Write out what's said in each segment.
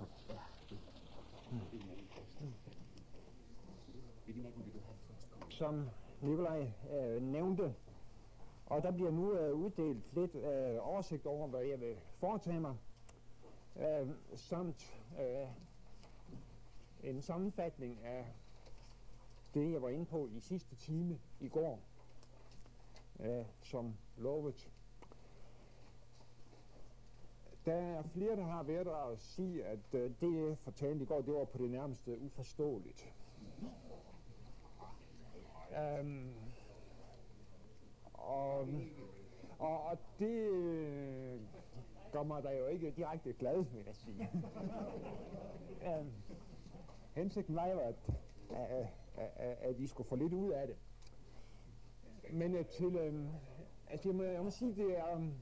Så, ja. Som Nikolaj øh, nævnte, og der bliver nu øh, uddelt lidt øh, oversigt over, hvad jeg vil foretage mig, øh, samt øh, en sammenfatning af det, jeg var inde på i sidste time i går, øh, som lovet. Der er flere, der har været der at sige, at øh, det, jeg fortalte i går, det var på det nærmeste uforståeligt. Um, og, og, og det øh, gør mig da jo ikke direkte glad, vil jeg sige. um, hensigten var jo, at, at, at, at I skulle få lidt ud af det. Men øh, til, um, altså jeg må, jeg må sige, det er, um,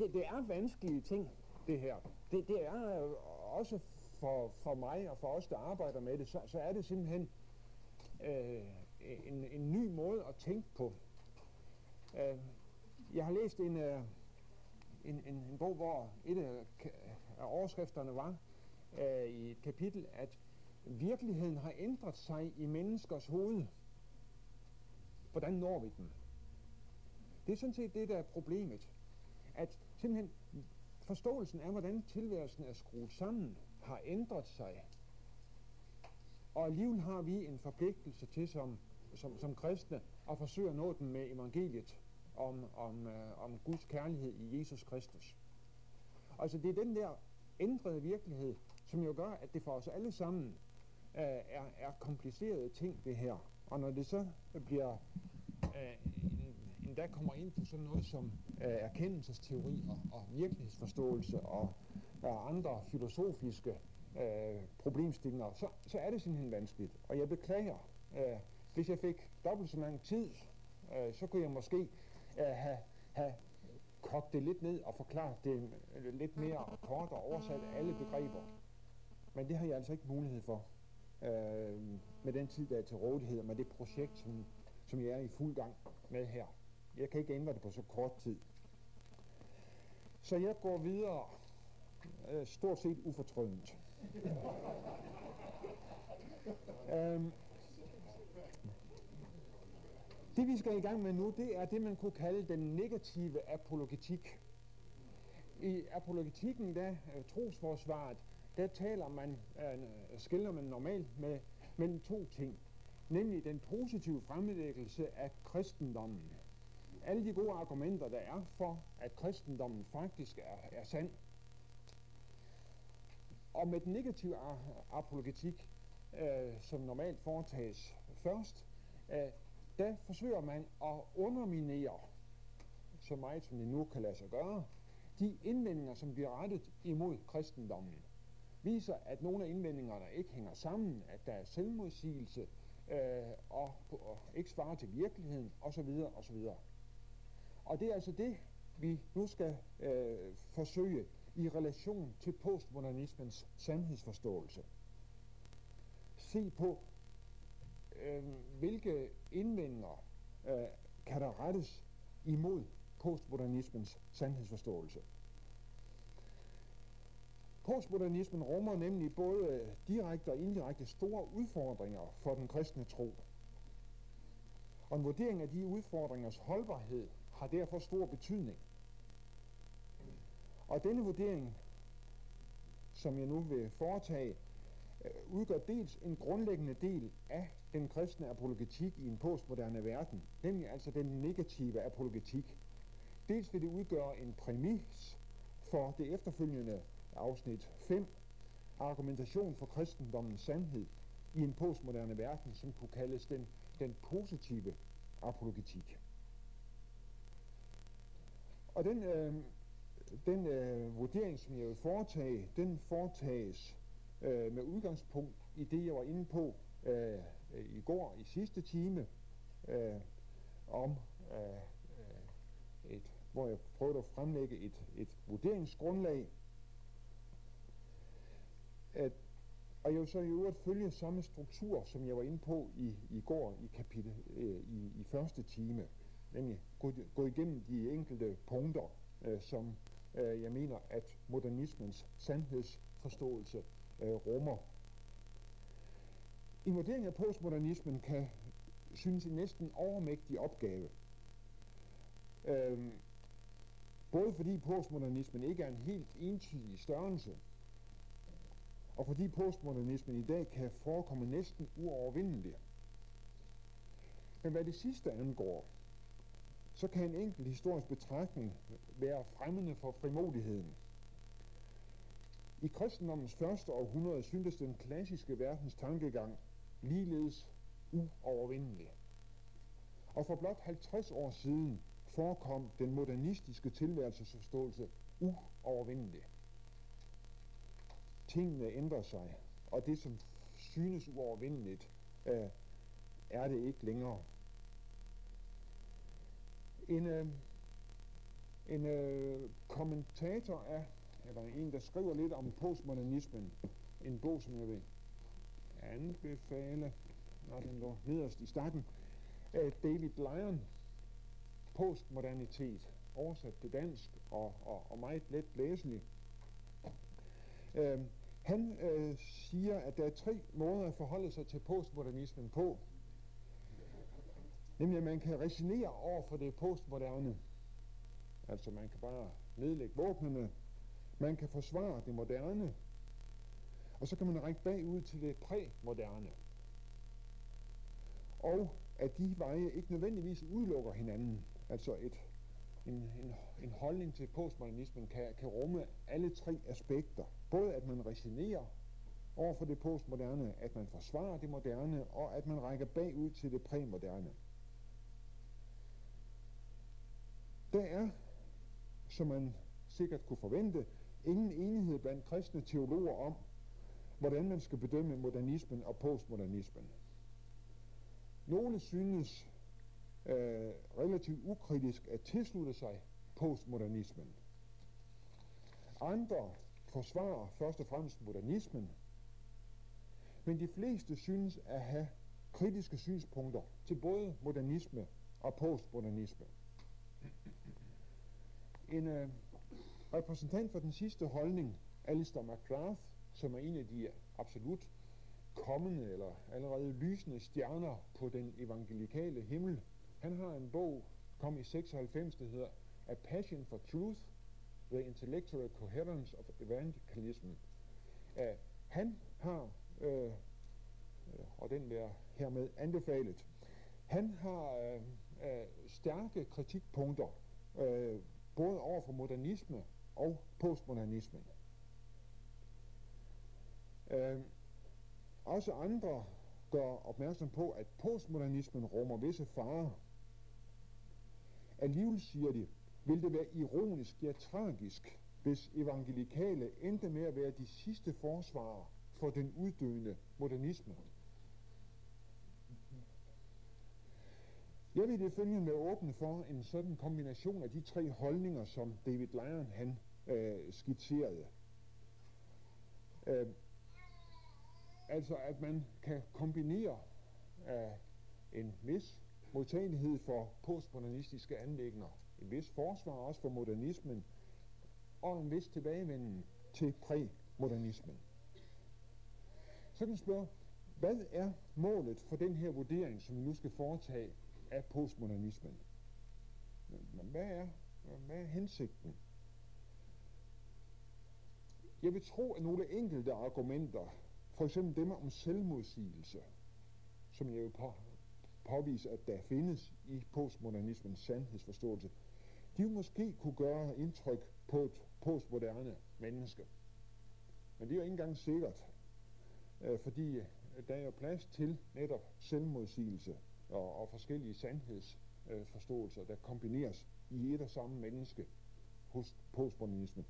det, det er vanskelige ting, det her. Det, det er øh, også for, for mig og for os, der arbejder med det, så, så er det simpelthen øh, en, en ny måde at tænke på. Øh, jeg har læst en, øh, en, en, en bog, hvor et af, af overskrifterne var øh, i et kapitel, at virkeligheden har ændret sig i menneskers hoved. Hvordan når vi den? Det er sådan set det, der er problemet. At simpelthen forståelsen af, hvordan tilværelsen er skruet sammen, har ændret sig. Og alligevel har vi en forpligtelse til som, som, som kristne at forsøge at nå den med evangeliet om, om, øh, om Guds kærlighed i Jesus Kristus. Altså det er den der ændrede virkelighed, som jo gør, at det for os alle sammen øh, er, er komplicerede ting, det her. Og når det så bliver øh, endda kommer ind på sådan noget som øh, erkendelsesteori og, og virkelighedsforståelse og, og andre filosofiske øh, problemstillinger, så, så er det simpelthen vanskeligt. Og jeg beklager, øh, hvis jeg fik dobbelt så lang tid, øh, så kunne jeg måske øh, have, have kogt det lidt ned og forklaret det øh, lidt mere kort og oversat alle begreber. Men det har jeg altså ikke mulighed for øh, med den tid, der er til rådighed, og med det projekt, som, som jeg er i fuld gang med her. Jeg kan ikke ændre det på så kort tid. Så jeg går videre øh, stort set ufortrødent. øhm, det vi skal i gang med nu, det er det, man kunne kalde den negative apologetik. I apologetikken, der uh, trosforsvaret, der taler man, øh, skiller man normalt med, mellem to ting. Nemlig den positive fremlæggelse af kristendommen. Alle de gode argumenter, der er for, at kristendommen faktisk er, er sand, og med den negative apologetik, øh, som normalt foretages først, øh, der forsøger man at underminere, så meget som det nu kan lade sig gøre, de indvendinger, som bliver rettet imod kristendommen. Viser, at nogle af indvendingerne ikke hænger sammen, at der er selvmodsigelse, øh, og, og ikke svarer til virkeligheden, osv. osv. Og det er altså det, vi nu skal øh, forsøge i relation til postmodernismens sandhedsforståelse. Se på, øh, hvilke indvendinger øh, kan der rettes imod postmodernismens sandhedsforståelse. Postmodernismen rummer nemlig både direkte og indirekte store udfordringer for den kristne tro. Og en vurdering af de udfordringers holdbarhed har derfor stor betydning. Og denne vurdering, som jeg nu vil foretage, øh, udgør dels en grundlæggende del af den kristne apologetik i en postmoderne verden, nemlig altså den negative apologetik. Dels vil det udgøre en præmis for det efterfølgende afsnit 5, argumentation for kristendommens sandhed i en postmoderne verden, som kunne kaldes den, den positive apologetik. Og den øh, den øh, vurdering, som jeg vil foretage, den foretages øh, med udgangspunkt i det, jeg var inde på øh, i går i sidste time, øh, om øh, et, hvor jeg prøvede at fremlægge et, et vurderingsgrundlag. At, og jeg vil så i øvrigt følge samme struktur, som jeg var inde på i, i går i kapitel øh, i, i første time, nemlig gå, gå igennem de enkelte punkter, øh, som øh, jeg mener, at modernismens sandhedsforståelse øh, rummer. En vurdering af postmodernismen kan synes en næsten overmægtig opgave. Øhm, både fordi postmodernismen ikke er en helt entydig størrelse, og fordi postmodernismen i dag kan forekomme næsten uovervindelig. Men hvad det sidste angår, så kan en enkelt historisk betragtning være fremmende for frimodigheden. I kristendommens første århundrede syntes den klassiske verdens tankegang ligeledes uovervindelig. Og for blot 50 år siden forekom den modernistiske tilværelsesforståelse uovervindelig. Tingene ændrer sig, og det som synes uovervindeligt, øh, er det ikke længere. En, øh, en øh, kommentator af, eller en, der skriver lidt om postmodernismen, en bog, som jeg vil anbefale, når den lå nederst i starten, af David Lyon, Postmodernitet, oversat til dansk og, og, og meget let læselig. Øh, han øh, siger, at der er tre måder at forholde sig til postmodernismen på. Nemlig at man kan resignere over for det postmoderne. Altså man kan bare nedlægge våbnene. Man kan forsvare det moderne. Og så kan man række bagud til det præmoderne. Og at de veje ikke nødvendigvis udelukker hinanden. Altså et, en, en, en holdning til postmodernismen kan, kan rumme alle tre aspekter. Både at man resignerer over for det postmoderne, at man forsvarer det moderne, og at man rækker bagud til det præmoderne. Der er, som man sikkert kunne forvente, ingen enighed blandt kristne teologer om, hvordan man skal bedømme modernismen og postmodernismen. Nogle synes øh, relativt ukritisk at tilslutte sig postmodernismen. Andre forsvarer først og fremmest modernismen, men de fleste synes at have kritiske synspunkter til både modernisme og postmodernisme. En øh, repræsentant for den sidste holdning, Alistair McGrath, som er en af de absolut kommende eller allerede lysende stjerner på den evangelikale himmel, han har en bog, kom i 96, der hedder A Passion for Truth, The Intellectual Coherence of Evangelism. Uh, han har, øh, øh og den der hermed anbefalet, han har øh, øh, stærke kritikpunkter, øh, både over for modernisme og postmodernisme. Uh, også andre gør opmærksom på, at postmodernismen rummer visse farer. Alligevel siger de, vil det være ironisk, ja tragisk, hvis evangelikale endte med at være de sidste forsvarer for den uddøende modernisme. Jeg vil det følgende åbne for en sådan kombination af de tre holdninger, som David Lyon han øh, skitserede. Øh, altså at man kan kombinere øh, en vis modtagelighed for postmodernistiske anlægner en vis forsvar også for modernismen, og en vis tilbagevenden til præmodernismen. Så kan man spørge, hvad er målet for den her vurdering, som vi nu skal foretage af postmodernismen? Hvad er, hvad er hensigten? Jeg vil tro, at nogle enkelte argumenter, for eksempel dem om selvmodsigelse, som jeg vil på, påvise, at der findes i postmodernismens sandhedsforståelse, de måske kunne gøre indtryk på et postmoderne menneske. Men det er jo ikke engang sikkert, øh, fordi der er jo plads til netop selvmodsigelse og, og forskellige sandhedsforståelser, øh, der kombineres i et og samme menneske hos postmodernismen.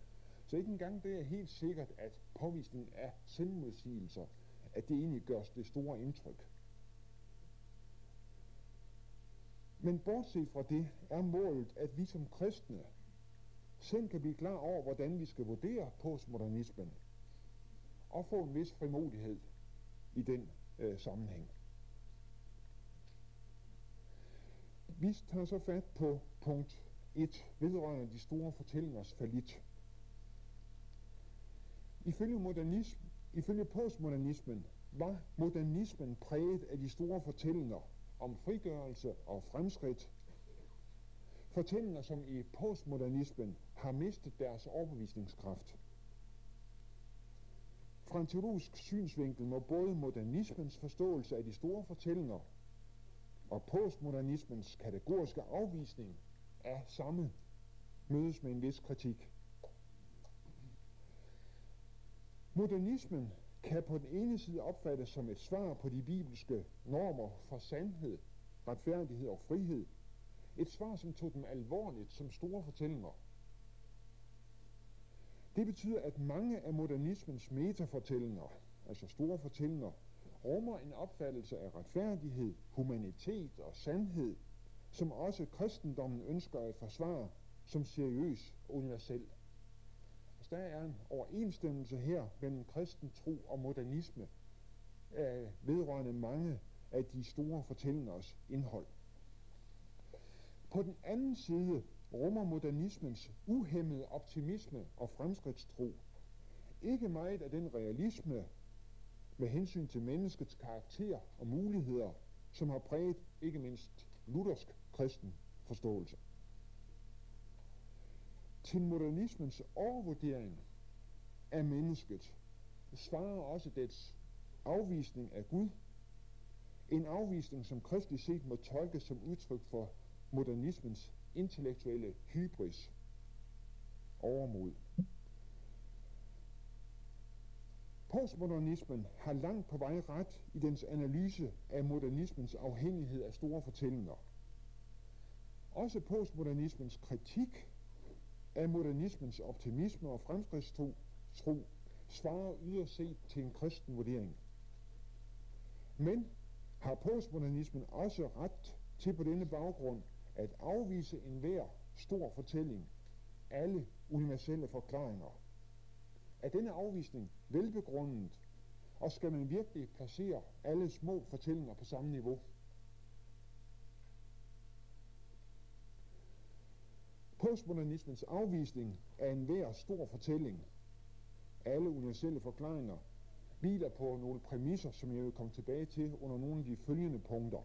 Så ikke engang det er helt sikkert, at påvisningen af selvmodsigelser, at det egentlig gør det store indtryk. Men bortset fra det er målet, at vi som kristne selv kan blive klar over, hvordan vi skal vurdere postmodernismen og få en vis frimodighed i den øh, sammenhæng. Vi tager så fat på punkt 1, vedrørende de store fortællingers falit. Ifølge, modernism, ifølge postmodernismen var modernismen præget af de store fortællinger om frigørelse og fremskridt. Fortællinger, som i postmodernismen har mistet deres overbevisningskraft. Fra en teologisk synsvinkel må både modernismens forståelse af de store fortællinger og postmodernismens kategoriske afvisning af samme mødes med en vis kritik. Modernismen kan på den ene side opfattes som et svar på de bibelske normer for sandhed, retfærdighed og frihed. Et svar, som tog dem alvorligt som store fortællinger. Det betyder, at mange af modernismens metafortællinger, altså store fortællinger, rummer en opfattelse af retfærdighed, humanitet og sandhed, som også kristendommen ønsker at forsvare som seriøs og universel. Altså, der er en overensstemmelse her mellem kristen tro og modernisme øh, vedrørende mange af de store fortællingers indhold. På den anden side rummer modernismens uhemmede optimisme og fremskridtstro ikke meget af den realisme med hensyn til menneskets karakter og muligheder, som har præget ikke mindst luthersk kristen forståelse. Til modernismens overvurdering af mennesket svarer også dets afvisning af Gud, en afvisning, som kristligt set må tolkes som udtryk for modernismens intellektuelle hybris, overmod. Postmodernismen har langt på vej ret i dens analyse af modernismens afhængighed af store fortællinger. Også postmodernismens kritik af modernismens optimisme og fremskridtstro tro, svarer yderst set til en kristen vurdering. Men har postmodernismen også ret til på denne baggrund at afvise enhver stor fortælling, alle universelle forklaringer. Er denne afvisning velbegrundet, og skal man virkelig placere alle små fortællinger på samme niveau? Postmodernismens afvisning af enhver stor fortælling, alle universelle forklaringer, hviler på nogle præmisser, som jeg vil komme tilbage til under nogle af de følgende punkter.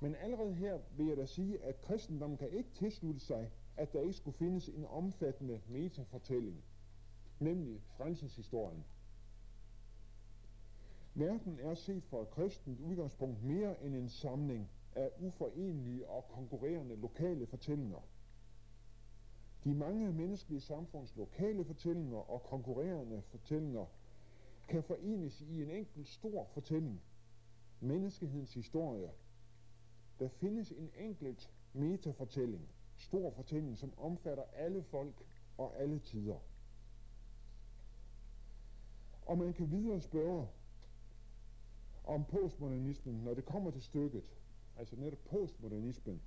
Men allerede her vil jeg da sige, at kristendommen kan ikke tilslutte sig, at der ikke skulle findes en omfattende metafortælling, nemlig frelseshistorien. Verden er set fra et kristent udgangspunkt mere end en samling af uforenelige og konkurrerende lokale fortællinger. De mange menneskelige samfunds lokale fortællinger og konkurrerende fortællinger kan forenes i en enkelt stor fortælling, menneskehedens historie, der findes en enkelt metafortælling, stor fortælling, som omfatter alle folk og alle tider. Og man kan videre spørge om postmodernismen, når det kommer til stykket, altså netop postmodernismen,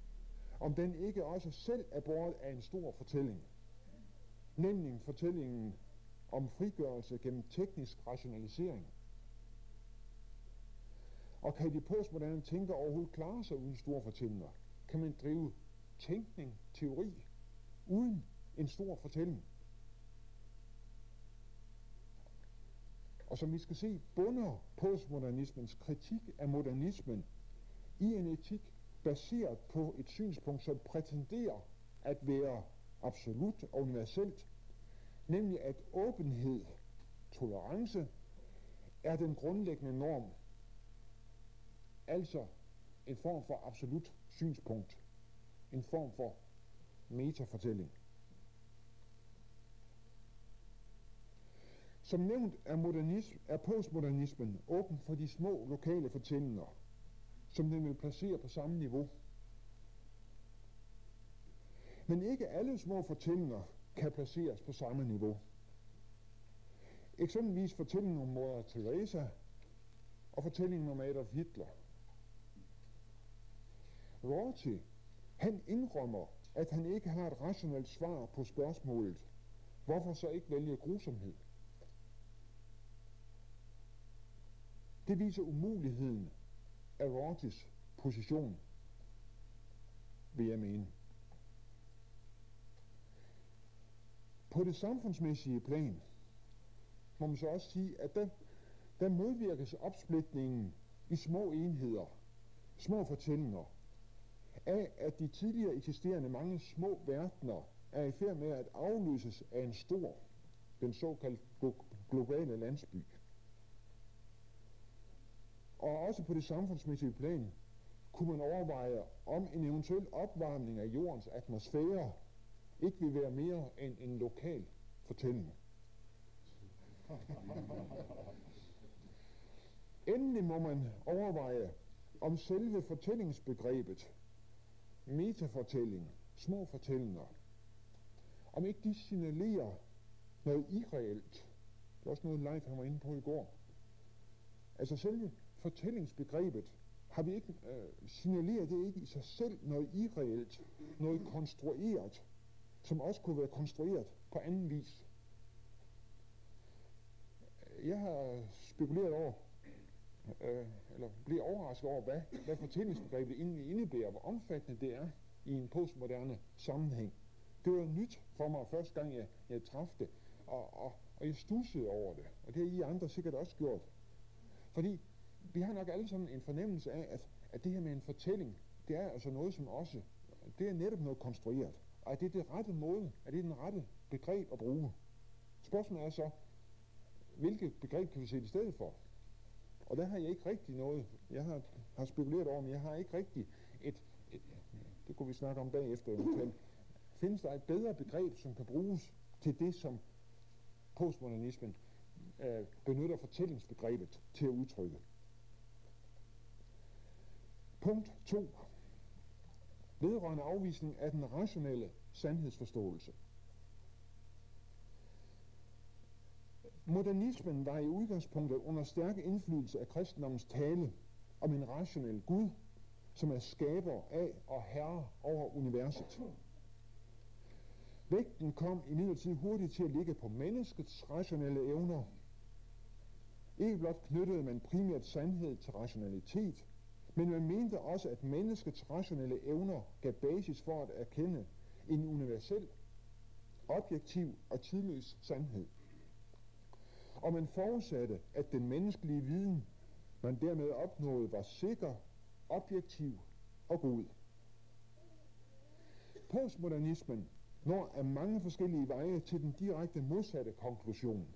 om den ikke også selv er båret af en stor fortælling, nemlig fortællingen om frigørelse gennem teknisk rationalisering – og kan de postmoderne tænker overhovedet klare sig uden store fortællinger? Kan man drive tænkning, teori, uden en stor fortælling? Og som vi skal se, bunder postmodernismens kritik af modernismen i en etik baseret på et synspunkt, som prætenderer at være absolut og universelt, nemlig at åbenhed, tolerance, er den grundlæggende norm Altså en form for absolut synspunkt. En form for metafortælling. Som nævnt er, modernism, er postmodernismen åben for de små lokale fortællinger, som den vil placere på samme niveau. Men ikke alle små fortællinger kan placeres på samme niveau. Eksempelvis fortællingen om Mor Teresa og fortællingen om Adolf Hitler – Rorty, han indrømmer, at han ikke har et rationelt svar på spørgsmålet, hvorfor så ikke vælge grusomhed? Det viser umuligheden af Rortis position, vil jeg mene. På det samfundsmæssige plan må man så også sige, at der, der modvirkes opsplitningen i små enheder, små fortællinger, af at de tidligere eksisterende mange små verdener er i færd med at afløses af en stor, den såkaldte globale landsby. Og også på det samfundsmæssige plan kunne man overveje, om en eventuel opvarmning af jordens atmosfære ikke vil være mere end en lokal fortælling. Endelig må man overveje, om selve fortællingsbegrebet, metafortælling, små fortællinger, om ikke de signalerer noget irreelt. Det er også noget Leif han var inde på i går. Altså selve fortællingsbegrebet har vi ikke, øh, signaleret det ikke i sig selv noget irreelt, noget konstrueret, som også kunne være konstrueret på anden vis. Jeg har spekuleret over, øh, eller bliver overrasket over, hvad, hvad fortællingsbegrebet egentlig indebærer, hvor omfattende det er i en postmoderne sammenhæng. Det var nyt for mig første gang, jeg, jeg træffede det, og, og, og jeg stussede over det, og det har I andre sikkert også gjort. Fordi vi har nok alle sammen en fornemmelse af, at, at det her med en fortælling, det er altså noget, som også, det er netop noget konstrueret. Og er det det rette måde, er det den rette begreb at bruge? Spørgsmålet er så, hvilket begreb kan vi sætte i stedet for? Og der har jeg ikke rigtig noget, jeg har, har spekuleret over, men jeg har ikke rigtig et, et det kunne vi snakke om bagefter eventuelt, findes der et bedre begreb, som kan bruges til det, som postmodernismen øh, benytter fortællingsbegrebet til at udtrykke. Punkt 2. Vedrørende afvisning af den rationelle sandhedsforståelse. Modernismen var i udgangspunktet under stærk indflydelse af kristendommens tale om en rationel Gud, som er skaber af og herre over universet. Vægten kom i midlertid hurtigt til at ligge på menneskets rationelle evner. Ikke blot knyttede man primært sandhed til rationalitet, men man mente også, at menneskets rationelle evner gav basis for at erkende en universel, objektiv og tidløs sandhed. Og man forudsatte, at den menneskelige viden, man dermed opnåede, var sikker, objektiv og god. Postmodernismen når af mange forskellige veje til den direkte modsatte konklusion.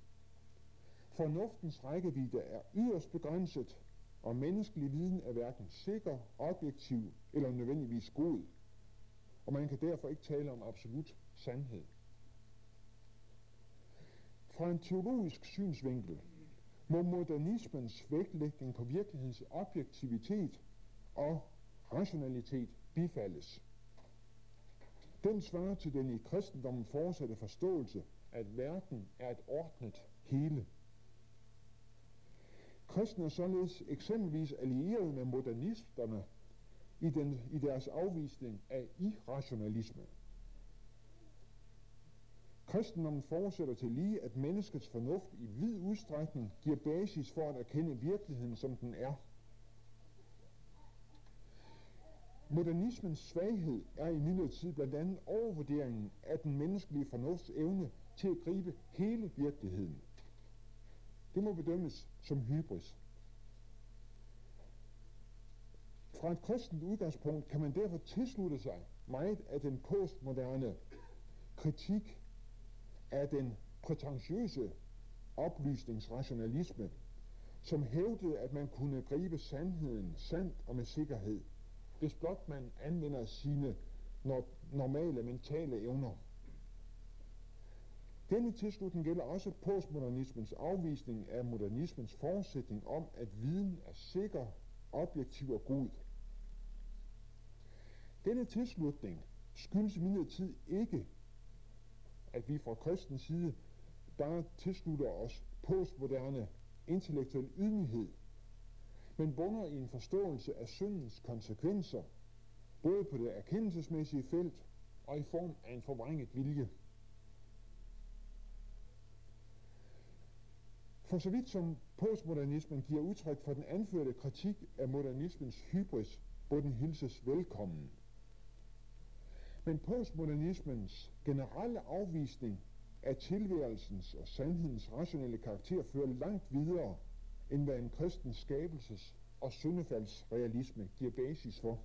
Fornuftens rækkevidde er yderst begrænset, og menneskelig viden er hverken sikker, objektiv eller nødvendigvis god, og man kan derfor ikke tale om absolut sandhed. Fra en teologisk synsvinkel må modernismens vægtlægning på virkelighedens objektivitet og rationalitet bifaldes. Den svarer til den i kristendommen fortsatte forståelse, at verden er et ordnet hele. Kristne er således eksempelvis allieret med modernisterne i, den, i deres afvisning af irrationalisme. Kristendommen fortsætter til lige, at menneskets fornuft i vid udstrækning giver basis for at erkende virkeligheden, som den er. Modernismens svaghed er i midlertid blandt andet overvurderingen af den menneskelige fornufts evne til at gribe hele virkeligheden. Det må bedømmes som hybris. Fra et kristent udgangspunkt kan man derfor tilslutte sig meget af den postmoderne kritik af den prætentiøse oplysningsrationalisme, som hævdede, at man kunne gribe sandheden sandt og med sikkerhed, hvis blot man anvender sine normale mentale evner. Denne tilslutning gælder også postmodernismens afvisning af modernismens forudsætning om, at viden er sikker, objektiv og god. Denne tilslutning skyldes imidlertid ikke, at vi fra kristens side bare tilslutter os postmoderne intellektuel ydmyghed, men bunder i en forståelse af syndens konsekvenser, både på det erkendelsesmæssige felt og i form af en forvrænget vilje. For så vidt som postmodernismen giver udtryk for den anførte kritik af modernismens hybris, hvor den hilses velkommen. Men postmodernismens generelle afvisning af tilværelsens og sandhedens rationelle karakter fører langt videre, end hvad en kristen skabelses- og syndefaldsrealisme giver basis for.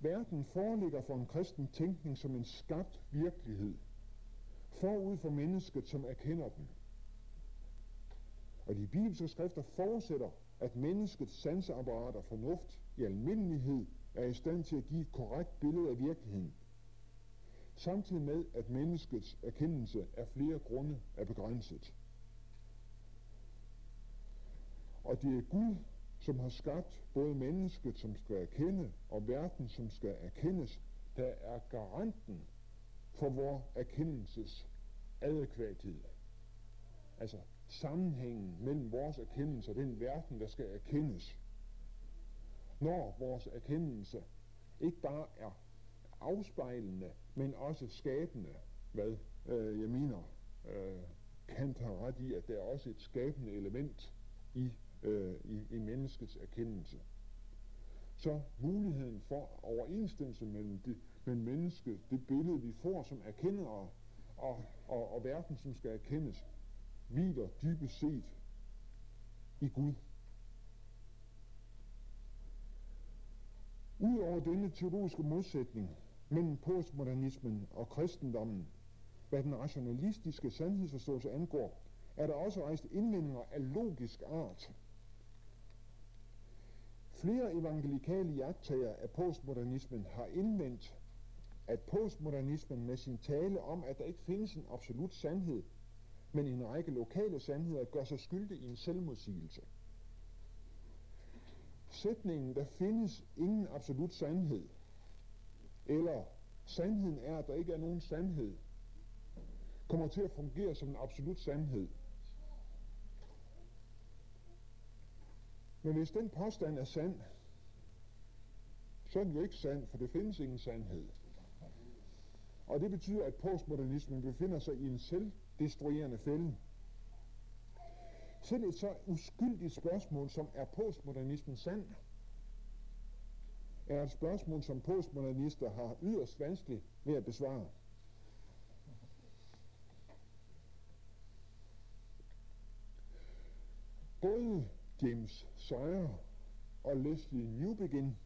Verden foreligger for en kristen tænkning som en skabt virkelighed, forud for mennesket, som erkender den. Og de bibelske skrifter forudsætter, at menneskets sanseapparat og fornuft i almindelighed er i stand til at give et korrekt billede af virkeligheden, samtidig med, at menneskets erkendelse af flere grunde er begrænset. Og det er Gud, som har skabt både mennesket, som skal erkende, og verden, som skal erkendes, der er garanten for vores erkendelses adekvathed. Altså sammenhængen mellem vores erkendelse og den verden, der skal erkendes. Når vores erkendelse ikke bare er afspejlende, men også skabende, hvad øh, jeg mener, øh, Kant har ret i, at der er også et skabende element i, øh, i, i menneskets erkendelse. Så muligheden for overensstemmelse mellem, det, men mennesket, det billede vi får som erkendere, og, og, og verden som skal erkendes, hviler dybest set i Gud. Udover denne teologiske modsætning mellem postmodernismen og kristendommen, hvad den rationalistiske sandhedsforståelse angår, er der også rejst indvendinger af logisk art. Flere evangelikale jagttager af postmodernismen har indvendt, at postmodernismen med sin tale om, at der ikke findes en absolut sandhed, men en række lokale sandheder gør sig skyldig i en selvmodsigelse. Sætningen, der findes ingen absolut sandhed, eller sandheden er, at der ikke er nogen sandhed, kommer til at fungere som en absolut sandhed. Men hvis den påstand er sand, så er den jo ikke sand, for det findes ingen sandhed. Og det betyder, at postmodernismen befinder sig i en selvdestruerende fælde. Selv et så uskyldigt spørgsmål som er postmodernismen sand, er et spørgsmål, som postmodernister har yderst vanskeligt ved at besvare. Både James Sawyer og Leslie Newbegin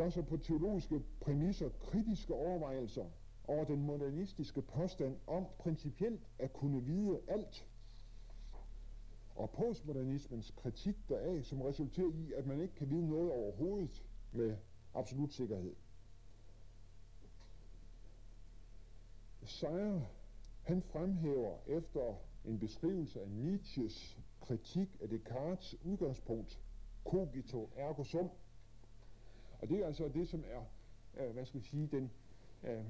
gør sig på teologiske præmisser kritiske overvejelser over den modernistiske påstand om principielt at kunne vide alt, og postmodernismens kritik deraf, som resulterer i, at man ikke kan vide noget overhovedet med absolut sikkerhed. Sire, han fremhæver efter en beskrivelse af Nietzsches kritik af Descartes udgangspunkt, cogito ergo sum, og det er altså det, som er, øh, hvad skal vi sige, den, øh,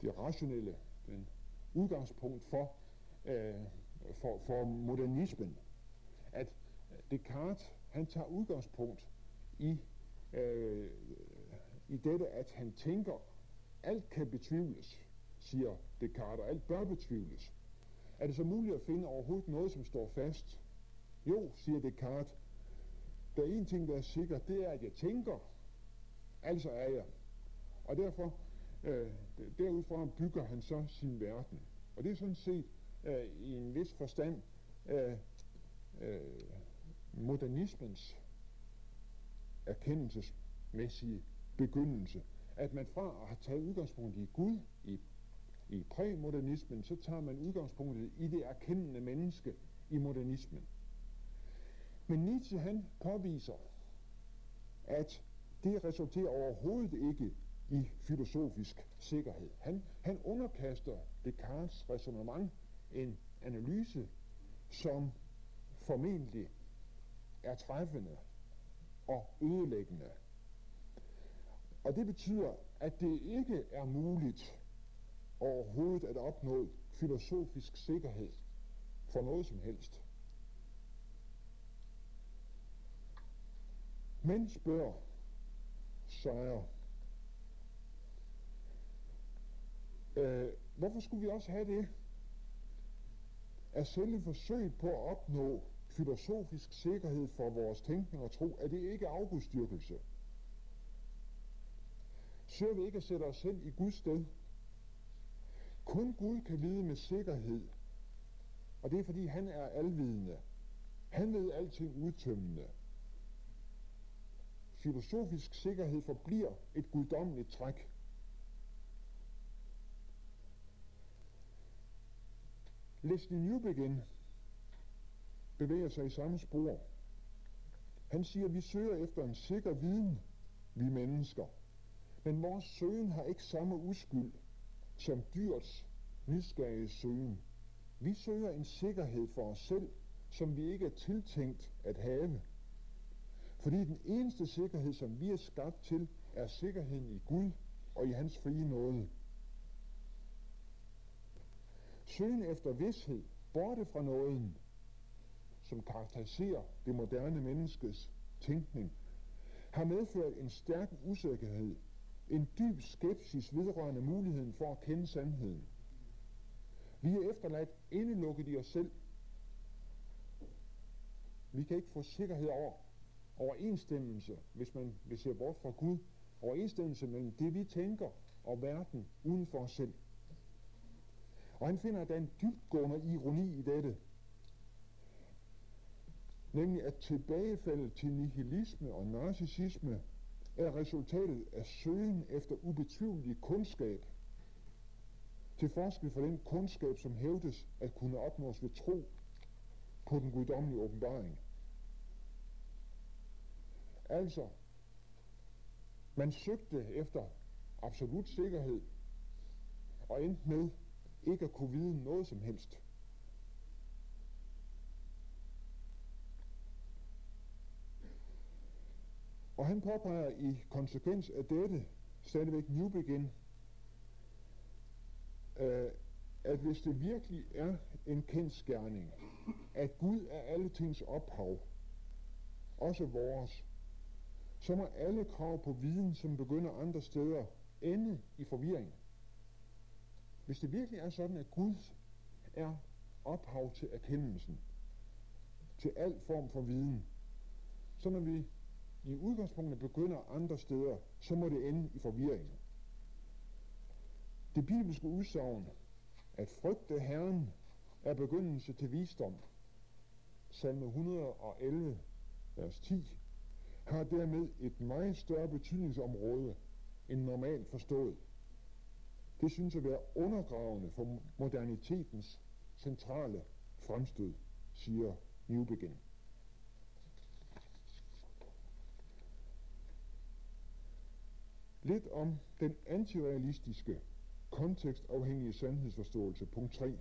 det rationelle, den udgangspunkt for, øh, for, for modernismen. At øh, Descartes, han tager udgangspunkt i, øh, i dette, at han tænker, alt kan betvivles, siger Descartes, og alt bør betvivles. Er det så muligt at finde overhovedet noget, som står fast? Jo, siger Descartes, der er en ting, der er sikker, det er, at jeg tænker, altså er jeg. Og derfor, øh, derudfra bygger han så sin verden. Og det er sådan set øh, i en vis forstand øh, øh, modernismens erkendelsesmæssige begyndelse. At man fra at have taget udgangspunkt i Gud, i, i præmodernismen, så tager man udgangspunktet i det erkendende menneske i modernismen. Men Nietzsche han påviser, at det resulterer overhovedet ikke i filosofisk sikkerhed. Han, han underkaster Descartes resonemang en analyse, som formentlig er træffende og ødelæggende. Og det betyder, at det ikke er muligt overhovedet at opnå filosofisk sikkerhed for noget som helst. Men spørg Sejr, øh, hvorfor skulle vi også have det? Er selve forsøget på at opnå filosofisk sikkerhed for vores tænkning og tro, er det ikke afgudstyrkelse? søger vi ikke at sætte os selv i Guds sted. Kun Gud kan vide med sikkerhed, og det er fordi han er alvidende. Han ved alting udtømmende. Filosofisk sikkerhed forbliver et guddommeligt træk. Leslie Newbegin bevæger sig i samme spor. Han siger, at vi søger efter en sikker viden, vi mennesker. Men vores søgen har ikke samme uskyld som dyrets nysgerrige søgen. Vi søger en sikkerhed for os selv, som vi ikke er tiltænkt at have. Fordi den eneste sikkerhed, som vi er skabt til, er sikkerheden i Gud og i hans frie nåde. Søgen efter vidshed, borte fra nåden, som karakteriserer det moderne menneskes tænkning, har medført en stærk usikkerhed, en dyb skepsis vedrørende muligheden for at kende sandheden. Vi er efterladt indelukket i os selv. Vi kan ikke få sikkerhed over overensstemmelse, hvis man vil se bort fra Gud, overensstemmelse mellem det, vi tænker, og verden uden for os selv. Og han finder, at der er en dybtgående ironi i dette. Nemlig at tilbagefaldet til nihilisme og narcissisme er resultatet af søgen efter ubetvivlig kundskab, til forskel for den kundskab, som hævdes at kunne opnås ved tro på den guddommelige åbenbaring. Altså, man søgte efter absolut sikkerhed, og endte med ikke at kunne vide noget som helst. Og han påpeger i konsekvens af dette, stadigvæk Newbegin, øh, at hvis det virkelig er en kendskærning, at Gud er alle tings ophav, også vores, så må alle krav på viden, som begynder andre steder, ende i forvirring. Hvis det virkelig er sådan, at Gud er ophav til erkendelsen, til al form for viden, så når vi i udgangspunktet begynder andre steder, så må det ende i forvirring. Det bibelske udsagn, at frygte Herren er begyndelse til visdom, salme 111, vers 10, har dermed et meget større betydningsområde end normalt forstået. Det synes at være undergravende for modernitetens centrale fremstød, siger Newbegin. Lidt om den antirealistiske, kontekstafhængige sandhedsforståelse, punkt 3.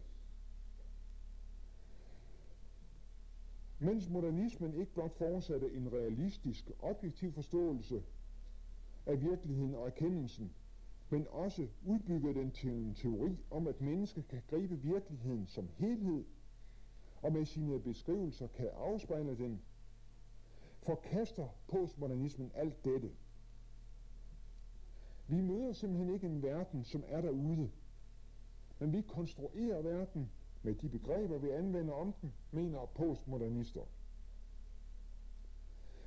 Mens modernismen ikke blot fortsatte en realistisk, objektiv forståelse af virkeligheden og erkendelsen, men også udbyggede den til en teori om, at mennesket kan gribe virkeligheden som helhed, og med sine beskrivelser kan afspejle den, forkaster postmodernismen alt dette – vi møder simpelthen ikke en verden, som er derude. Men vi konstruerer verden med de begreber, vi anvender om den, mener postmodernister.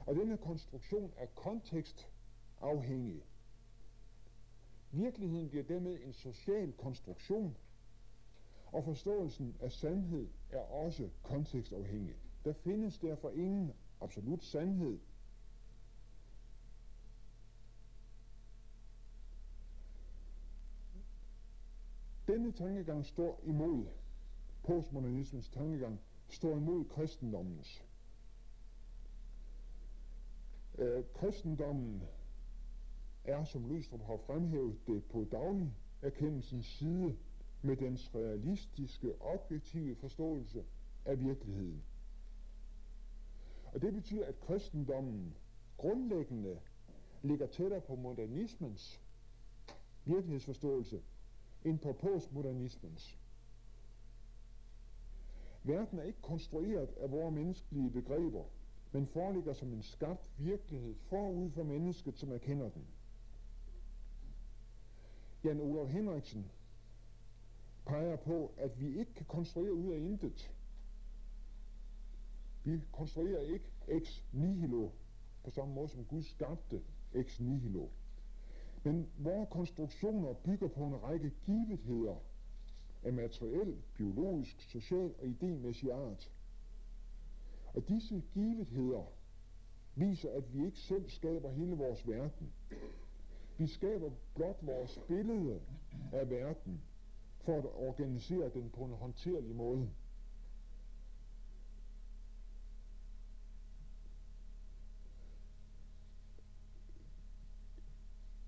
Og denne konstruktion er kontekstafhængig. Virkeligheden bliver dermed en social konstruktion, og forståelsen af sandhed er også kontekstafhængig. Der findes derfor ingen absolut sandhed Denne tankegang står imod, postmodernismens tankegang, står imod kristendommens. Øh, kristendommen er, som Løstrup har fremhævet det på daglig erkendelsens side, med dens realistiske, objektive forståelse af virkeligheden. Og det betyder, at kristendommen grundlæggende ligger tættere på modernismens virkelighedsforståelse end på postmodernismens. Verden er ikke konstrueret af vores menneskelige begreber, men foreligger som en skabt virkelighed forud for mennesket, som erkender den. Jan Olof Henriksen peger på, at vi ikke kan konstruere ud af intet. Vi konstruerer ikke ex nihilo på samme måde som Gud skabte ex nihilo. Men vores konstruktioner bygger på en række givetheder af materiel, biologisk, social og idémæssig art. Og disse givetheder viser, at vi ikke selv skaber hele vores verden. Vi skaber blot vores billede af verden for at organisere den på en håndterlig måde.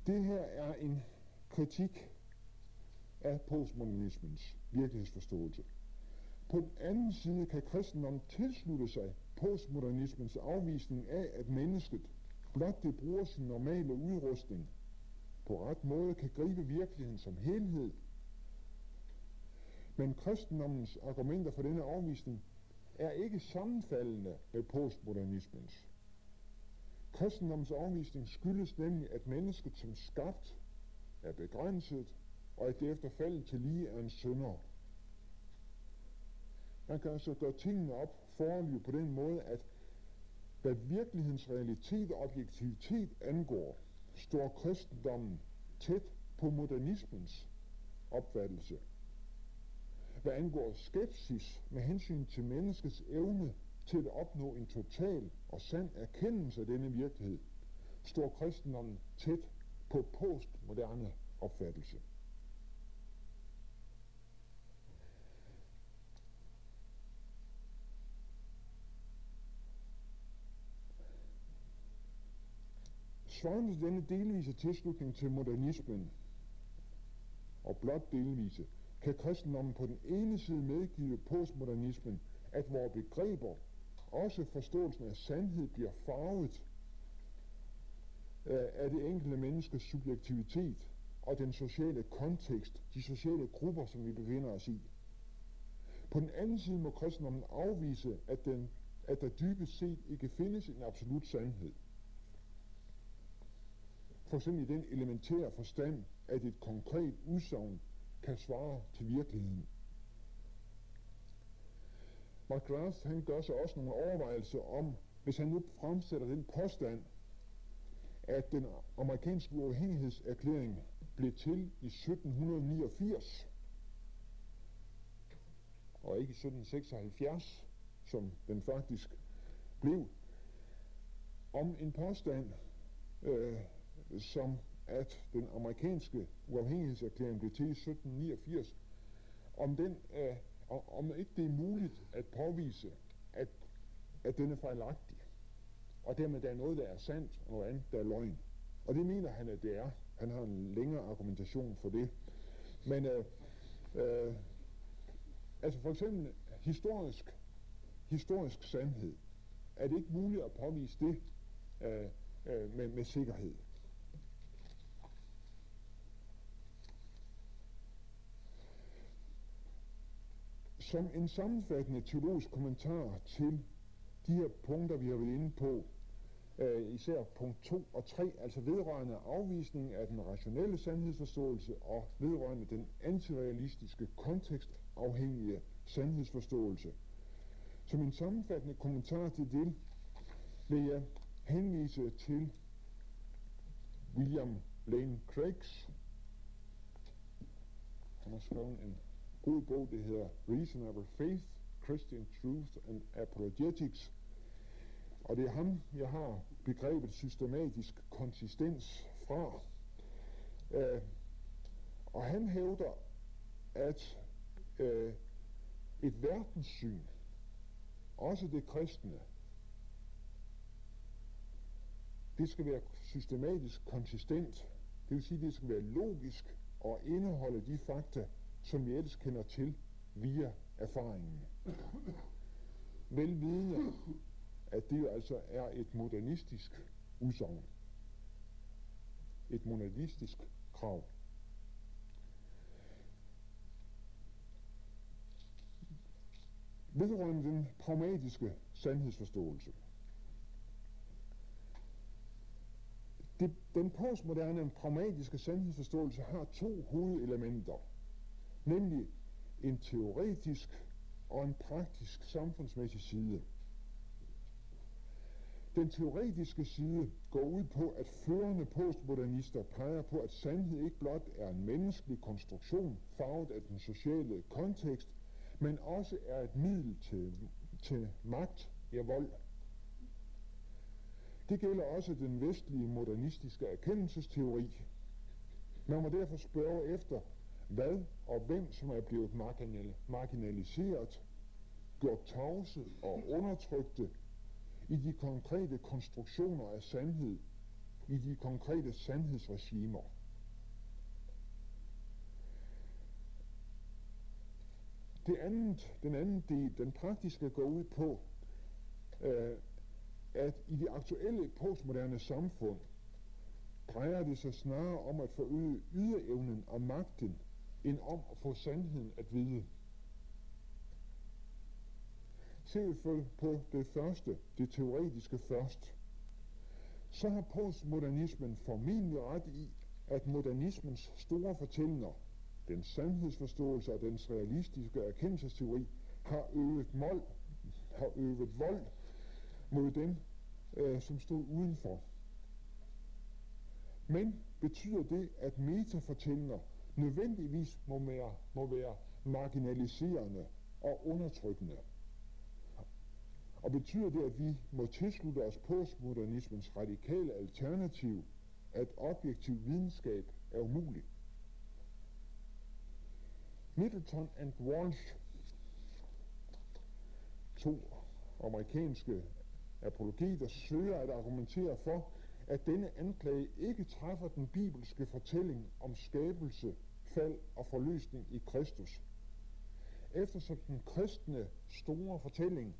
Det her er en kritik af postmodernismens virkelighedsforståelse. På den anden side kan kristendommen tilslutte sig postmodernismens afvisning af, at mennesket, blot det bruger sin normale udrustning, på ret måde kan gribe virkeligheden som helhed. Men kristendommens argumenter for denne afvisning er ikke sammenfaldende med postmodernismens. Kristendommens afvisning skyldes nemlig, at mennesket som skabt er begrænset, og at det efter faldet til lige er en sønder. Man kan altså gøre tingene op forløb på den måde, at hvad virkelighedens realitet og objektivitet angår, står kristendommen tæt på modernismens opfattelse. Hvad angår skepsis med hensyn til menneskets evne til at opnå en total og sand erkendelse af denne virkelighed, står kristendommen tæt på postmoderne opfattelse. Svarende til denne delvise tilslutning til modernismen, og blot delvise, kan kristendommen på den ene side medgive postmodernismen, at vores begreber, også forståelsen af sandhed, bliver farvet af det enkelte menneskes subjektivitet og den sociale kontekst, de sociale grupper, som vi befinder os i. På den anden side må kristendommen afvise, at, den, at der dybest set ikke findes en absolut sandhed. For eksempel i den elementære forstand, at et konkret udsagn kan svare til virkeligheden. McGrath han gør sig også nogle overvejelser om, hvis han nu fremsætter den påstand, at den amerikanske uafhængighedserklæring blev til i 1789, og ikke i 1776, som den faktisk blev, om en påstand, øh, som at den amerikanske uafhængighedserklæring blev til i 1789, om, den, øh, om ikke det er muligt at påvise, at, at den er fejlagtig, og dermed der er noget, der er sandt, og noget andet, der er løgn. Og det mener han, at det er. Han har en længere argumentation for det. Men øh, øh, altså for eksempel historisk, historisk sandhed, er det ikke muligt at påvise det øh, øh, med, med sikkerhed. Som en sammenfattende teologisk kommentar til de her punkter, vi har været inde på, øh, især punkt 2 og 3, altså vedrørende afvisning af den rationelle sandhedsforståelse og vedrørende den antirealistiske kontekstafhængige sandhedsforståelse. Som en sammenfattende kommentar til det, vil jeg henvise til William Lane Craigs. Han har skrevet en god bog, det hedder Reasonable Faith, Christian Truth and Apologetics. Og det er ham, jeg har begrebet systematisk konsistens fra. Uh, og han hævder, at uh, et verdenssyn, også det kristne, det skal være systematisk konsistent. Det vil sige, det skal være logisk og indeholde de fakta, som vi ellers kender til via erfaringen. Velvidende, at det altså er et modernistisk udsagn. Et modernistisk krav. Vedrørende den pragmatiske sandhedsforståelse. Det, den postmoderne pragmatiske sandhedsforståelse har to hovedelementer nemlig en teoretisk og en praktisk samfundsmæssig side. Den teoretiske side går ud på, at førende postmodernister peger på, at sandhed ikke blot er en menneskelig konstruktion, farvet af den sociale kontekst, men også er et middel til, til magt, ja vold. Det gælder også den vestlige modernistiske erkendelsesteori. Man må derfor spørge efter, hvad og hvem som er blevet marginaliseret, gjort tavse og undertrykte i de konkrete konstruktioner af sandhed, i de konkrete sandhedsregimer. Det andet, den anden del, den praktiske, går ud på, øh, at i det aktuelle postmoderne samfund drejer det sig snarere om at forøge yderevnen og magten, end om at få sandheden at vide. Se på det første, det teoretiske først. Så har postmodernismen formentlig ret i, at modernismens store fortællinger, den sandhedsforståelse og dens realistiske erkendelsesteori, har øvet, mål, har øvet vold mod dem, øh, som stod udenfor. Men betyder det, at metafortællinger nødvendigvis må være, må være marginaliserende og undertrykkende? Og betyder det, at vi må tilslutte os postmodernismens radikale alternativ, at objektiv videnskab er umulig? Middleton and Walsh, to amerikanske apologeter, søger at argumentere for, at denne anklage ikke træffer den bibelske fortælling om skabelse, fald og forløsning i Kristus. Eftersom den kristne store fortælling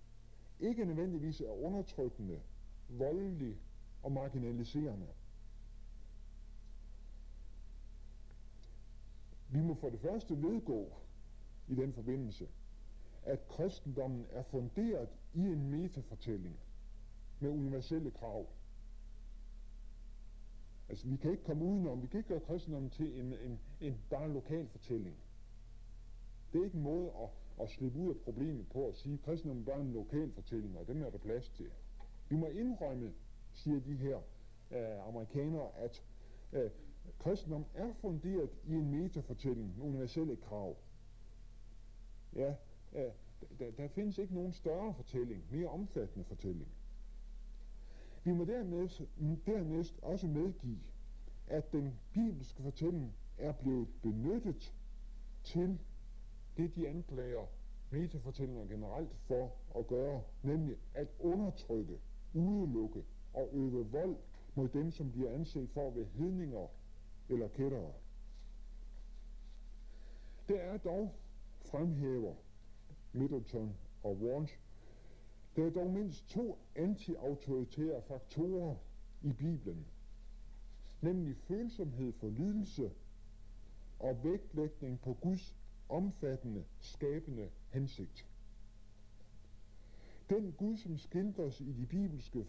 ikke nødvendigvis er undertrykkende, voldelig og marginaliserende. Vi må for det første vedgå i den forbindelse, at kristendommen er funderet i en metafortælling med universelle krav. Altså, vi kan ikke komme udenom, vi kan ikke gøre kristendommen til en, en, en bare lokal fortælling. Det er ikke en måde at at slippe ud af problemet på at sige, at kristendommen bare en lokal fortælling, og dem er der plads til. Vi må indrømme, siger de her øh, amerikanere, at øh, kristendommen er funderet i en metafortælling, en universelle krav. Ja, øh, der, der findes ikke nogen større fortælling, mere omfattende fortælling. Vi må dernæst, dernæst også medgive, at den bibelske fortælling er blevet benyttet til det de anklager metafortællinger generelt for at gøre, nemlig at undertrykke, udelukke og øve vold mod dem, som bliver anset for at være hedninger eller kættere. Der er dog, fremhæver Middleton og Walsh, der er dog mindst to antiautoritære faktorer i Bibelen, nemlig følsomhed for lidelse og vægtlægning på Guds omfattende, skabende hensigt. Den Gud, som skildres i, de bibelske,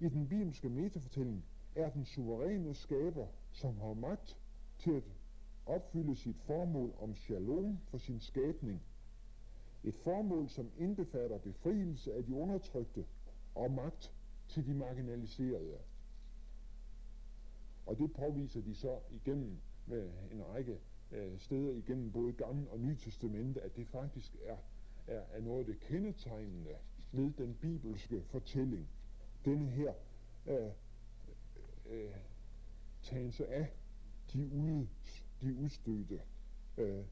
i den bibelske metafortælling, er den suveræne skaber, som har magt til at opfylde sit formål om shalom for sin skabning. Et formål, som indbefatter befrielse af de undertrykte og magt til de marginaliserede. Og det påviser de så igennem med en række øh, steder igennem både Gamle og Nye Testamente, at det faktisk er, er, er noget af det kendetegnende ved den bibelske fortælling. Denne her øh, øh, tagen sig af de, ude, de udstødte, øh,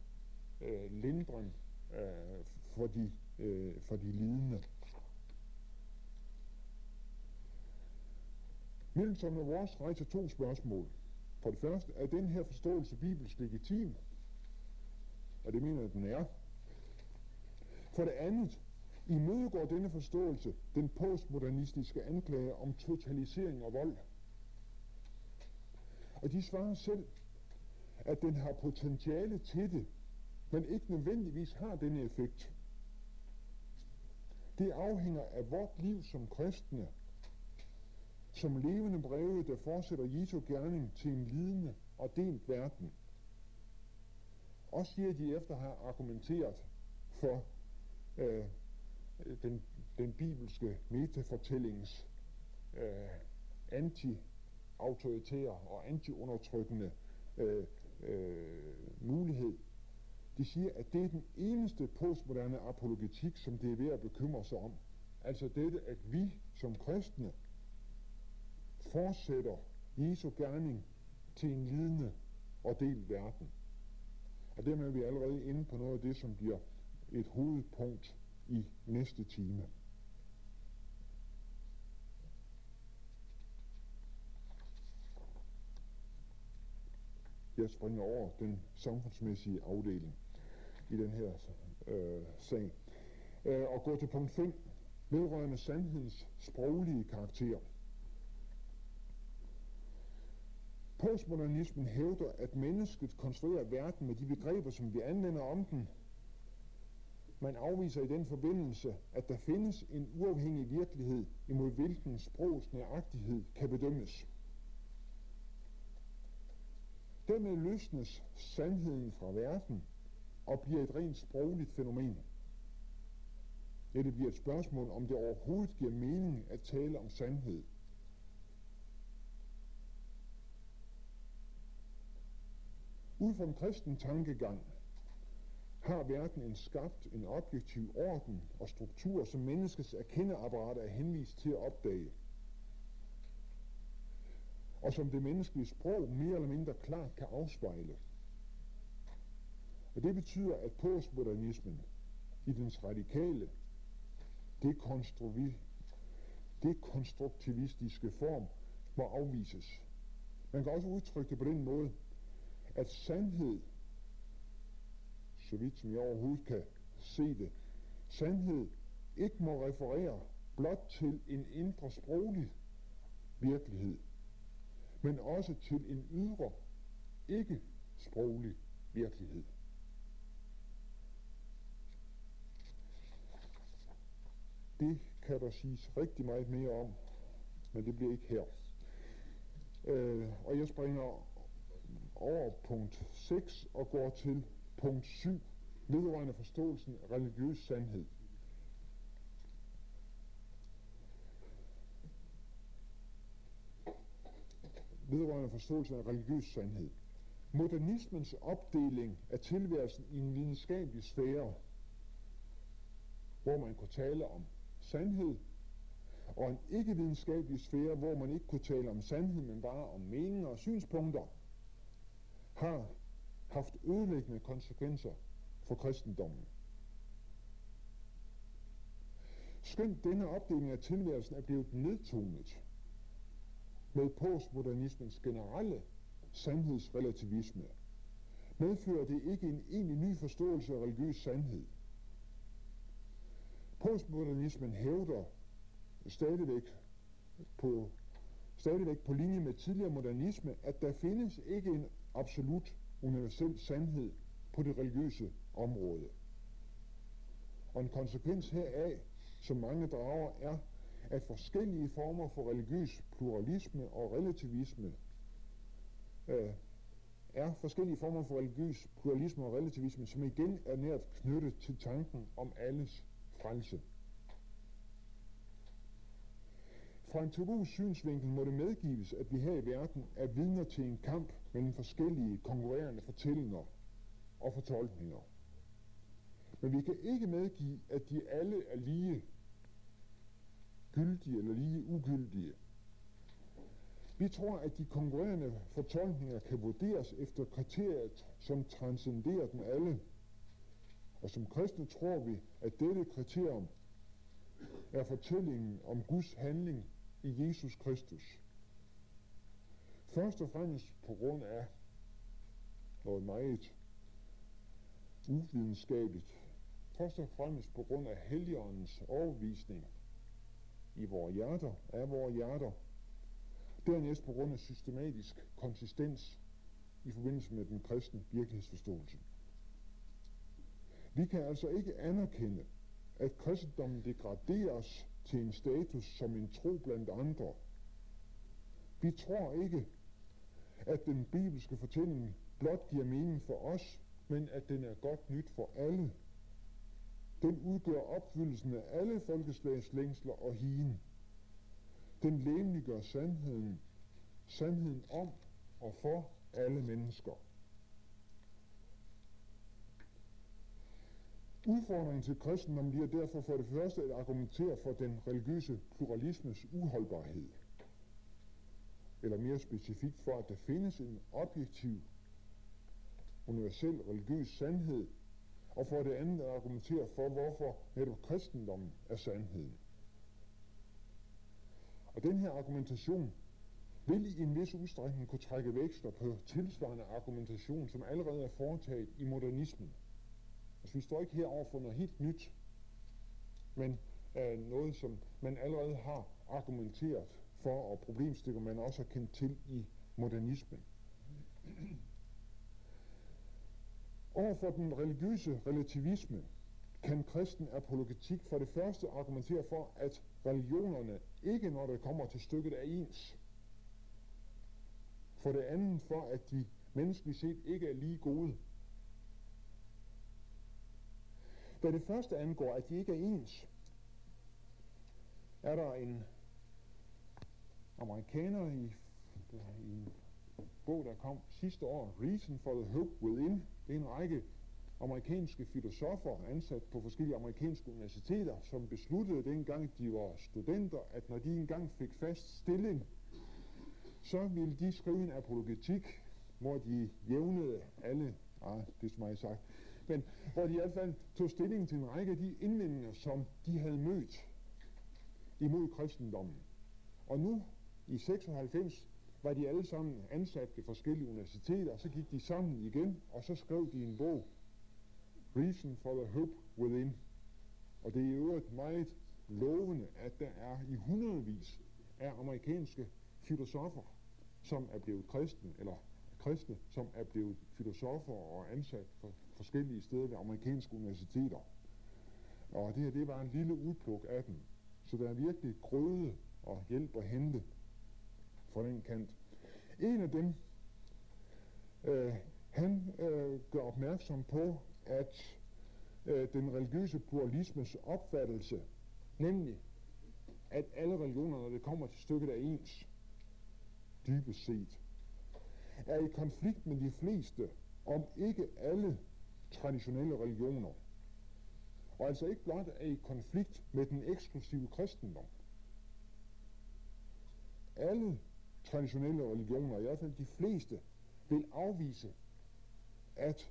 øh, lindren øh, for, de, øh, for de lidende. Milton og vores rejser to spørgsmål. For det første er den her forståelse bibelsk legitim, og det mener jeg, den er. For det andet imødegår denne forståelse den postmodernistiske anklage om totalisering og vold. Og de svarer selv, at den har potentiale til det, men ikke nødvendigvis har denne effekt. Det afhænger af vort liv som kristne, som levende breve, der fortsætter Jesu gerning til en lidende og delt verden. Og siger de efter at have argumenteret for øh, den, den bibelske metafortællings øh, anti-autoritære og anti-undertrykkende øh, øh, mulighed. De siger, at det er den eneste postmoderne apologetik, som det er ved at bekymre sig om. Altså dette, at vi som kristne fortsætter Jesu gerning til en lidende og delt verden. Og dermed er vi allerede inde på noget af det, som bliver et hovedpunkt i næste time. Jeg springer over den samfundsmæssige afdeling i den her øh, sag. Øh, og gå til punkt 5, vedrørende sandhedens sproglige karakter. Postmodernismen hævder, at mennesket konstruerer verden med de begreber, som vi anvender om den. Man afviser i den forbindelse, at der findes en uafhængig virkelighed, imod hvilken sprogs nøjagtighed kan bedømmes. Dermed løsnes sandheden fra verden og bliver et rent sprogligt fænomen. Dette bliver et spørgsmål, om det overhovedet giver mening at tale om sandhed. Ud fra en kristen tankegang har verden en skabt en objektiv orden og struktur, som menneskets erkendeapparat er henvist til at opdage. Og som det menneskelige sprog mere eller mindre klart kan afspejle. Og det betyder, at postmodernismen i dens radikale, dekonstruktivistiske form må afvises. Man kan også udtrykke det på den måde, at sandhed, så vidt som jeg overhovedet kan se det, sandhed ikke må referere blot til en indre sproglig virkelighed, men også til en ydre, ikke sproglig virkelighed. Det kan der siges rigtig meget mere om, men det bliver ikke her. Øh, og jeg springer over punkt 6 og går til punkt 7, vedrørende forståelsen af religiøs sandhed. Vedrørende forståelsen af religiøs sandhed. Modernismens opdeling af tilværelsen i en videnskabelig sfære, hvor man kunne tale om sandhed, og en ikke-videnskabelig sfære, hvor man ikke kunne tale om sandhed, men bare om meninger og synspunkter, har haft ødelæggende konsekvenser for kristendommen. Skønt denne opdeling af tilværelsen er blevet nedtonet med postmodernismens generelle sandhedsrelativisme, medfører det ikke en egentlig ny forståelse af religiøs sandhed. Postmodernismen hævder stadigvæk på, stadigvæk på linje med tidligere modernisme, at der findes ikke en absolut universel sandhed på det religiøse område. Og en konsekvens heraf, som mange drager, er, at forskellige former for religiøs pluralisme og relativisme øh, er forskellige former for religiøs pluralisme og relativisme, som igen er nært knyttet til tanken om alles frelse. Fra en teologisk synsvinkel må det medgives, at vi her i verden er vidner til en kamp mellem forskellige konkurrerende fortællinger og fortolkninger. Men vi kan ikke medgive, at de alle er lige gyldige eller lige ugyldige. Vi tror, at de konkurrerende fortolkninger kan vurderes efter kriteriet, som transcenderer dem alle. Og som kristne tror vi, at dette kriterium er fortællingen om Guds handling i Jesus Kristus. Først og fremmest på grund af noget meget uvidenskabeligt. Først og fremmest på grund af Helligåndens overvisning i vores hjerter, af vores hjerter. Dernæst på grund af systematisk konsistens i forbindelse med den kristne virkelighedsforståelse. Vi kan altså ikke anerkende, at kristendommen degraderes til en status som en tro blandt andre. Vi tror ikke, at den bibelske fortælling blot giver mening for os, men at den er godt nyt for alle. Den udgør opfyldelsen af alle folkeslags længsler og hien. Den læmeliggør sandheden, sandheden om og for alle mennesker. Udfordringen til kristendommen bliver derfor for det første at argumentere for den religiøse pluralismes uholdbarhed. Eller mere specifikt for, at der findes en objektiv, universel religiøs sandhed, og for det andet at argumentere for, hvorfor netop kristendommen er sandheden. Og den her argumentation vil i en vis udstrækning kunne trække vækster på tilsvarende argumentation, som allerede er foretaget i modernismen. Altså vi står ikke her over for noget helt nyt, men øh, noget, som man allerede har argumenteret for, og problemstykker man også har kendt til i modernismen. Overfor den religiøse relativisme kan kristen apologetik for det første argumentere for, at religionerne ikke, når det kommer til stykket, er ens. For det andet for, at de menneskeligt set ikke er lige gode. Hvad det første angår, at de ikke er ens, er der en amerikaner i, i en bog, der kom sidste år, Reason for the Hope Within. Det er en række amerikanske filosofer ansat på forskellige amerikanske universiteter, som besluttede dengang de var studenter, at når de engang fik fast stilling, så ville de skrive en apologetik, hvor de jævnede alle, ah, det som jeg sagt, men hvor de i hvert fald tog stilling til en række af de indvendinger, som de havde mødt imod kristendommen. Og nu, i 96, var de alle sammen ansat ved forskellige universiteter, og så gik de sammen igen, og så skrev de en bog, Reason for the Hope Within. Og det er i øvrigt meget lovende, at der er i hundredvis af amerikanske filosofer, som er blevet kristne, eller kristne, som er blevet filosofer og ansat for forskellige steder ved amerikanske universiteter. Og det her, det var en lille udpluk af dem. Så der er virkelig grøde og hjælp at hente fra den kant. En af dem, øh, han øh, gør opmærksom på, at øh, den religiøse pluralismes opfattelse, nemlig at alle religioner, når det kommer til stykket, er ens, dybest set, er i konflikt med de fleste, om ikke alle traditionelle religioner, og altså ikke blot er i konflikt med den eksklusive kristendom. Alle traditionelle religioner, i hvert fald de fleste, vil afvise, at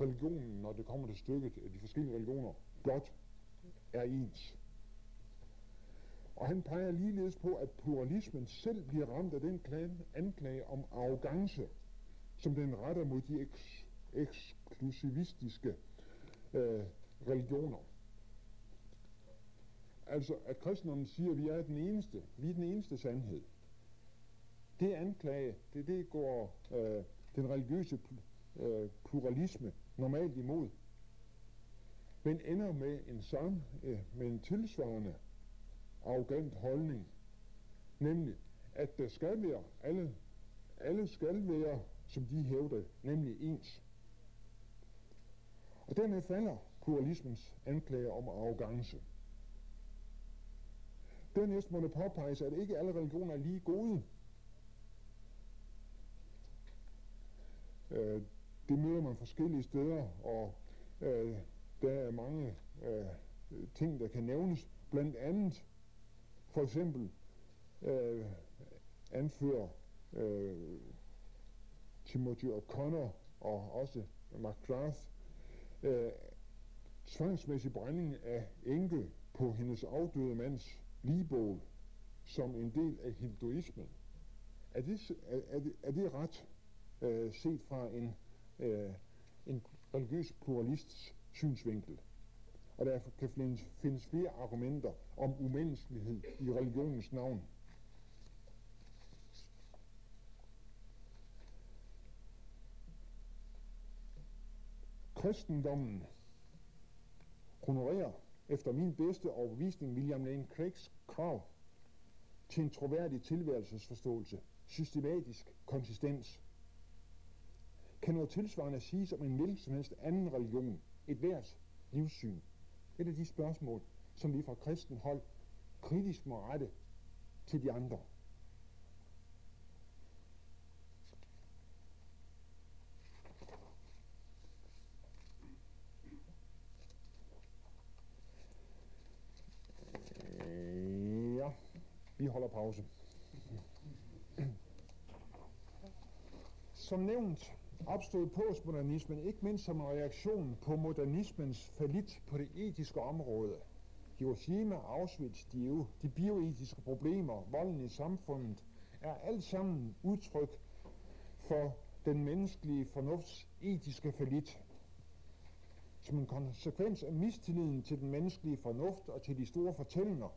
religionen, når det kommer til stykket, de forskellige religioner, blot er ens. Og han peger ligeledes på, at pluralismen selv bliver ramt af den anklage om arrogance, som den retter mod de eks- eksklusivistiske øh, religioner. Altså, at kristendommen siger, at vi er den eneste, vi er den eneste sandhed. Det anklage, det, det går øh, den religiøse øh, pluralisme normalt imod, men ender med en sam, øh, med en tilsvarende arrogant holdning, nemlig at der skal være, alle, alle skal være, som de hævder, nemlig ens. Og dermed falder pluralismens anklager om arrogance. Dernæst må det påpeges, at ikke alle religioner er lige gode. Øh, det møder man forskellige steder, og øh, der er mange øh, ting, der kan nævnes. Blandt andet for eksempel øh, anfører øh, Timothy O'Connor og også McGrath øh, tvangsmæssig brænding af enke på hendes afdøde mands ligebål som en del af hinduismen. Er det, er, er det, er det ret øh, set fra en, øh, en religiøs pluralists synsvinkel? Og der kan findes, findes flere argumenter om umenneskelighed i religionens navn. Kristendommen honorerer efter min bedste overbevisning William Lane Craigs krav til en troværdig tilværelsesforståelse, systematisk konsistens. Kan noget tilsvarende siges om en hvilken som helst anden religion, et hvert livssyn? Et af de spørgsmål, som vi fra kristen hold kritisk må rette til de andre. Ja, vi holder pause. Som nævnt opstod postmodernismen ikke mindst som en reaktion på modernismens falit på det etiske område. Hiroshima, Auschwitz, de, de bioetiske problemer, volden i samfundet, er alt sammen udtryk for den menneskelige fornufts etiske falit. Som en konsekvens af mistilliden til den menneskelige fornuft og til de store fortællinger,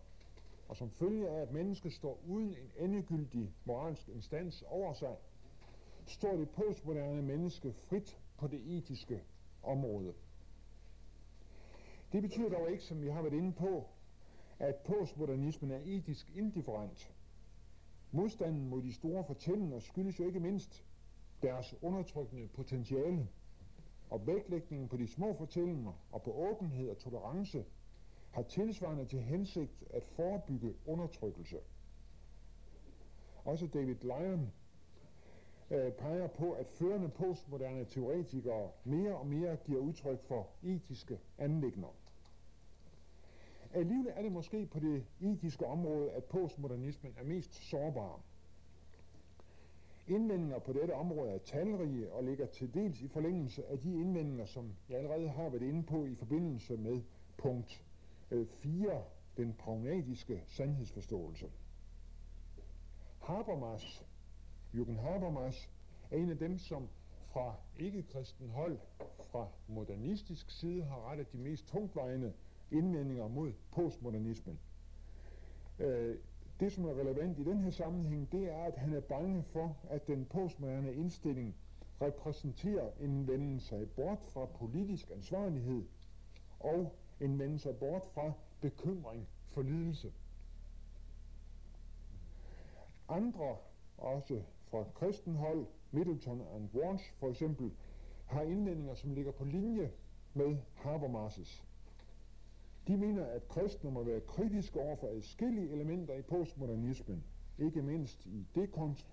og som følge af, at mennesket står uden en endegyldig moralsk instans over sig, står det postmoderne menneske frit på det etiske område. Det betyder dog ikke, som vi har været inde på, at postmodernismen er etisk indifferent. Modstanden mod de store fortællinger skyldes jo ikke mindst deres undertrykkende potentiale, og vægtlægningen på de små fortællinger og på åbenhed og tolerance har tilsvarende til hensigt at forebygge undertrykkelse. Også David Lyon øh, peger på, at førende postmoderne teoretikere mere og mere giver udtryk for etiske anlægner. Alligevel er det måske på det etiske område, at postmodernismen er mest sårbar. Indvendinger på dette område er talrige og ligger til dels i forlængelse af de indvendinger, som jeg allerede har været inde på i forbindelse med punkt Øh, 4, den pragmatiske sandhedsforståelse. Habermas, Jürgen Habermas, er en af dem, som fra ikke-kristen hold, fra modernistisk side, har rettet de mest tungtvejende indvendinger mod postmodernismen. Øh, det, som er relevant i den her sammenhæng, det er, at han er bange for, at den postmoderne indstilling repræsenterer en vende sig bort fra politisk ansvarlighed og en vende sig bort fra bekymring for lidelse. Andre, også fra kristenhold, Middleton and Warns for eksempel, har indvendinger, som ligger på linje med Habermas's. De mener, at kristne må være kritiske over for adskillige elementer i postmodernismen, ikke mindst i dekonst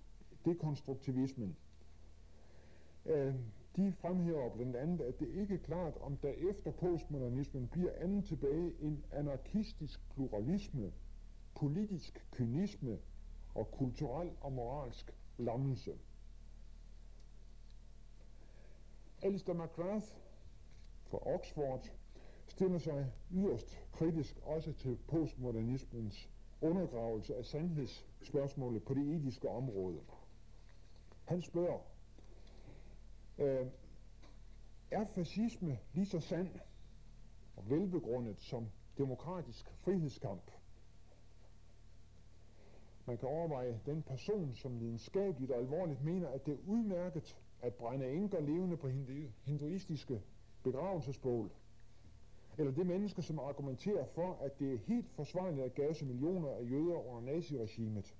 dekonstruktivismen. Øh, de fremhæver blandt andet, at det ikke er klart, om der efter postmodernismen bliver andet tilbage end anarkistisk pluralisme, politisk kynisme og kulturel og moralsk lammelse. Alistair McGrath fra Oxford stiller sig yderst kritisk også til postmodernismens undergravelse af sandhedsspørgsmålet på det etiske område. Han spørger, øh, er fascisme lige så sand og velbegrundet som demokratisk frihedskamp? Man kan overveje den person, som lidenskabeligt og alvorligt mener, at det er udmærket at brænde enker levende på hinduistiske begravelsesbål, eller det menneske, som argumenterer for, at det er helt forsvarligt at gase millioner af jøder under naziregimet.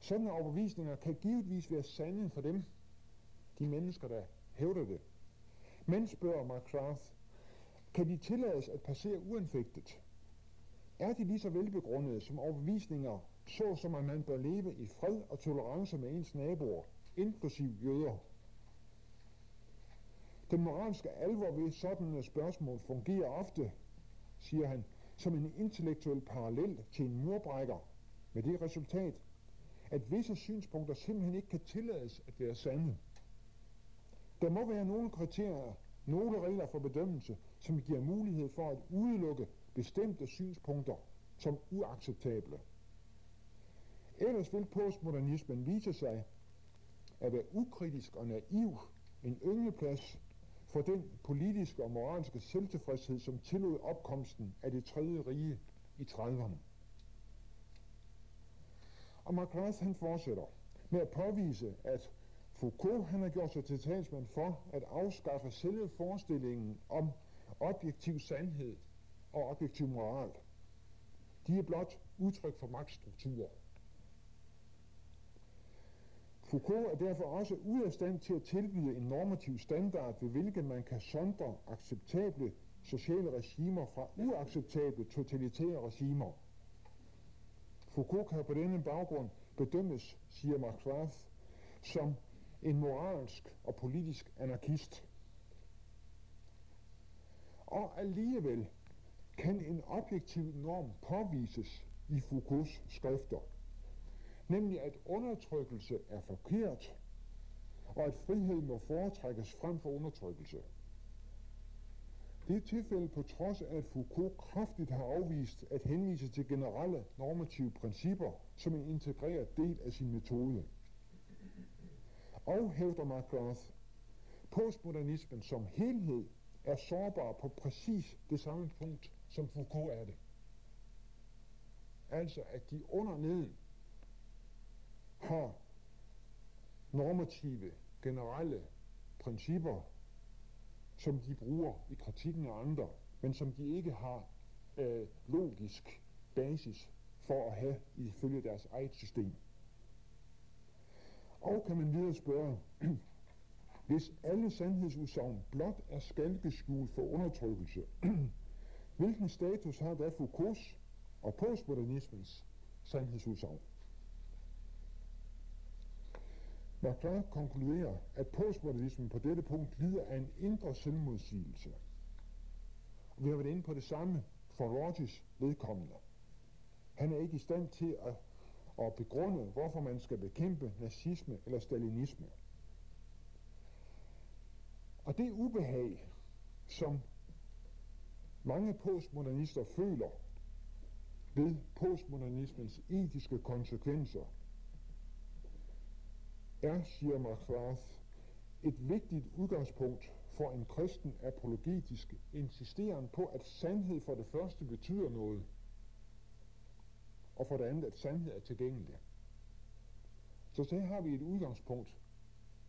Sådan overbevisninger kan givetvis være sande for dem, de mennesker, der hævder det. Men spørger McCrath, kan de tillades at passere uanfægtet? Er de lige så velbegrundede som overbevisninger, så som at man bør leve i fred og tolerance med ens naboer, inklusiv jøder? Den moralske alvor ved sådanne spørgsmål fungerer ofte, siger han, som en intellektuel parallel til en murbrækker, med det resultat, at visse synspunkter simpelthen ikke kan tillades at være sande. Der må være nogle kriterier, nogle regler for bedømmelse, som giver mulighed for at udelukke bestemte synspunkter som uacceptable. Ellers vil postmodernismen vise sig at være ukritisk og naiv, en yngleplads for den politiske og moralske selvtilfredshed, som tillod opkomsten af det tredje rige i 30'erne. Og McGrath han fortsætter med at påvise, at Foucault han har gjort sig til talsmand for at afskaffe selve forestillingen om objektiv sandhed og objektiv moral. De er blot udtryk for magtstrukturer. Foucault er derfor også ude af stand til at tilbyde en normativ standard, ved hvilken man kan sondre acceptable sociale regimer fra uacceptable totalitære regimer – Foucault kan på denne baggrund bedømmes, siger Mark Rath, som en moralsk og politisk anarkist. Og alligevel kan en objektiv norm påvises i Foucaults skrifter, nemlig at undertrykkelse er forkert, og at frihed må foretrækkes frem for undertrykkelse. Det er tilfældet på trods af, at Foucault kraftigt har afvist at henvise til generelle normative principper som en integreret del af sin metode. Og hævder McGrath, postmodernismen som helhed er sårbar på præcis det samme punkt, som Foucault er det. Altså at de under neden har normative, generelle principper, som de bruger i kritikken af andre, men som de ikke har øh, logisk basis for at have ifølge deres eget system. Og kan man videre spørge, hvis alle sandhedsudsagn blot er skalkeskjul for undertrykkelse, hvilken status har da Foucaults og postmodernismens sandhedsudsagn? Maclar konkluderer, at postmodernismen på dette punkt lider af en indre selvmodsigelse. Vi har været inde på det samme for Rogers vedkommende. Han er ikke i stand til at, og begrunde, hvorfor man skal bekæmpe nazisme eller stalinisme. Og det ubehag, som mange postmodernister føler ved postmodernismens etiske konsekvenser, er, siger Marx et vigtigt udgangspunkt for en kristen apologetisk insisteren på, at sandhed for det første betyder noget, og for det andet, at sandhed er tilgængelig. Så så har vi et udgangspunkt,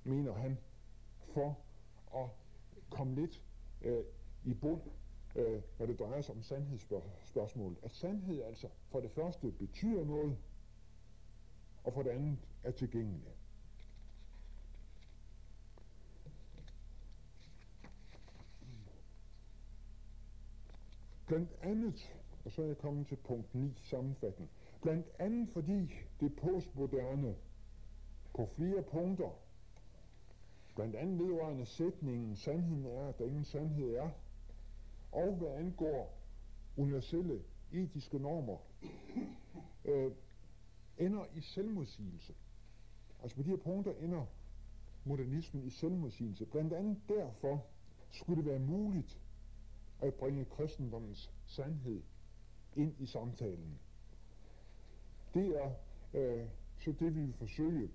mener han, for at komme lidt øh, i bund, øh, når det drejer sig om sandhedsspørgsmålet. At sandhed altså for det første betyder noget, og for det andet er tilgængelig. Blandt andet, og så er jeg kommet til punkt 9 sammenfatten. blandt andet fordi det postmoderne på flere punkter, blandt andet vedrørende sætningen, sandheden er, at der ingen sandhed er, og hvad angår universelle etiske normer, øh, ender i selvmodsigelse. Altså på de her punkter ender modernismen i selvmodsigelse. Blandt andet derfor skulle det være muligt at bringe kristendommens sandhed ind i samtalen. Det er øh, så det, vi vil forsøge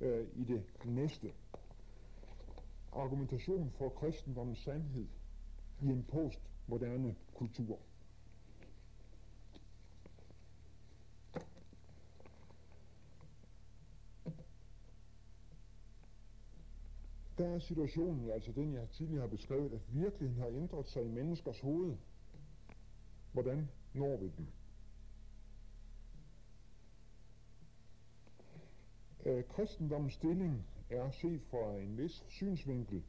øh, i det næste. Argumentation for kristendommens sandhed i en postmoderne kultur. der er situationen altså den, jeg tidligere har beskrevet, at virkeligheden har ændret sig i menneskers hoved. Hvordan når vi den? Øh, kristendommens stilling er set fra en vis synsvinkel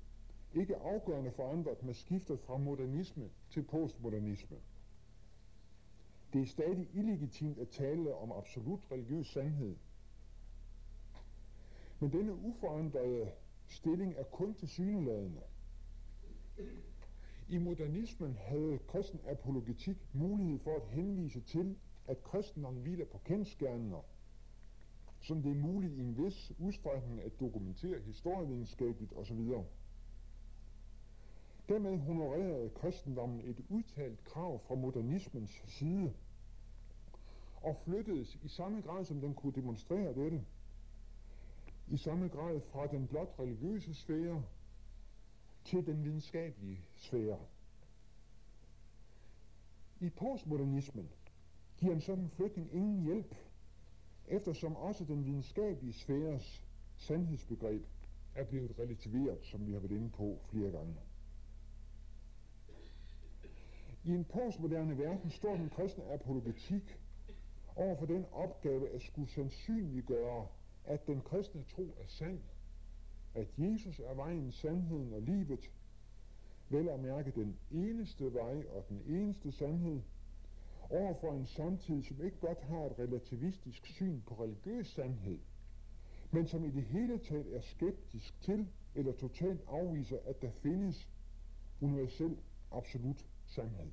ikke afgørende forandret med skiftet fra modernisme til postmodernisme. Det er stadig illegitimt at tale om absolut religiøs sandhed. Men denne uforandrede stilling er kun til syneladende. I modernismen havde kristen apologetik mulighed for at henvise til, at kristendommen hviler på kendskærninger, som det er muligt i en vis udstrækning at dokumentere historievidenskabeligt osv. Dermed honorerede kristendommen et udtalt krav fra modernismens side, og flyttedes i samme grad, som den kunne demonstrere dette, i samme grad fra den blot religiøse sfære til den videnskabelige sfære. I postmodernismen giver en sådan flytning ingen hjælp, eftersom også den videnskabelige sfæres sandhedsbegreb er blevet relativeret, som vi har været inde på flere gange. I en postmoderne verden står den kristne apologetik over for den opgave at skulle sandsynliggøre at den kristne tro er sand, at Jesus er vejen, sandheden og livet, vel at mærke den eneste vej og den eneste sandhed, overfor en samtid, som ikke godt har et relativistisk syn på religiøs sandhed, men som i det hele taget er skeptisk til eller totalt afviser, at der findes universel absolut sandhed.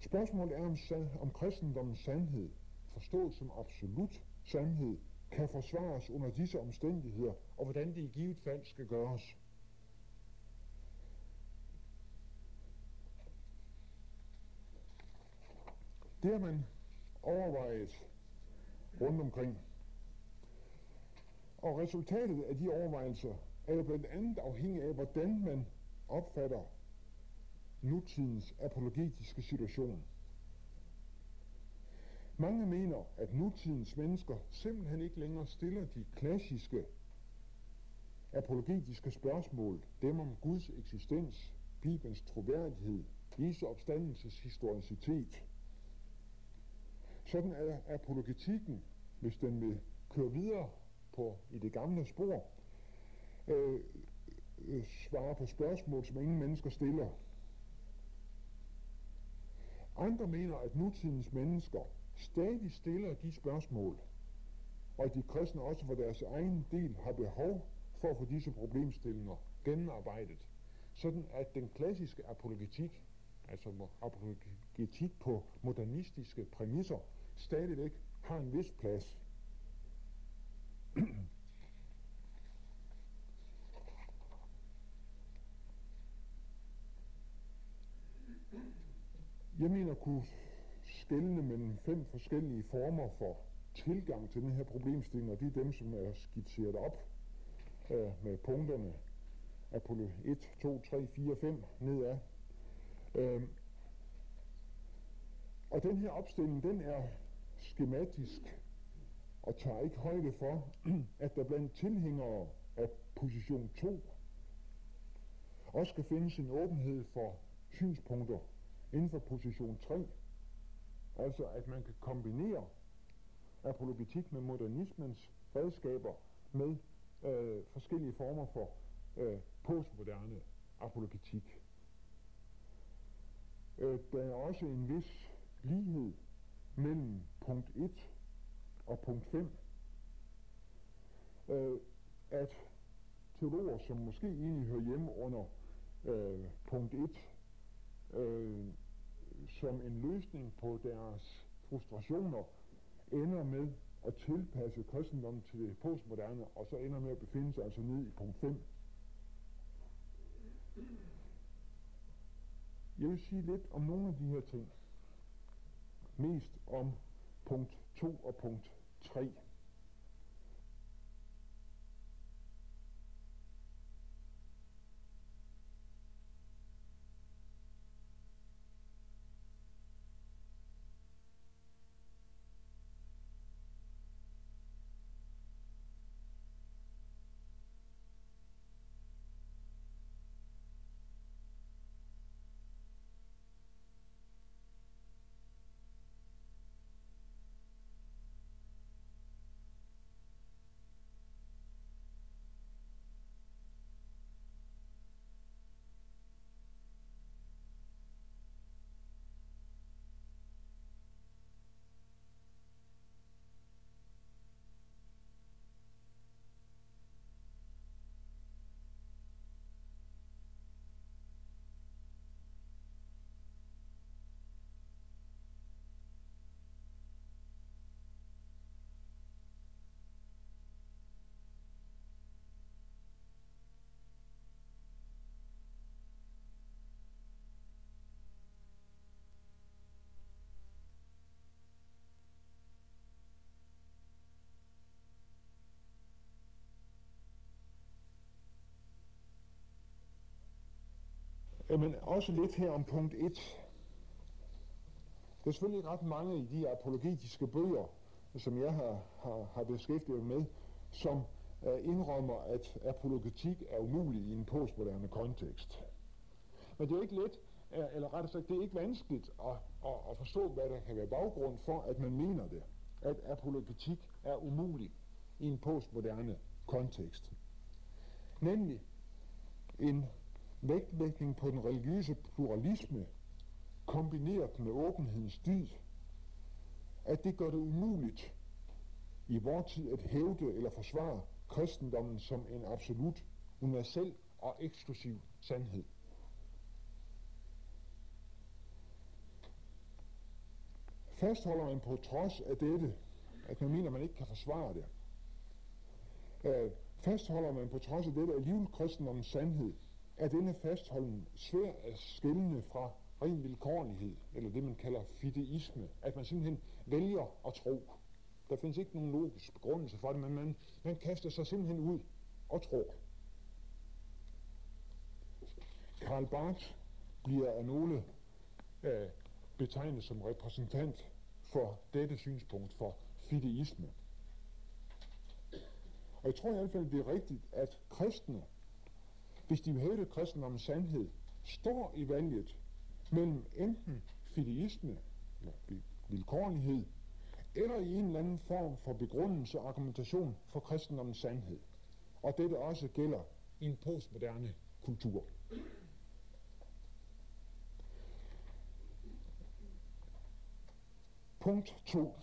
Spørgsmålet er, om, om kristendommens sandhed, forstået som absolut sandhed, kan forsvares under disse omstændigheder, og hvordan det i givet fald skal gøres. Det har man overvejet rundt omkring. Og resultatet af de overvejelser er jo blandt andet afhængig af, hvordan man opfatter nutidens apologetiske situation. Mange mener, at nutidens mennesker simpelthen ikke længere stiller de klassiske apologetiske spørgsmål, dem om Guds eksistens, Bibelens troværdighed, Jesu opstandelses historicitet. Sådan er apologetikken, hvis den vil køre videre på i det gamle spor, øh, øh, svare på spørgsmål, som ingen mennesker stiller. Andre mener, at nutidens mennesker stadig stiller de spørgsmål, og at de kristne også for deres egen del har behov for at få disse problemstillinger gennemarbejdet, sådan at den klassiske apologetik, altså apologetik på modernistiske præmisser, stadigvæk har en vis plads. Jeg mener kunne skældne mellem fem forskellige former for tilgang til den her problemstilling, og det er dem, som er skitseret op øh, med punkterne Apollo 1, 2, 3, 4, 5 nedad. Øh, og den her opstilling, den er skematisk og tager ikke højde for, at der blandt tilhængere af position 2 også skal findes en åbenhed for synspunkter inden for position 3. Altså at man kan kombinere apologetik med modernismens redskaber med øh, forskellige former for øh, postmoderne apologetik. Øh, der er også en vis lighed mellem punkt 1 og punkt 5, øh, at teologer, som måske egentlig hører hjemme under øh, punkt 1, øh, som en løsning på deres frustrationer, ender med at tilpasse kristendommen til det postmoderne, og så ender med at befinde sig altså ned i punkt 5. Jeg vil sige lidt om nogle af de her ting. Mest om punkt 2 og punkt 3. Men også lidt her om punkt 1. Der er selvfølgelig ret mange i de apologetiske bøger, som jeg har, har, har beskæftiget med, som uh, indrømmer, at apologetik er umulig i en postmoderne kontekst. Men det er ikke let, øh, eller rettere sagt, det er ikke vanskeligt at, at, at forstå, hvad der kan være baggrund for, at man mener det, at apologetik er umulig i en postmoderne kontekst. Nemlig en vægtlægning på den religiøse pluralisme kombineret med åbenhedens dyd, at det gør det umuligt i vor tid at hævde eller forsvare kristendommen som en absolut, universel og eksklusiv sandhed. Fastholder man på trods af dette, at man mener, man ikke kan forsvare det, øh, fastholder man på trods af dette alligevel kristendommens sandhed, er denne fastholden svær at skælne fra ren vilkårlighed, eller det man kalder fideisme, at man simpelthen vælger at tro. Der findes ikke nogen logisk begrundelse for det, men man, man kaster sig simpelthen ud og tror. Karl Barth bliver af nogle øh, betegnet som repræsentant for dette synspunkt for fideisme. Og jeg tror i hvert fald, det er rigtigt, at kristne, hvis de vil hævde kristendommens sandhed, står i valget mellem enten fideisme, eller vilkårlighed, eller i en eller anden form for begrundelse og argumentation for kristendommens sandhed. Og dette også gælder i en postmoderne kultur. Punkt 2.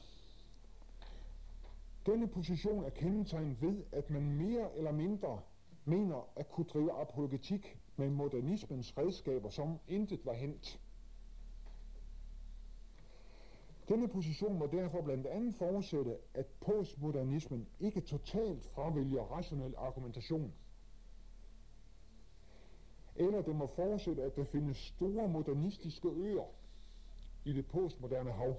Denne position er kendetegnet ved, at man mere eller mindre mener at kunne drive apologetik med modernismens redskaber, som intet var hent. Denne position må derfor blandt andet forudsætte, at postmodernismen ikke totalt fravælger rationel argumentation. Eller det må forudsætte, at der findes store modernistiske øer i det postmoderne hav.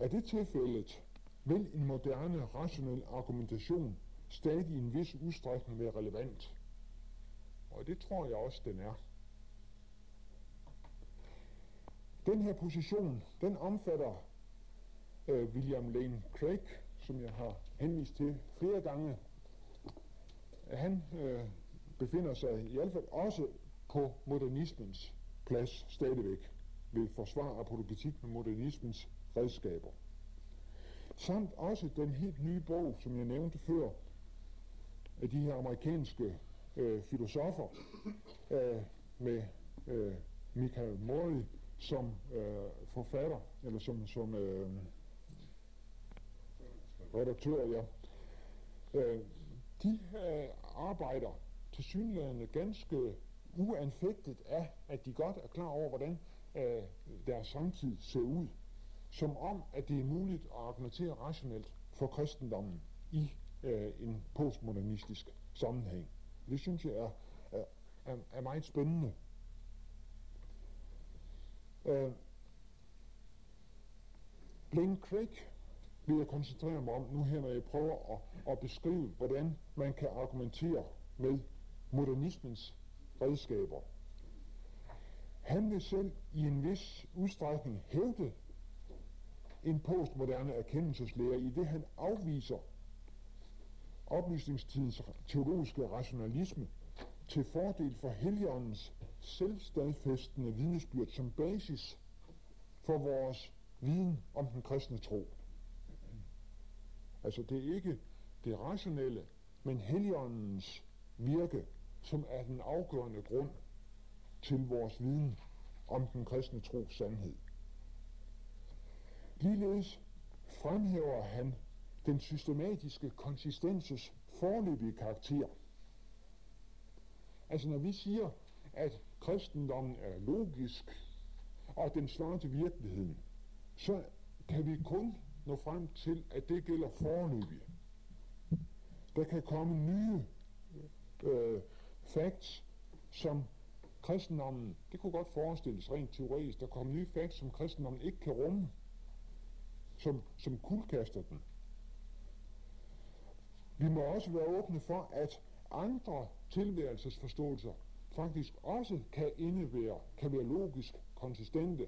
Er det tilfældet, vil en moderne rationel argumentation stadig i en vis udstrækning være relevant. Og det tror jeg også, den er. Den her position, den omfatter øh, William Lane Craig, som jeg har henvist til flere gange. Han øh, befinder sig i hvert fald også på modernismens plads stadigvæk ved forsvar apologetik med modernismens redskaber. Samt også den helt nye bog, som jeg nævnte før, af de her amerikanske øh, filosofer øh, med øh, Michael Mori som øh, forfatter, eller som, som øh, redaktør, ja. Øh, de øh, arbejder til synligheden ganske uanfægtet af, at de godt er klar over, hvordan øh, deres samtid ser ud. Som om, at det er muligt at argumentere rationelt for kristendommen i øh, en postmodernistisk sammenhæng. Det synes jeg er, er, er, meget spændende. Øh, Blaine Craig vil jeg koncentrere mig om nu her, når jeg prøver at, at beskrive, hvordan man kan argumentere med modernismens redskaber. Han vil selv i en vis udstrækning hævde en postmoderne erkendelseslærer i det, han afviser oplysningstidens teologiske rationalisme til fordel for Helligåndens selvstadfæstende vidnesbyrd som basis for vores viden om den kristne tro. Altså det er ikke det rationelle, men Helligåndens virke, som er den afgørende grund til vores viden om den kristne tros sandhed. Ligeledes fremhæver han den systematiske konsistenses forløbige karakter. Altså når vi siger, at kristendommen er logisk, og at den svarer til virkeligheden, så kan vi kun nå frem til, at det gælder forløbige. Der kan komme nye øh, facts, som kristendommen, det kunne godt forestilles rent teoretisk, der kommer nye facts, som kristendommen ikke kan rumme, som, som kuldkaster den. Vi må også være åbne for, at andre tilværelsesforståelser faktisk også kan indebære, kan være logisk konsistente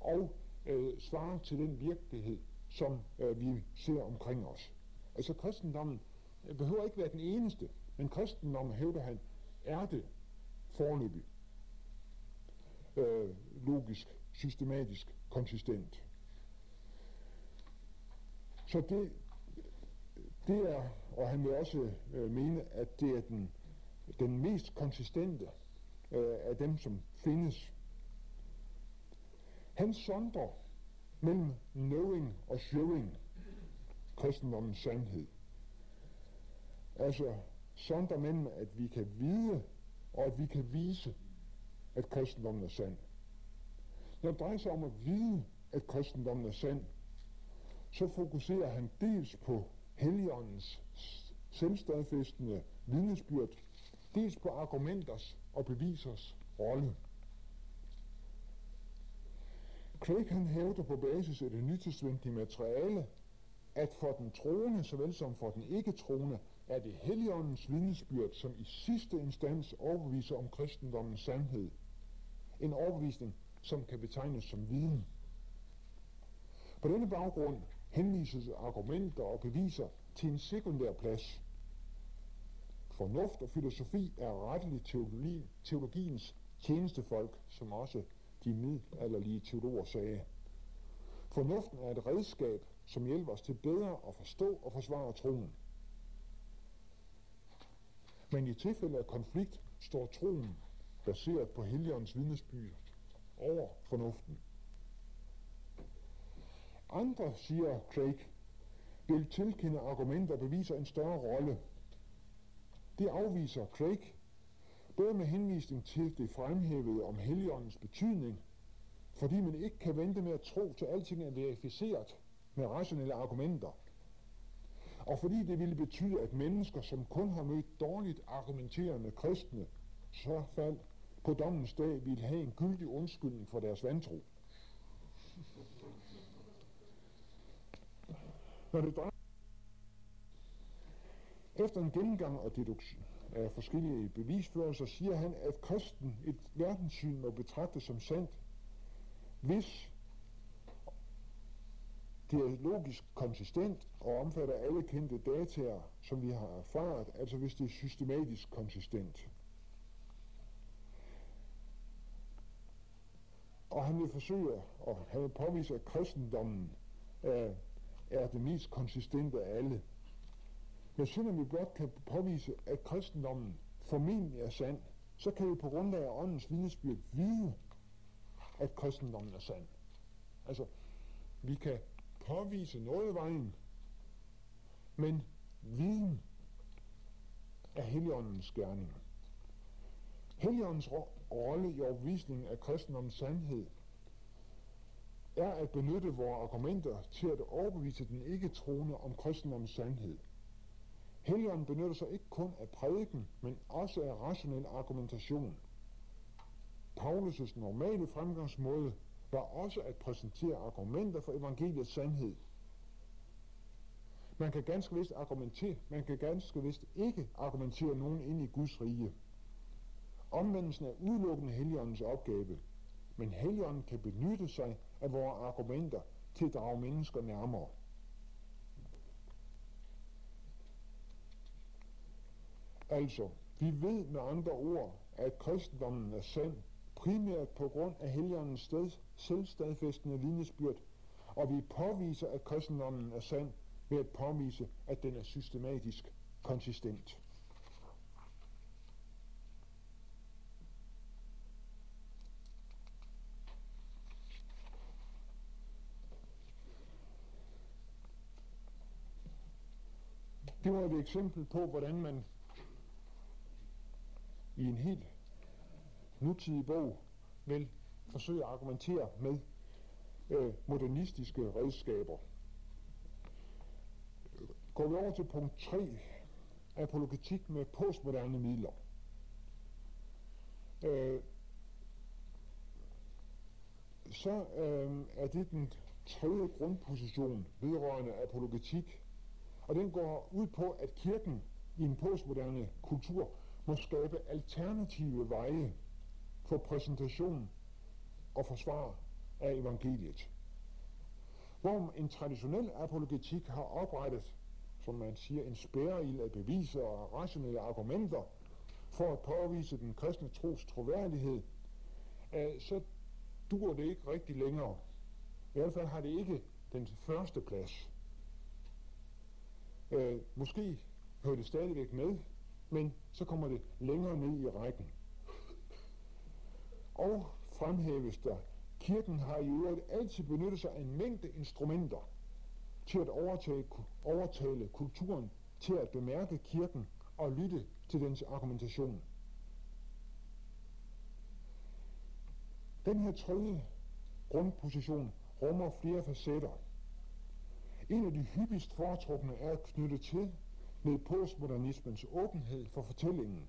og øh, svare til den virkelighed, som øh, vi ser omkring os. Altså kristendommen øh, behøver ikke være den eneste, men kristendommen, hævder han, er det forløbig, øh, logisk, systematisk, konsistent. Så det, det er, og han vil også øh, mene, at det er den, den mest konsistente øh, af dem, som findes. Han sondrer mellem knowing og showing kristendommens sandhed. Altså sondrer mellem, at vi kan vide og at vi kan vise, at kristendommen er sand. Når det drejer sig om at vide, at kristendommen er sand, så fokuserer han dels på Helligåndens selvstadfæstende vidnesbyrd, dels på argumenters og bevisers rolle. Craig han hævder på basis af det nytestamentelige materiale, at for den troende, såvel som for den ikke-troende, er det Helligåndens vidnesbyrd, som i sidste instans overbeviser om kristendommens sandhed. En overbevisning, som kan betegnes som viden. På denne baggrund henvises argumenter og beviser til en sekundær plads. Fornuft og filosofi er retteligt teologi, teologiens tjenestefolk, som også de middelalderlige teologer sagde. Fornuften er et redskab, som hjælper os til bedre at forstå og forsvare troen. Men i tilfælde af konflikt står troen baseret på Helligåndens vidnesbyrd over fornuften. Andre, siger Craig, vil tilkende argumenter der beviser en større rolle. Det afviser Craig, både med henvisning til det fremhævede om heligåndens betydning, fordi man ikke kan vente med at tro til alting er verificeret med rationelle argumenter, og fordi det ville betyde, at mennesker, som kun har mødt dårligt argumenterende kristne, så fald på dommens dag ville have en gyldig undskyldning for deres vantro. Når det drejer efter en gennemgang og deduktion af forskellige bevisførelser, siger han, at kristen et verdenssyn må betragtes som sandt, hvis det er logisk konsistent og omfatter alle kendte dataer, som vi har erfaret, altså hvis det er systematisk konsistent. Og han vil forsøge, og han vil påvise, at kristendommen øh, er det mest konsistente af alle. Men selvom vi blot kan påvise, at kristendommen formentlig er sand, så kan vi på grundlag af åndens vidnesbyrd vide, at kristendommen er sand. Altså, vi kan påvise noget i vejen, men viden er Helligåndens gerning. Helligåndens rolle i overvisningen af kristendommens sandhed er at benytte vores argumenter til at overbevise den ikke-troende om kristendommens sandhed. Helligånden benytter sig ikke kun af prædiken, men også af rationel argumentation. Paulus' normale fremgangsmåde var også at præsentere argumenter for evangeliets sandhed. Man kan ganske vist argumentere, man kan ganske vist ikke argumentere nogen ind i Guds rige. Omvendelsen er udelukkende Helligåndens opgave, men Helligånden kan benytte sig af vores argumenter til at drage mennesker nærmere. Altså, vi ved med andre ord, at kristendommen er sand, primært på grund af helgernes sted, selvstadfæstende vidnesbyrd, og vi påviser, at kristendommen er sand ved at påvise, at den er systematisk konsistent. Det var et eksempel på, hvordan man i en helt nutidig bog vil forsøge at argumentere med øh, modernistiske redskaber. Går vi over til punkt 3, apologetik med postmoderne midler. Øh, så øh, er det den tredje grundposition vedrørende apologetik, og den går ud på, at kirken i en postmoderne kultur må skabe alternative veje for præsentation og forsvar af evangeliet. Hvor en traditionel apologetik har oprettet, som man siger, en spærreild af beviser og rationelle argumenter for at påvise den kristne tros troværdighed, øh, så dur det ikke rigtig længere. I hvert fald har det ikke den første plads. Øh, måske hører det stadigvæk med, men så kommer det længere ned i rækken. Og fremhæves der, kirken har i øvrigt altid benyttet sig af en mængde instrumenter til at overtale, overtale kulturen til at bemærke kirken og lytte til dens argumentation. Den her tredje grundposition rummer flere facetter. En af de hyppigst foretrukne er knyttet til med postmodernismens åbenhed for fortællingen.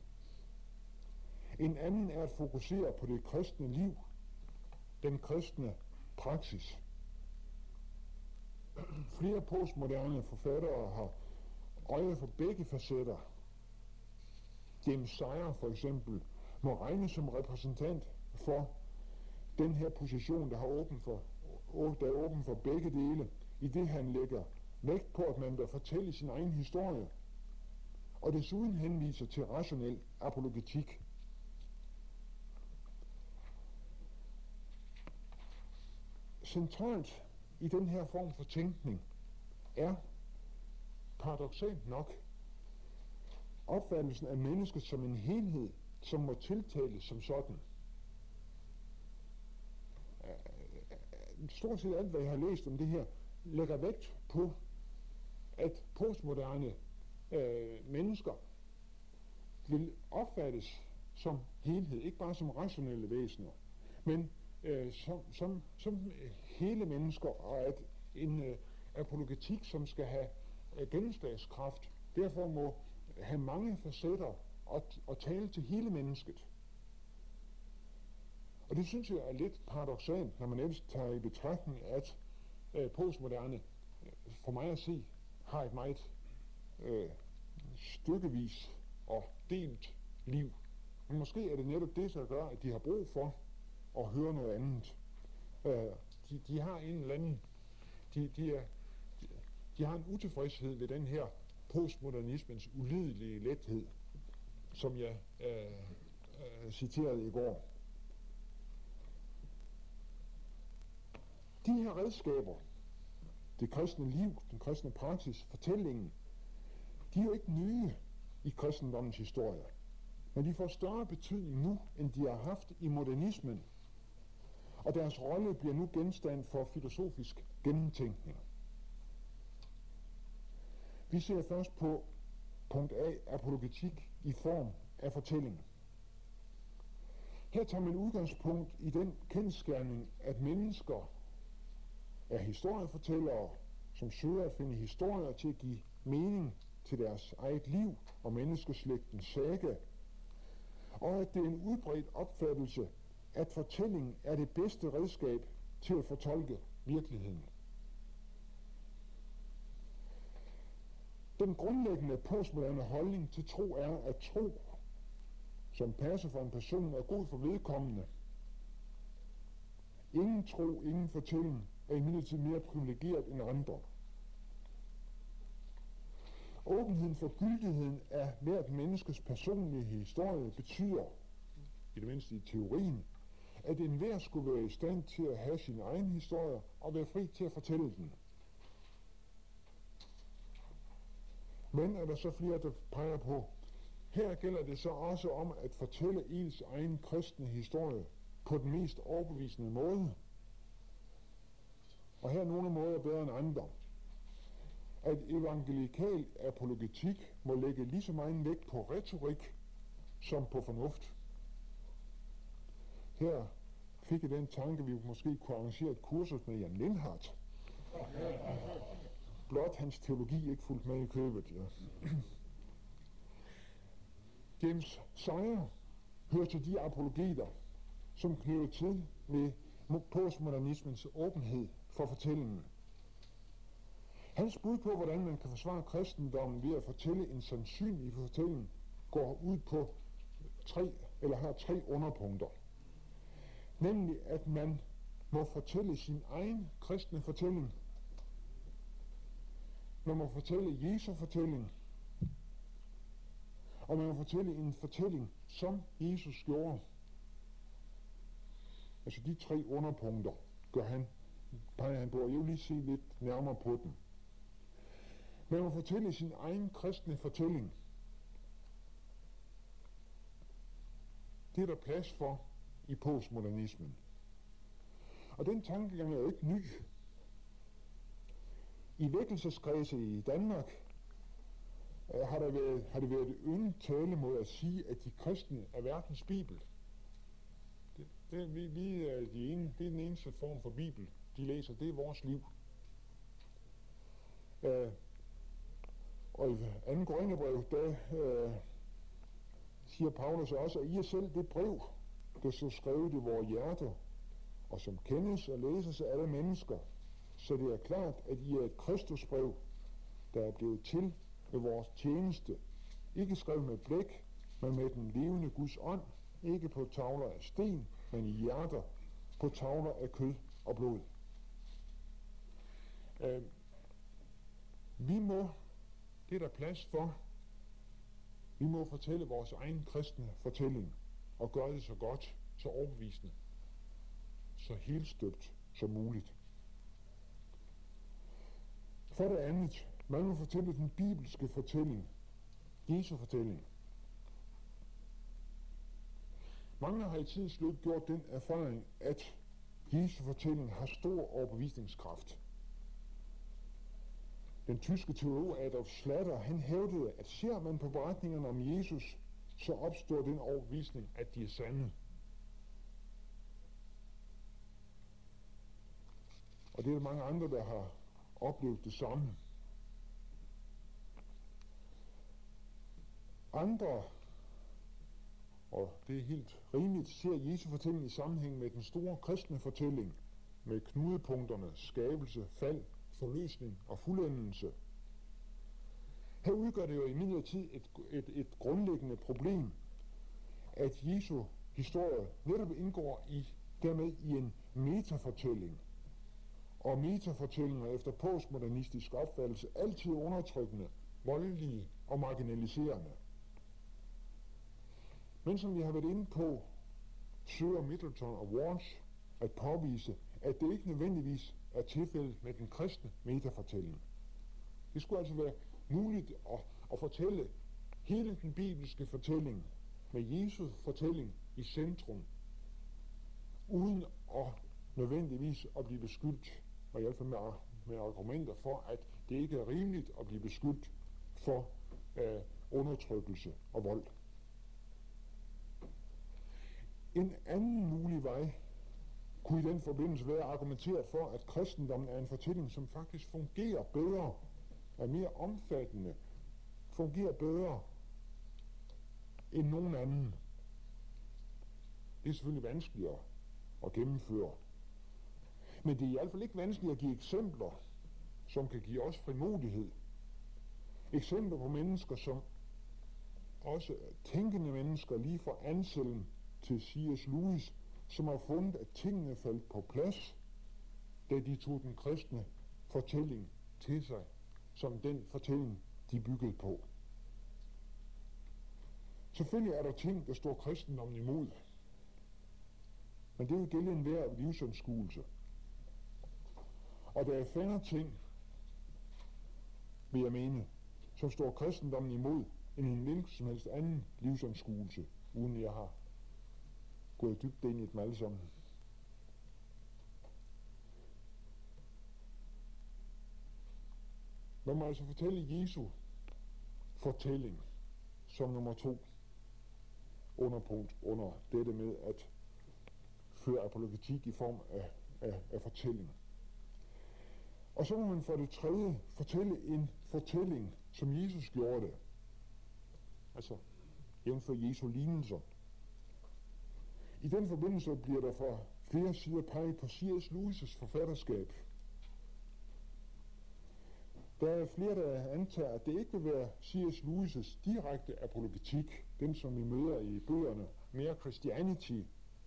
En anden er at fokusere på det kristne liv, den kristne praksis. Flere postmoderne forfattere har øje for begge facetter. James Sire for eksempel må regnes som repræsentant for den her position, der, har åben for, der er åben for begge dele, i det han lægger vægt på, at man bør fortælle sin egen historie, og desuden henviser til rationel apologetik. Centralt i den her form for tænkning er paradoxalt nok opfattelsen af mennesket som en helhed, som må tiltales som sådan. Øh, øh, øh, stort set alt, hvad jeg har læst om det her, lægger vægt på, at postmoderne øh, mennesker vil opfattes som helhed, ikke bare som rationelle væsener, men øh, som, som, som hele mennesker, og at en øh, apologetik, som skal have øh, gennemslagskraft, derfor må have mange facetter og, og tale til hele mennesket. Og det synes jeg er lidt paradoxalt, når man ellers tager i betragtning, at øh, postmoderne, for mig at se, har et meget øh, stykkevis og delt liv. Men måske er det netop det, der gør, at de har brug for at høre noget andet. Øh, de, de har en eller anden, de, de, er, de, de har en utilfredshed ved den her postmodernismens ulidelige lethed, som jeg øh, øh, citerede i går. De her redskaber, det kristne liv, den kristne praksis, fortællingen, de er jo ikke nye i kristendommens historie. Men de får større betydning nu, end de har haft i modernismen. Og deres rolle bliver nu genstand for filosofisk gennemtænkning. Vi ser først på punkt A, apologetik i form af fortælling. Her tager man udgangspunkt i den kendskærning, at mennesker er historiefortællere, som søger at finde historier til at give mening til deres eget liv og menneskeslægtens saga, og at det er en udbredt opfattelse, at fortælling er det bedste redskab til at fortolke virkeligheden. Den grundlæggende postmoderne holdning til tro er, at tro, som passer for en person, er god for vedkommende. Ingen tro, ingen fortælling er imidlertid mere privilegeret end andre. Åbenheden for gyldigheden af hvert menneskes personlige historie betyder, i det mindste i teorien, at enhver skulle være i stand til at have sin egen historie og være fri til at fortælle den. Men er der så flere, der peger på, her gælder det så også om at fortælle ens egen kristne historie på den mest overbevisende måde. Og her er nogle måder bedre end andre. At evangelikal apologetik må lægge lige så meget vægt på retorik som på fornuft. Her fik jeg den tanke, vi måske kunne arrangere et kursus med Jan Lindhardt. Blot hans teologi ikke fuldt med i købet. Ja. James Sire hører til de apologeter, som knytter til med postmodernismens åbenhed for fortællingen. Hans bud på, hvordan man kan forsvare kristendommen ved at fortælle en sandsynlig fortælling, går ud på tre, eller har tre underpunkter. Nemlig, at man må fortælle sin egen kristne fortælling. Man må fortælle Jesu fortælling. Og man må fortælle en fortælling, som Jesus gjorde. Altså de tre underpunkter gør han, peger han på, og jeg vil lige se lidt nærmere på den. Man må fortælle sin egen kristne fortælling. Det er der plads for i postmodernismen. Og den tankegang er jo ikke ny. I vækkelseskredse i Danmark øh, har, der været, har det været et yndet tale mod at sige, at de kristne er verdens bibel. Det, det, vi, vi er de ene, det er den eneste form for bibel, de læser. Det er vores liv. Øh, og i anden Korintherbrev, der øh, siger Paulus også, at I er selv det brev, der så skrevet i vores hjerter, og som kendes og læses af alle mennesker, så det er klart, at I er et Kristusbrev, der er blevet til ved vores tjeneste, ikke skrevet med blæk, men med den levende Guds ånd, ikke på tavler af sten, men i hjerter, på tavler af kød og blod. Øh, vi må, det er der plads for, vi må fortælle vores egen kristne fortælling, og gøre det så godt, så overbevisende, så helt støbt som muligt. For det andet, man må fortælle den bibelske fortælling, Jesu fortælling. Mange har i tidens løb gjort den erfaring, at Jesu fortælling har stor overbevisningskraft. Den tyske teolog Adolf Schlatter, han hævdede, at ser man på beretningerne om Jesus, så opstår den overbevisning, at de er sande. Og det er der mange andre, der har oplevet det samme. Andre, og det er helt rimeligt, ser Jesu fortælling i sammenhæng med den store kristne fortælling, med knudepunkterne, skabelse, fald, forløsning og fuldendelse. Her udgør det jo i midlertid et, et, et grundlæggende problem, at Jesu historie netop indgår i dermed i en metafortælling. Og metafortællinger efter postmodernistisk opfattelse altid undertrykkende, voldelige og marginaliserende. Men som vi har været inde på, søger Middleton og Walsh at påvise, at det ikke nødvendigvis er tilfældet med den kristne metafortælling. Det skulle altså være muligt at, at fortælle hele den bibelske fortælling med Jesus fortælling i centrum, uden at nødvendigvis at blive beskyldt, og i hvert fald med, med argumenter for, at det ikke er rimeligt at blive beskyldt for øh, undertrykkelse og vold. En anden mulig vej kunne i den forbindelse være argumenteret for, at kristendommen er en fortælling, som faktisk fungerer bedre, er mere omfattende, fungerer bedre end nogen anden. Det er selvfølgelig vanskeligere at gennemføre. Men det er i hvert fald ikke vanskeligt at give eksempler, som kan give os frimodighed. Eksempler på mennesker, som også tænkende mennesker lige fra Anselm til C.S. Lewis, som har fundet, at tingene faldt på plads, da de tog den kristne fortælling til sig, som den fortælling, de byggede på. Selvfølgelig er der ting, der står kristendommen imod. Men det vil gælde enhver livsanskuelse. Og der er færre ting, vil jeg mene, som står kristendommen imod, end en hvilken som helst anden livsanskuelse, uden jeg har gået dybt ind i dem alle sammen. Lad mig altså fortælle Jesu fortælling som nummer to underpunkt under dette med at føre apologetik i form af, af, af fortælling. Og så må man for det tredje fortælle en fortælling, som Jesus gjorde det. Altså, jævnfør Jesu lignelser. I den forbindelse bliver der fra flere sider peget på C.S. Lewis' forfatterskab. Der er flere, der antager, at det ikke vil være C.S. Lewis' direkte apologetik, den som vi møder i bøgerne Mere Christianity,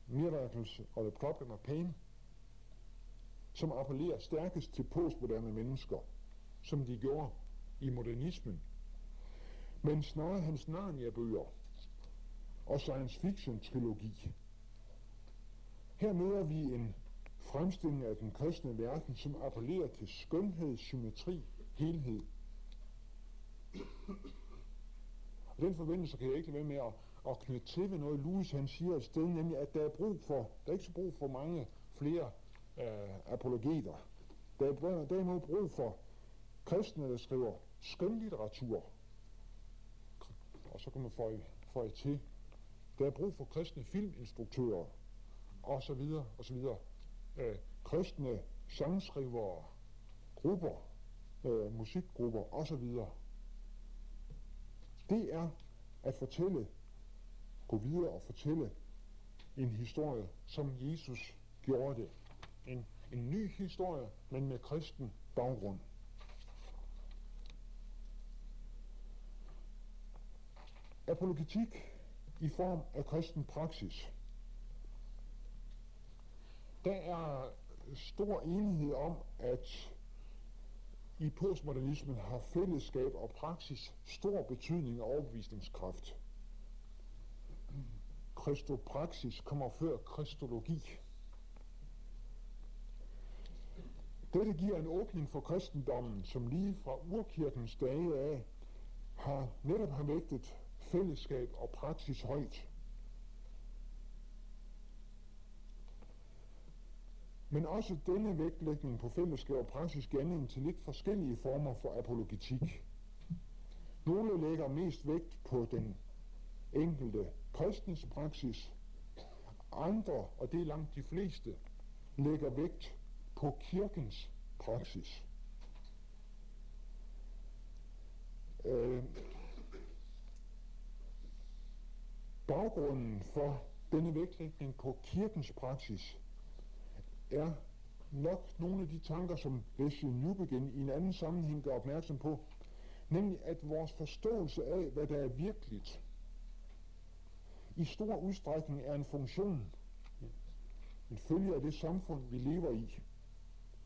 Miracles og The Problem of Pain, som appellerer stærkest til postmoderne mennesker, som de gjorde i modernismen. Men snarere hans Narnia-bøger og science fiction-trilogi, her møder vi en fremstilling af den kristne verden, som appellerer til skønhed, symmetri, helhed. Og den forbindelse kan jeg ikke være med at, at knytte til ved noget, Louis han siger et sted, nemlig at der er brug for, der er ikke så brug for mange flere øh, apologeter. Der er derimod brug for kristne, der skriver skønlitteratur. Og så kan man få, få til, der er brug for kristne filminstruktører, og så videre, og så videre. Øh, kristne sangskrivere, grupper, øh, musikgrupper, og så videre. Det er at fortælle, gå videre og fortælle en historie, som Jesus gjorde det. En, en ny historie, men med kristen baggrund. Apologetik i form af kristen praksis. Der er stor enighed om, at i postmodernismen har fællesskab og praksis stor betydning og overbevisningskraft. Kristopraksis kommer før kristologi. Dette giver en åbning for kristendommen, som lige fra urkirkens dage af har netop har vægtet fællesskab og praksis højt. Men også denne vægtlægning på fællesskab og praksis giver anledning til lidt forskellige former for apologetik. Nogle lægger mest vægt på den enkelte kristens praksis. Andre, og det er langt de fleste, lægger vægt på kirkens praksis. Øh, baggrunden for denne vægtlægning på kirkens praksis er nok nogle af de tanker, som Leslie Newbegin i en anden sammenhæng gør opmærksom på, nemlig at vores forståelse af, hvad der er virkeligt, i stor udstrækning er en funktion, en følge af det samfund, vi lever i.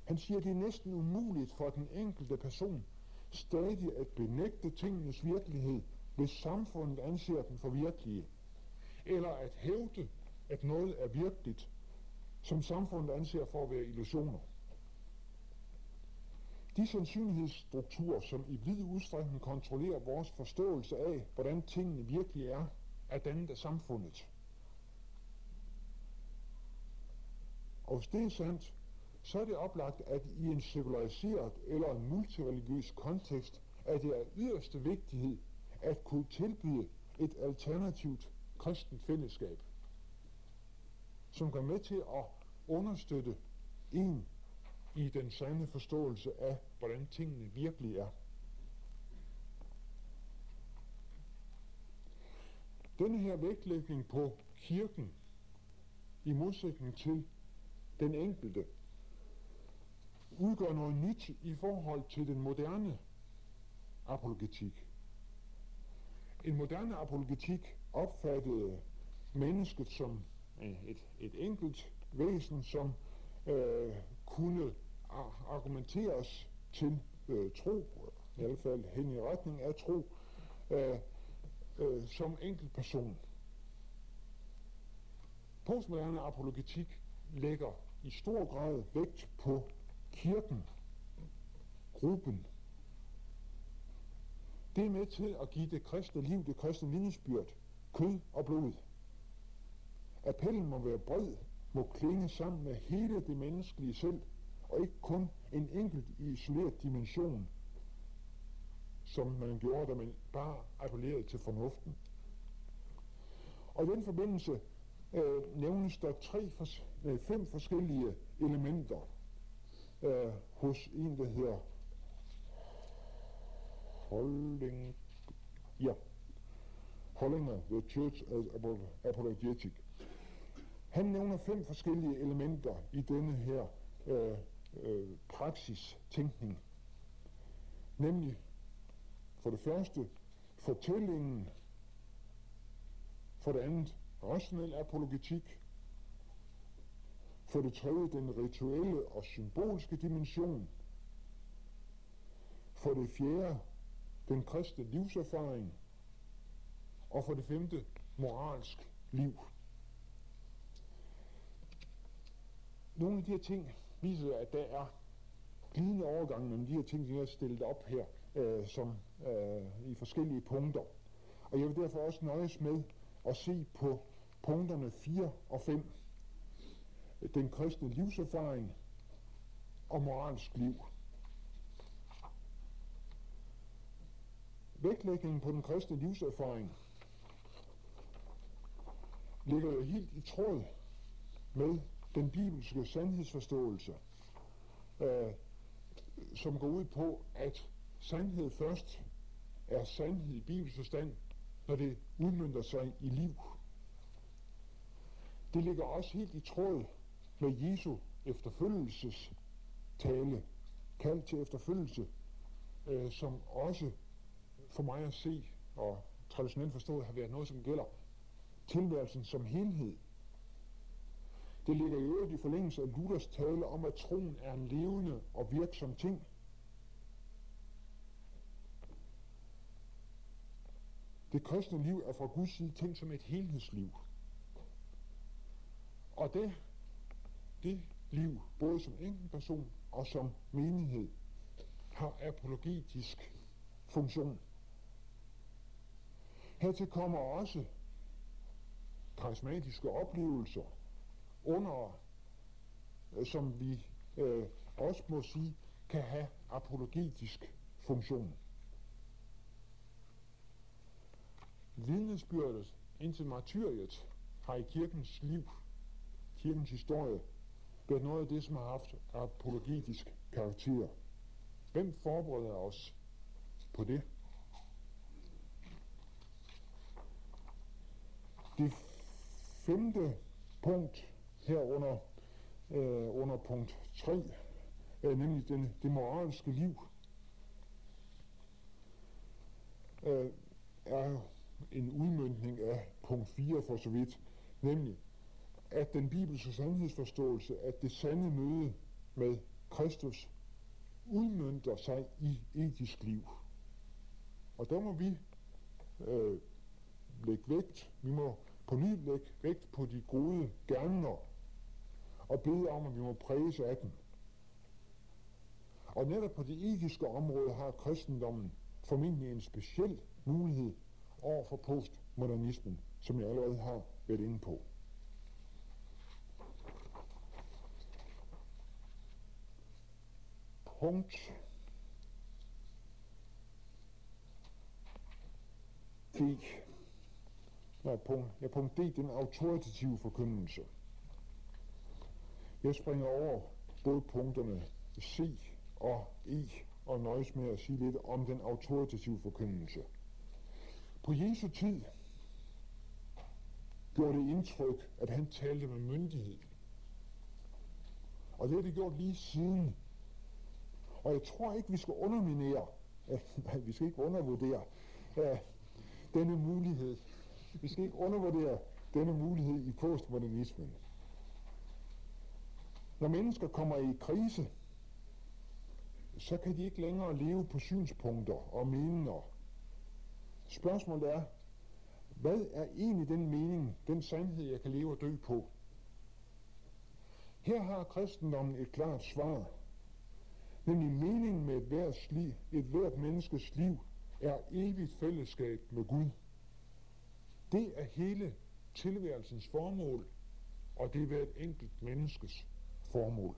Han siger, at det er næsten umuligt for den enkelte person stadig at benægte tingenes virkelighed, hvis samfundet anser dem for virkelige, eller at hævde, at noget er virkeligt, som samfundet anser for at være illusioner. De sandsynlighedsstrukturer, som i vid udstrækning kontrollerer vores forståelse af, hvordan tingene virkelig er, er dannet af samfundet. Og hvis det er sandt, så er det oplagt, at i en sekulariseret eller en multireligiøs kontekst er det af yderste vigtighed at kunne tilbyde et alternativt kristent fællesskab, som går med til at understøtte en i den sande forståelse af, hvordan tingene virkelig er. Denne her vægtlægning på kirken, i modsætning til den enkelte, udgør noget nyt i forhold til den moderne apologetik. En moderne apologetik opfattede mennesket som et, et enkelt væsen, som øh, kunne argumenteres til øh, tro, i hvert fald hen i retning af tro, øh, øh, som enkelt person. Postmoderne apologetik lægger i stor grad vægt på kirken, gruppen. Det er med til at give det kristne liv, det kristne vidnesbyrd, kød og blod. Appellen må være bred, må klinge sammen med hele det menneskelige selv, og ikke kun en enkelt isoleret dimension, som man gjorde, da man bare appellerede til fornuften. Og i den forbindelse øh, nævnes der tre, fors- øh, fem forskellige elementer øh, hos en, der hedder Holding, ja, Hollinger, The Church Apologetic. Han nævner fem forskellige elementer i denne her øh, øh, praksistænkning. Nemlig for det første fortællingen, for det andet rationel apologetik, for det tredje den rituelle og symbolske dimension, for det fjerde den kristne livserfaring, og for det femte moralsk liv. Nogle af de her ting viser, at der er glidende overgang mellem de her ting, vi jeg har stillet op her, øh, som øh, i forskellige punkter. Og jeg vil derfor også nøjes med at se på punkterne 4 og 5. Den kristne livserfaring og moralsk liv. Vægtlægningen på den kristne livserfaring ligger jo helt i tråd med den bibelske sandhedsforståelse, øh, som går ud på, at sandhed først er sandhed i bibelsk forstand, når det udmyndter sig i liv. Det ligger også helt i tråd med Jesu efterfølgelses tale, kald til efterfølgelse, øh, som også for mig at se, og traditionelt forstået, har været noget, som gælder tilværelsen som helhed. Det ligger i øvrigt i forlængelse af Luthers tale om, at troen er en levende og virksom ting. Det kristne liv er fra Guds side tænkt som et helhedsliv. Og det, det liv, både som enkeltperson og som menighed, har apologetisk funktion. Hertil kommer også karismatiske oplevelser, under, øh, som vi øh, også må sige, kan have apologetisk funktion. Vidnesbyrdet indtil martyriet har i kirkens liv, kirkens historie, været noget af det, som har haft apologetisk karakter. Hvem forbereder os på det? Det femte punkt herunder øh, under punkt 3, øh, nemlig den, det moralske liv, øh, er en udmyndning af punkt 4 for så vidt, nemlig at den bibelske sandhedsforståelse, at det sande møde med Kristus udmyndter sig i etisk liv. Og der må vi øh, lægge vægt, vi må på ny lægge vægt på de gode gerninger og bede om, at vi må præges af den. Og netop på det etiske område har kristendommen formentlig en speciel mulighed over for postmodernismen, som jeg allerede har været inde på. Punkt D. Nej, punkt, ja, punkt D, den autoritative forkyndelse. Jeg springer over både punkterne C og E og nøjes med at sige lidt om den autoritative forkyndelse. På Jesu tid gjorde det indtryk, at han talte med myndighed. Og det har det gjort lige siden. Og jeg tror ikke, vi skal underminere, nej, vi skal ikke undervurdere uh, denne mulighed. Vi skal ikke undervurdere denne mulighed i postmodernismen. Når mennesker kommer i krise, så kan de ikke længere leve på synspunkter og meninger. Spørgsmålet er, hvad er egentlig den mening, den sandhed, jeg kan leve og dø på? Her har kristendommen et klart svar. Nemlig meningen med et hvert, liv, et hvert menneskes liv er evigt fællesskab med Gud. Det er hele tilværelsens formål, og det er hvert enkelt menneskes formål.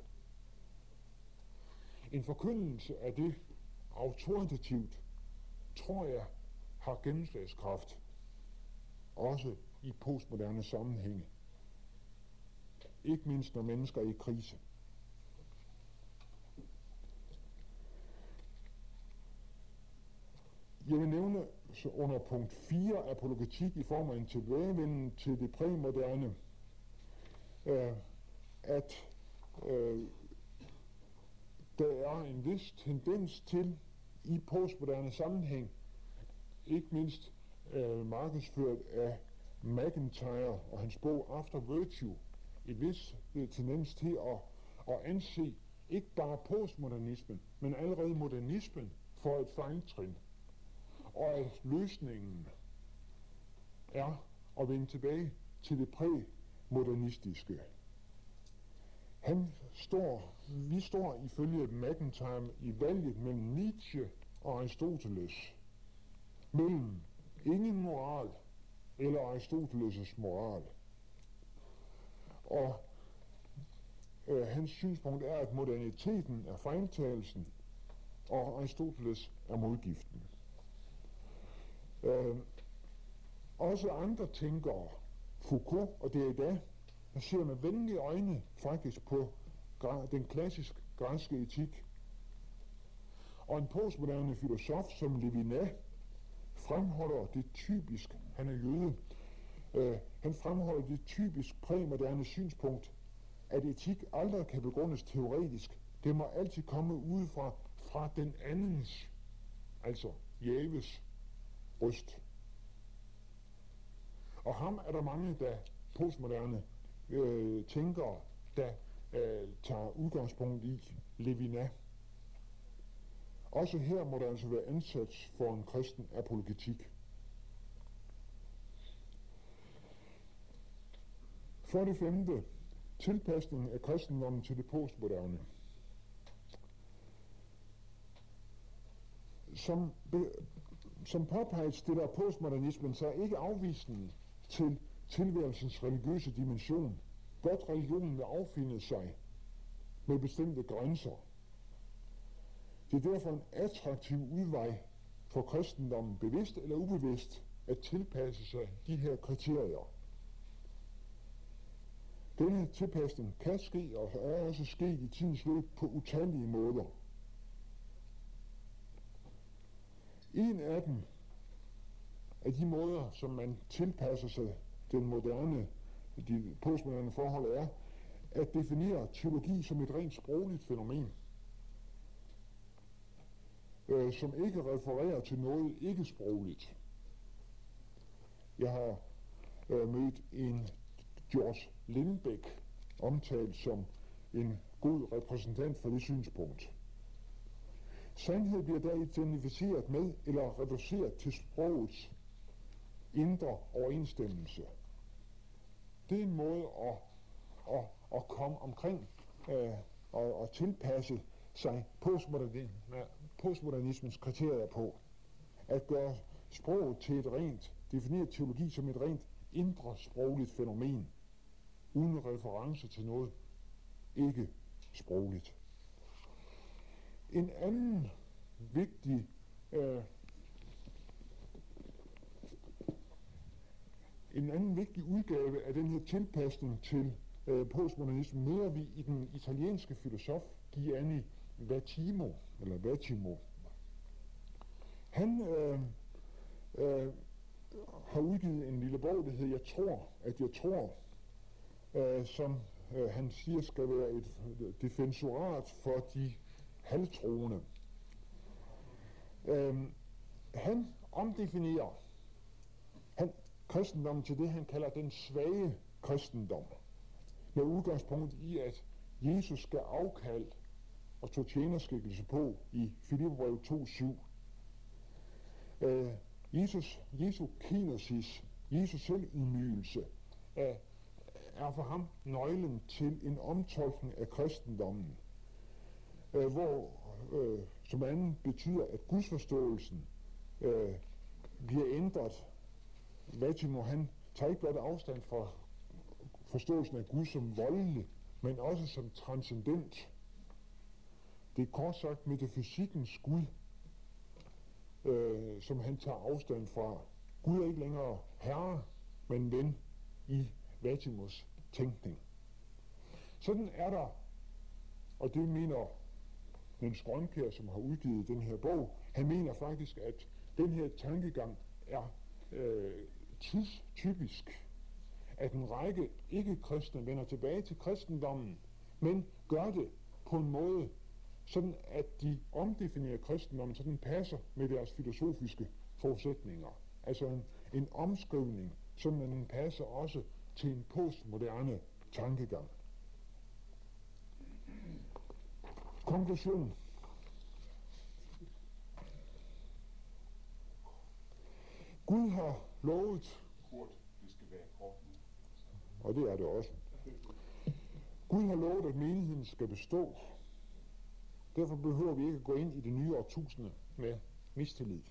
En forkyndelse af det autoritativt, tror jeg, har gennemslagskraft, også i postmoderne sammenhænge. Ikke mindst når mennesker er i krise. Jeg vil nævne under punkt 4 apologetik i form af en tilbagevenden til det præmoderne, øh, at øh, der er en vis tendens til i postmoderne sammenhæng, ikke mindst øh, markedsført af McIntyre og hans bog After Virtue, et vis øh, tendens til at, at anse ikke bare postmodernismen, men allerede modernismen for et fejltrin. Og at løsningen er at vende tilbage til det præmodernistiske. Han står, vi står ifølge McIntyre i valget mellem Nietzsche og Aristoteles. Mellem ingen moral eller Aristoteles' moral. Og øh, hans synspunkt er, at moderniteten er fejltagelsen, og Aristoteles er modgiften. Øh, også andre tænkere, Foucault og Derrida, og ser med venlige øjne faktisk på den klassisk græske etik. Og en postmoderne filosof som Levinas fremholder det typisk, han er jøde, øh, han fremholder det typisk præmoderne synspunkt, at etik aldrig kan begrundes teoretisk. Det må altid komme udefra, fra den andens, altså Jæves, bryst. Og ham er der mange, der postmoderne øh, tænkere, der øh, tager udgangspunkt i Levinas. Også her må der altså være ansats for en kristen apologetik. For det femte, tilpasning af kristendommen til det postmoderne. Som, be, som påpeget stiller postmodernismen sig ikke afvisende til tilværelsens religiøse dimension. Godt religionen vil affinde sig med bestemte grænser. Det er derfor en attraktiv udvej for kristendommen, bevidst eller ubevidst, at tilpasse sig de her kriterier. Denne tilpasning kan ske og er også sket i tidens løb på utallige måder. En af dem, er de måder, som man tilpasser sig den moderne, de postmoderne forhold, er at definere teologi som et rent sprogligt fænomen, øh, som ikke refererer til noget ikke-sprogligt. Jeg har øh, mødt en George Lindbeck, omtalt som en god repræsentant for det synspunkt. Sandhed bliver der identificeret med eller reduceret til sprogets indre overensstemmelse. Det er en måde at, at, at komme omkring øh, og, og tilpasse sig postmodernismens kriterier på. At gøre sproget til et rent, definere teologi som et rent indre sprogligt fænomen, uden reference til noget ikke sprogligt. En anden vigtig øh, en anden vigtig udgave af den her tilpasning til øh, postmodernismen møder vi i den italienske filosof Gianni Vattimo, eller Vattimo. Han øh, øh, har udgivet en lille bog, der hedder Jeg tror, at jeg tror, øh, som øh, han siger skal være et øh, defensorat for de halvtroende. Øh, han omdefinerer kristendommen til det, han kalder den svage kristendom, med udgangspunkt i, at Jesus skal afkald og tog tjenerskikkelse på i Filipperbrev 2.7. Øh, Jesus, Jesu kinosis, Jesus selvydmygelse, er, er for ham nøglen til en omtolkning af kristendommen, øh, hvor øh, som anden betyder, at gudsforståelsen øh, bliver ændret. Vatimo, han tager ikke blot afstand fra forståelsen af Gud som voldelig, men også som transcendent. Det er kort sagt metafysikkens Gud, øh, som han tager afstand fra. Gud er ikke længere herre, men ven i Vatimos tænkning. Sådan er der, og det mener Niels Grønkær, som har udgivet den her bog, han mener faktisk, at den her tankegang er øh, tidstypisk, at en række ikke-kristne vender tilbage til kristendommen, men gør det på en måde, sådan at de omdefinerer kristendommen, så den passer med deres filosofiske forudsætninger. Altså en, en omskrivning, som den passer også til en postmoderne tankegang. Konklusion. Gud har lovet, Kort, det skal være kort og det er det også, Gud har lovet, at menigheden skal bestå. Derfor behøver vi ikke at gå ind i det nye årtusinde med mistillid.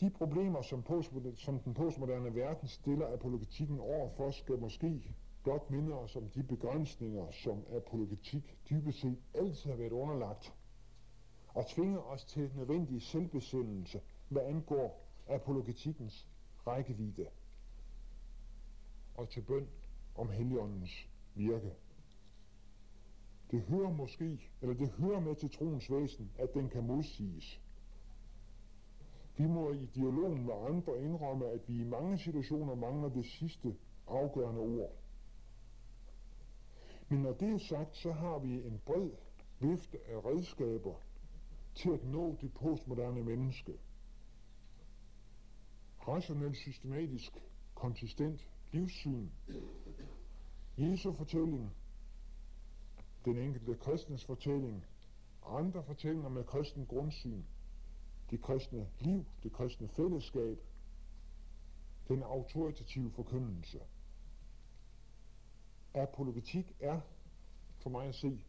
De problemer, som, som den postmoderne verden stiller apologetikken overfor, skal måske blot minde os om de begrænsninger, som apologetik dybest set altid har været underlagt, og tvinge os til nødvendig selvbesindelse, hvad angår apologetikkens rækkevidde, og til bøn om heligåndens virke. Det hører måske, eller det hører med til troens væsen, at den kan modsiges. Vi må i dialogen med andre indrømme, at vi i mange situationer mangler det sidste afgørende ord. Men når det er sagt, så har vi en bred vifte af redskaber til at nå det postmoderne menneske. Rationelt, systematisk, konsistent livssyn, Jesu fortælling, den enkelte kristnes fortælling, andre fortællinger med kristen grundsyn, det kristne liv, det kristne fællesskab, den autoritative forkyndelse. Apologetik er, for mig at se,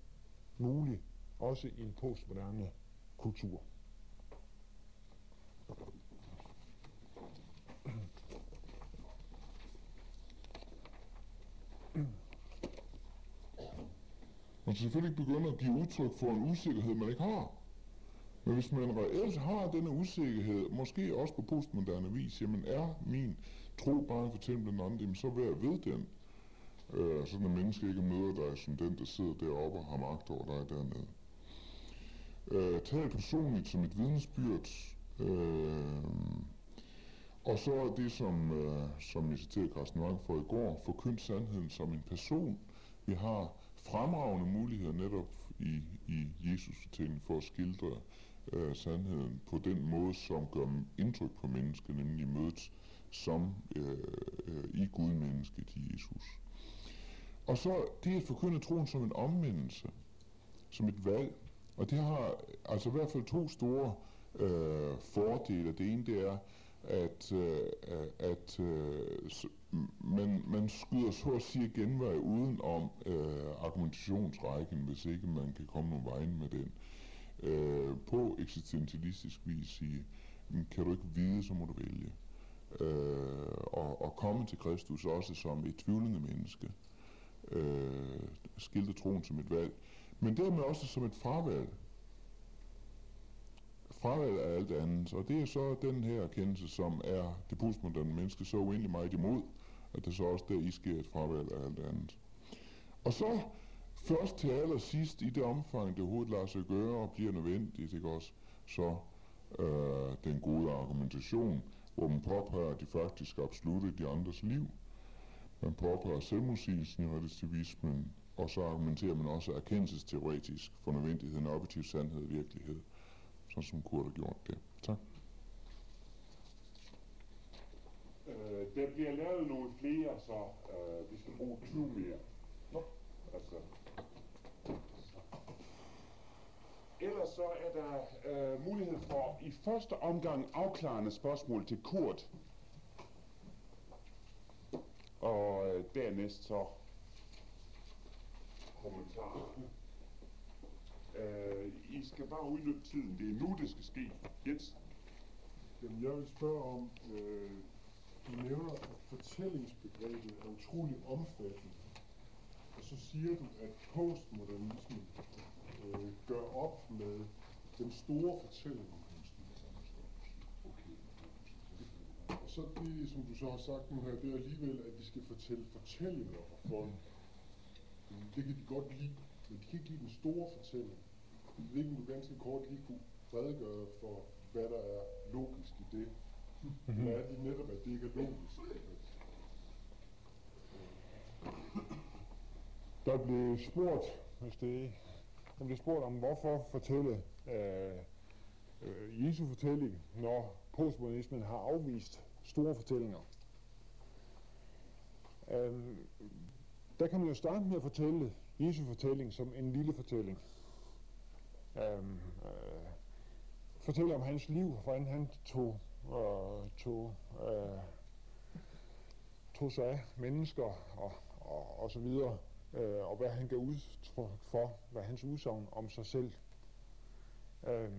mulig også i en postmoderne kultur. Man skal selvfølgelig ikke begynde at give udtryk for en usikkerhed, man ikke har. Men hvis man reelt har denne usikkerhed, måske også på postmoderne vis, jamen er min tro bare en fortælling den anden, så vær ved den. Øh, sådan at menneske ikke møder dig som den, der sidder deroppe og har magt over dig dernede. Øh, tag personligt som et vidnesbyrd. Øh, og så er det, som, øh, som jeg citerede Carsten Wang for i går, forkynd sandheden som en person. Vi har fremragende muligheder netop i, i Jesus-fortællingen for at skildre øh, sandheden på den måde, som gør indtryk på mennesket, nemlig mødet som øh, øh, i Gud mennesket i Jesus. Og så det at forkynde troen som en omvendelse, som et valg, og det har altså i hvert fald to store øh, fordele. Det ene det er, at, øh, at øh, man, man skyder så at sige genvej uden om øh, argumentationsrækken, hvis ikke man kan komme nogen vejen med den. Øh, på eksistentialistisk vis sige, kan du ikke vide, så må du vælge. Øh, og, og komme til Kristus også som et tvivlende menneske. Øh, skilte troen som et valg. Men dermed også som et fravalg fravalg af alt andet. Og det er så den her erkendelse, som er det postmoderne menneske så uendelig meget imod, at det så også der i sker et fravalg af alt andet. Og så først til allersidst, i det omfang, det overhovedet lader sig gøre og bliver nødvendigt, ikke også, så øh, den gode argumentation, hvor man påpeger de faktisk absolutte de andres liv. Man påpeger selvmodsigelsen i relativismen, og så argumenterer man også erkendelsesteoretisk for nødvendigheden af objektiv sandhed og virkelighed sådan som Kurt har gjort det. Tak. Øh, der bliver lavet nogle flere, så øh, vi skal bruge 20 mere. Nå. Altså. Ellers så er der øh, mulighed for i første omgang afklarende spørgsmål til Kurt. Og øh, dernæst så kommentarer. Øh, I skal bare udnytte tiden. Det er nu, det skal ske. Jens? Jamen, jeg vil spørge om, øh, du nævner, at fortællingsbegrebet er utrolig omfattende. Og så siger du, at postmodernismen øh, gør op med den store fortælling. Og så det, som du så har sagt nu her, det er alligevel, at vi skal fortælle fortællinger for folk. Det kan de godt lide, men de kan ikke lide den store fortælling. Hvilken du ganske kort lige kunne redegøre for, hvad der er logisk i det. Mm-hmm. Er det netop, at det ikke er logisk? Der blev spurgt, hvis det der blev spurgt om, hvorfor fortælle øh, øh, Jesu fortælling, når postmodernismen har afvist store fortællinger. Øh, der kan man jo starte med at fortælle Jesu fortælling som en lille fortælling Øh, øh, fortælle om hans liv, hvordan han tog, og tog, øh, tog sig af mennesker og, og, og så videre, øh, og hvad han gav udtryk for, hvad hans udsagn om sig selv. Øh,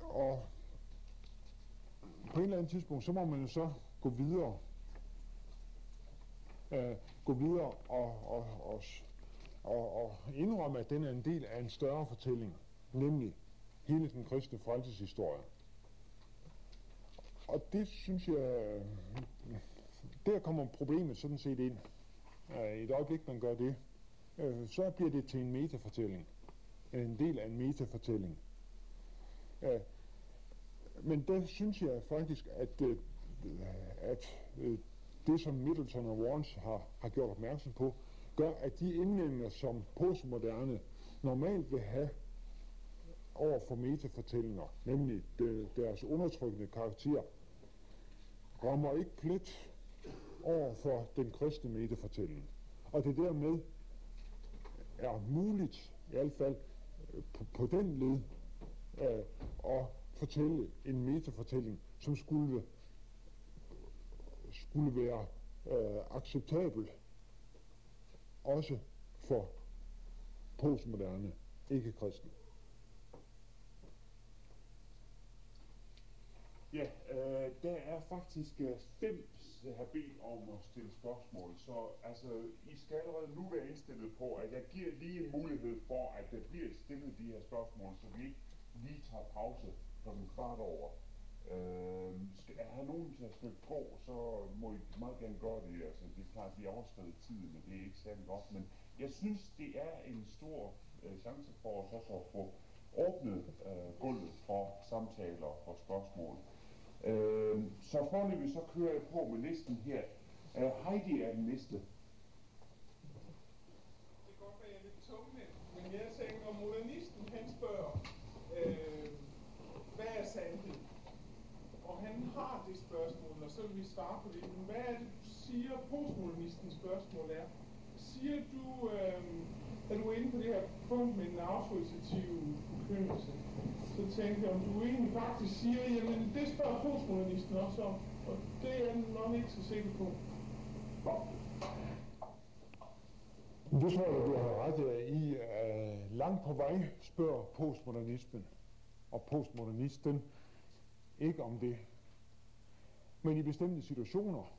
og på et eller andet tidspunkt, så må man jo så gå videre. Øh, gå videre og, og, og, og, og indrømme, at den er en del af en større fortælling, nemlig hele den kristne frelseshistorie. Og det synes jeg, der kommer problemet sådan set ind. Øh, I et øjeblik, man gør det, øh, så bliver det til en metafortælling. Øh, en del af en metafortælling. Men der synes jeg faktisk, at, at det, som Middleton og Warnes har, har gjort opmærksom på, gør, at de indvendinger, som postmoderne normalt vil have over for metafortællinger, nemlig deres undertrykkende karakter, rammer ikke plet over for den kristne metafortælling. Og det dermed er muligt, i hvert fald på, på den led, øh, at fortælle en metafortælling, som skulle, skulle være øh, acceptabel også for postmoderne ikke-kristne. Ja, øh, der er faktisk øh, fem, der har bedt om at stille spørgsmål, så altså, I skal allerede nu være indstillet på, at jeg giver lige en mulighed for, at der bliver stillet de her spørgsmål, så vi ikke lige tager pause klokken kvart over. Øh, skal, er der nogen, der skal på, så må I meget gerne gøre det. Altså, det er klart, at vi har overskrevet tiden, men det er ikke særlig godt. Men jeg synes, det er en stor øh, chance for os også at få åbnet øh, gulvet for samtaler og spørgsmål. Øh, så forløbig så kører jeg på med listen her. Øh, Heidi er den næste. Det kan godt være, jeg er lidt tungnet, men jeg tænker, modernisten, han spørger, øh, hvad er sandhed? Og han har det spørgsmål, og så vil vi svare på det. Men hvad er det, du siger, postmodernistens spørgsmål er? Siger du, øh, at du inde på det her punkt med den autoritative forkyndelse? Så tænke, jeg, om du egentlig faktisk siger, jamen det spørger postmodernisten også om, og det er jeg nok ikke så sikker på. Det tror jeg, du har ret i. Uh, langt på vej spørger postmodernismen og postmodernisten ikke om det. Men i bestemte situationer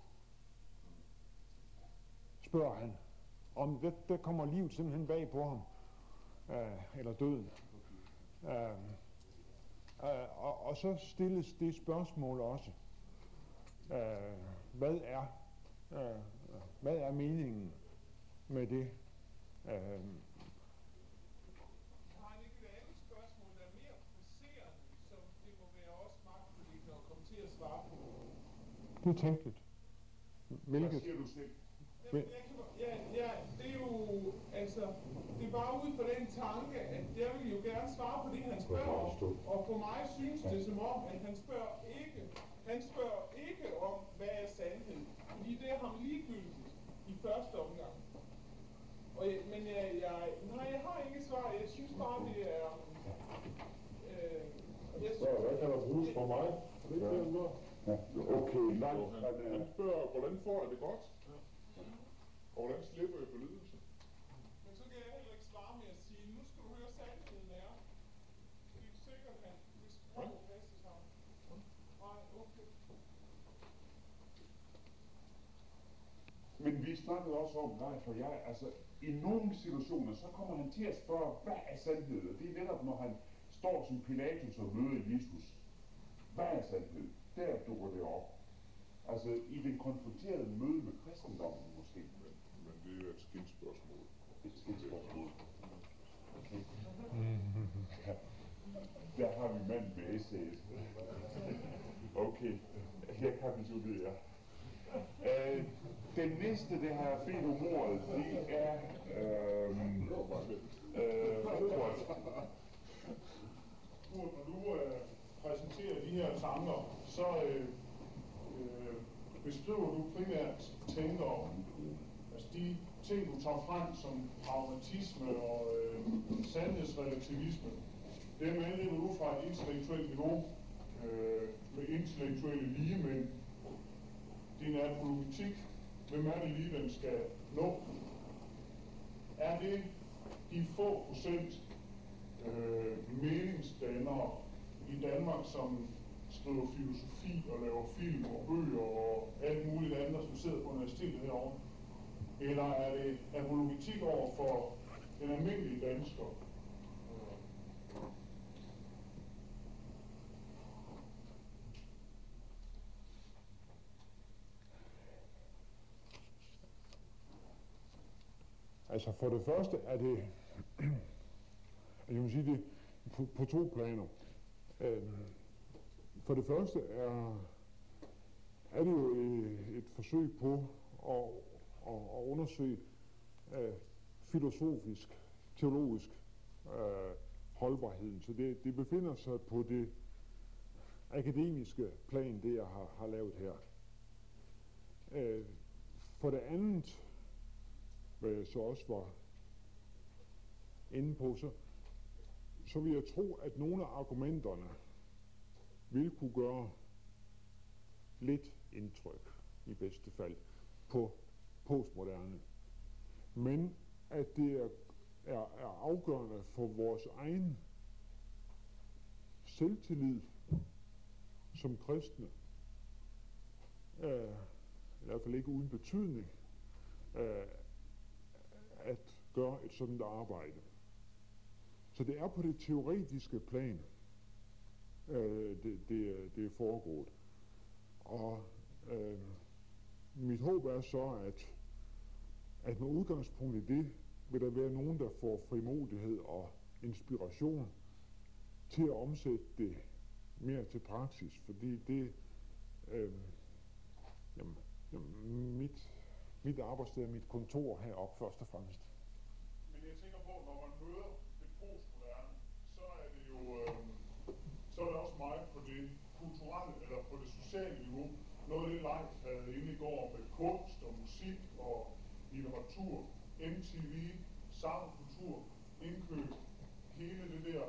spørger han, om det, der kommer livet simpelthen bag på ham, uh, eller døden. Uh, uh, og, og så stilles det spørgsmål også. Uh, hvad er uh, hvad er meningen med det? Har han ikke et andet spørgsmål, der mere presserende, som det må være også magtpolitik at komme til at svare på? det er tænkeligt. Hvad Hvilket? siger du selv? Kan, ja, ja, det er jo, altså, det er bare ud fra den tanke, at jeg vil jo gerne svare på det, han spørger om. Og for mig synes det som om, at han spørger ikke, han spørger ikke om, hvad er sandhed. Fordi det er ham ligegyldigt i første omgang. Og jeg, men jeg, jeg, nej, jeg har ikke svar. Jeg synes bare, det er... Øh, jeg Så hvad kan der bruges for mig? Er det ikke det, han gør? Okay, langt. Han, han spørger, hvordan får jeg det godt? Og hvordan slipper jeg for lidelse? Men så kan jeg heller ikke svare med at sige, nu skal du høre sandheden er. Det er sikkert, han, hvis sprog passer sammen. Nej, okay. Men vi snakkede også om, nej for jeg, altså i nogle situationer, så kommer han til at spørge, hvad er sandhed? Og det er netop, når han står som Pilatus og møder Jesus. Hvad er sandhed? Der dukker det op. Altså i den konfronterede møde med kristendommen måske. Men, men det er et skidt spørgsmål. Et skidt spørgsmål. Okay. Ja. Der har vi mand med essayet. Okay, her kapitulerer. Øh, den næste, der har bedt om ordet, det er øhm, øh, Robert. Kurt, når du øh, præsenterer de her tanker, så øh, øh, beskriver du primært tænker, altså de ting, du tager frem som pragmatisme og øh, sandhedsrelativisme, dem anvender du fra et intellektuelt niveau øh, med intellektuelle ligemænd. Din apologetik, hvem er det lige, den skal nå? Er det de få procent øh, meningsdannere i Danmark, som skriver filosofi og laver film og bøger og alt muligt andet, som sidder på universitetet herovre? Eller er det apologetik over for den almindelige dansker? Altså for det første er det, jeg vil sige det på, på to planer. Øh, for det første er, er det jo et, et forsøg på at, at, at undersøge uh, filosofisk, teologisk uh, holdbarheden. Så det, det befinder sig på det akademiske plan, det jeg har, har lavet her. Uh, for det andet, hvad jeg så også var inde på, så, så vil jeg tro, at nogle af argumenterne vil kunne gøre lidt indtryk, i bedste fald, på postmoderne. Men at det er, er, er afgørende for vores egen selvtillid som kristne, øh, i hvert fald ikke uden betydning, øh, at gøre et sådan arbejde. Så det er på det teoretiske plan, øh, det, det, det er foregået. Og øh, mit håb er så, at, at med udgangspunkt i det, vil der være nogen, der får frimodighed og inspiration til at omsætte det mere til praksis, fordi det, øh, jamen, jamen, mit, mit arbejdssted, mit kontor heroppe først og fremmest. Men jeg tænker på, når man møder det postmoderne, så er det jo, øh, så er det også meget på det kulturelle eller på det sociale niveau. Noget af det Leif havde inde i går med kunst og musik og litteratur, MTV, sang, kultur, indkøb, hele det der,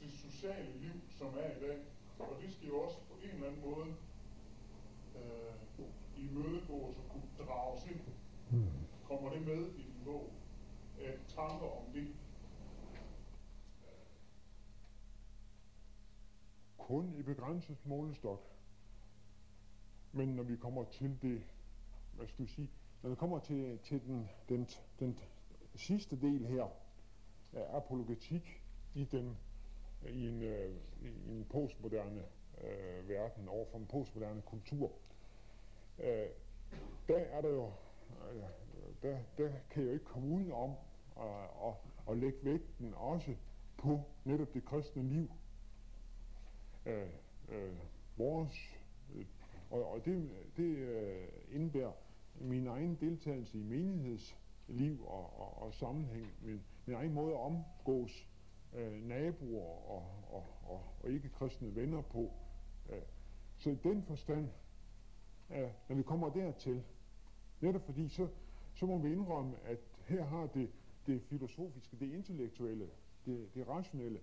det sociale liv, som er i dag. Og det skal jo også på en eller anden måde øh, imødegås og kunne drages ind. Kommer det med i din bog? At tanker om det? Kun i begrænset målestok. Men når vi kommer til det, hvad skal vi sige, når vi kommer til, til den, den, den sidste del her af apologetik i, den, i, en, øh, i en postmoderne øh, verden, over for en postmoderne kultur, øh, der er der jo, Øh, der, der kan jeg jo ikke komme ud om og, at, at lægge vægten også på netop det kristne liv. Øh, øh, vores, øh, og, og det, det øh, indebærer min egen deltagelse i menighedsliv og, og, og sammenhæng, min, min egen måde at omgås øh, naboer og, og, og, og ikke kristne venner på. Øh, så i den forstand, øh, når vi kommer dertil, netop fordi så, så må vi indrømme, at her har det, det filosofiske, det intellektuelle, det, det rationelle,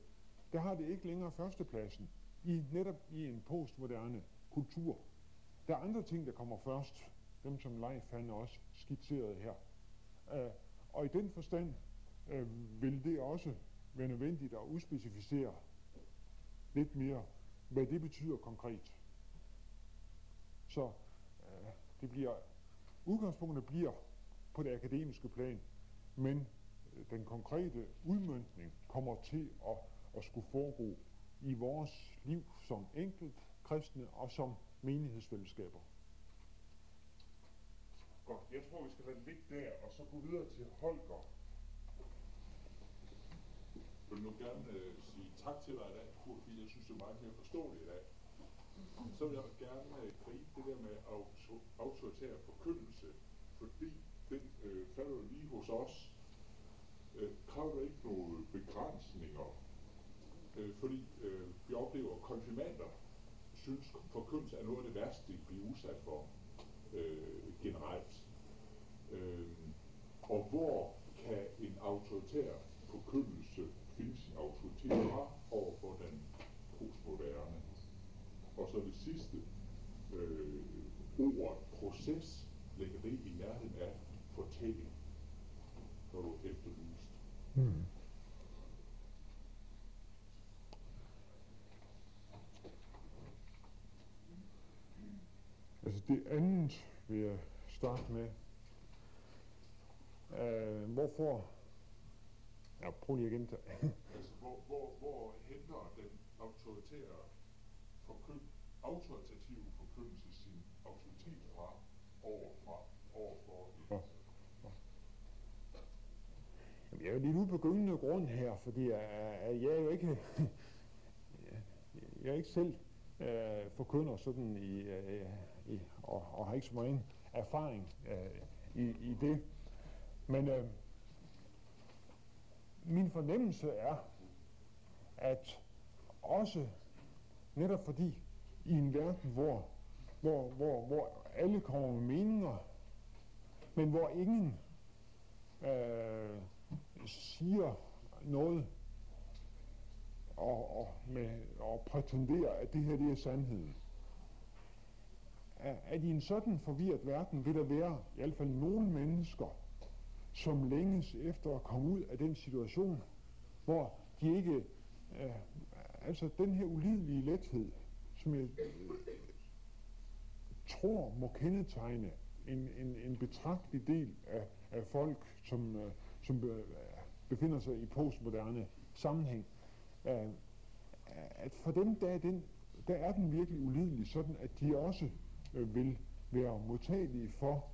der har det ikke længere førstepladsen i netop i en postmoderne kultur. Der er andre ting, der kommer først, dem som Leif han også skitserede her. Uh, og i den forstand uh, vil det også være nødvendigt at udspecificere lidt mere, hvad det betyder konkret. Så uh, det bliver, udgangspunktet bliver på det akademiske plan, men øh, den konkrete udmyndning kommer til at, at skulle foregå i vores liv som enkelt kristne og som menighedsfællesskaber. Godt, jeg tror, vi skal lade ligge der, og så gå videre til Holger. Jeg vil nu gerne øh, sige tak til dig i dag, Kurt, fordi jeg synes, det er meget mere forståeligt i dag. Så vil jeg gerne øh, gribe det der med auto, autoritær forkyndelse, fordi den øh, falder lige hos os. Øh, kræver ikke nogle begrænsninger, øh, fordi øh, vi oplever, at konfirmander synes, forkyndelse er noget af det værste, de bliver udsat for øh, generelt. Øh, og hvor kan en autoritær forkyndelse finde sin autoritet fra over for den postmoderne? Og så det sidste, øh, ordet proces, ligger det i nærheden af fortælling, når du efterlyst. Mm. Altså det andet vil jeg starte med. Uh, hvorfor... Ja, prøv lige at gentage. Altså, hvor, hvor, hvor henter den autoritære forkynd, autoritative forkyndelse sin autoritet fra overfra, overfor Ja. Jamen, jeg er jo lidt ude på gyngende grund her, fordi jeg, jeg, jeg er jo ikke... jeg er ikke selv øh, forkynder sådan i, øh, i og, og har ikke så meget erfaring øh, i, i det. Men øh, min fornemmelse er, at også netop fordi i en verden, hvor, hvor, hvor, hvor alle kommer med meninger, men hvor ingen øh, siger noget og, og, med, og prætenderer, at det her det er sandheden. At, i en sådan forvirret verden vil der være i hvert fald nogle mennesker, som længes efter at komme ud af den situation, hvor de ikke, øh, altså den her ulidelige lethed, som jeg øh, tror må kendetegne en, en, en betragtelig del af, af folk, som, øh, som øh, befinder sig i postmoderne sammenhæng, øh, at for dem der er, den, der er den virkelig ulidelig, sådan at de også Øh, vil være modtagelige for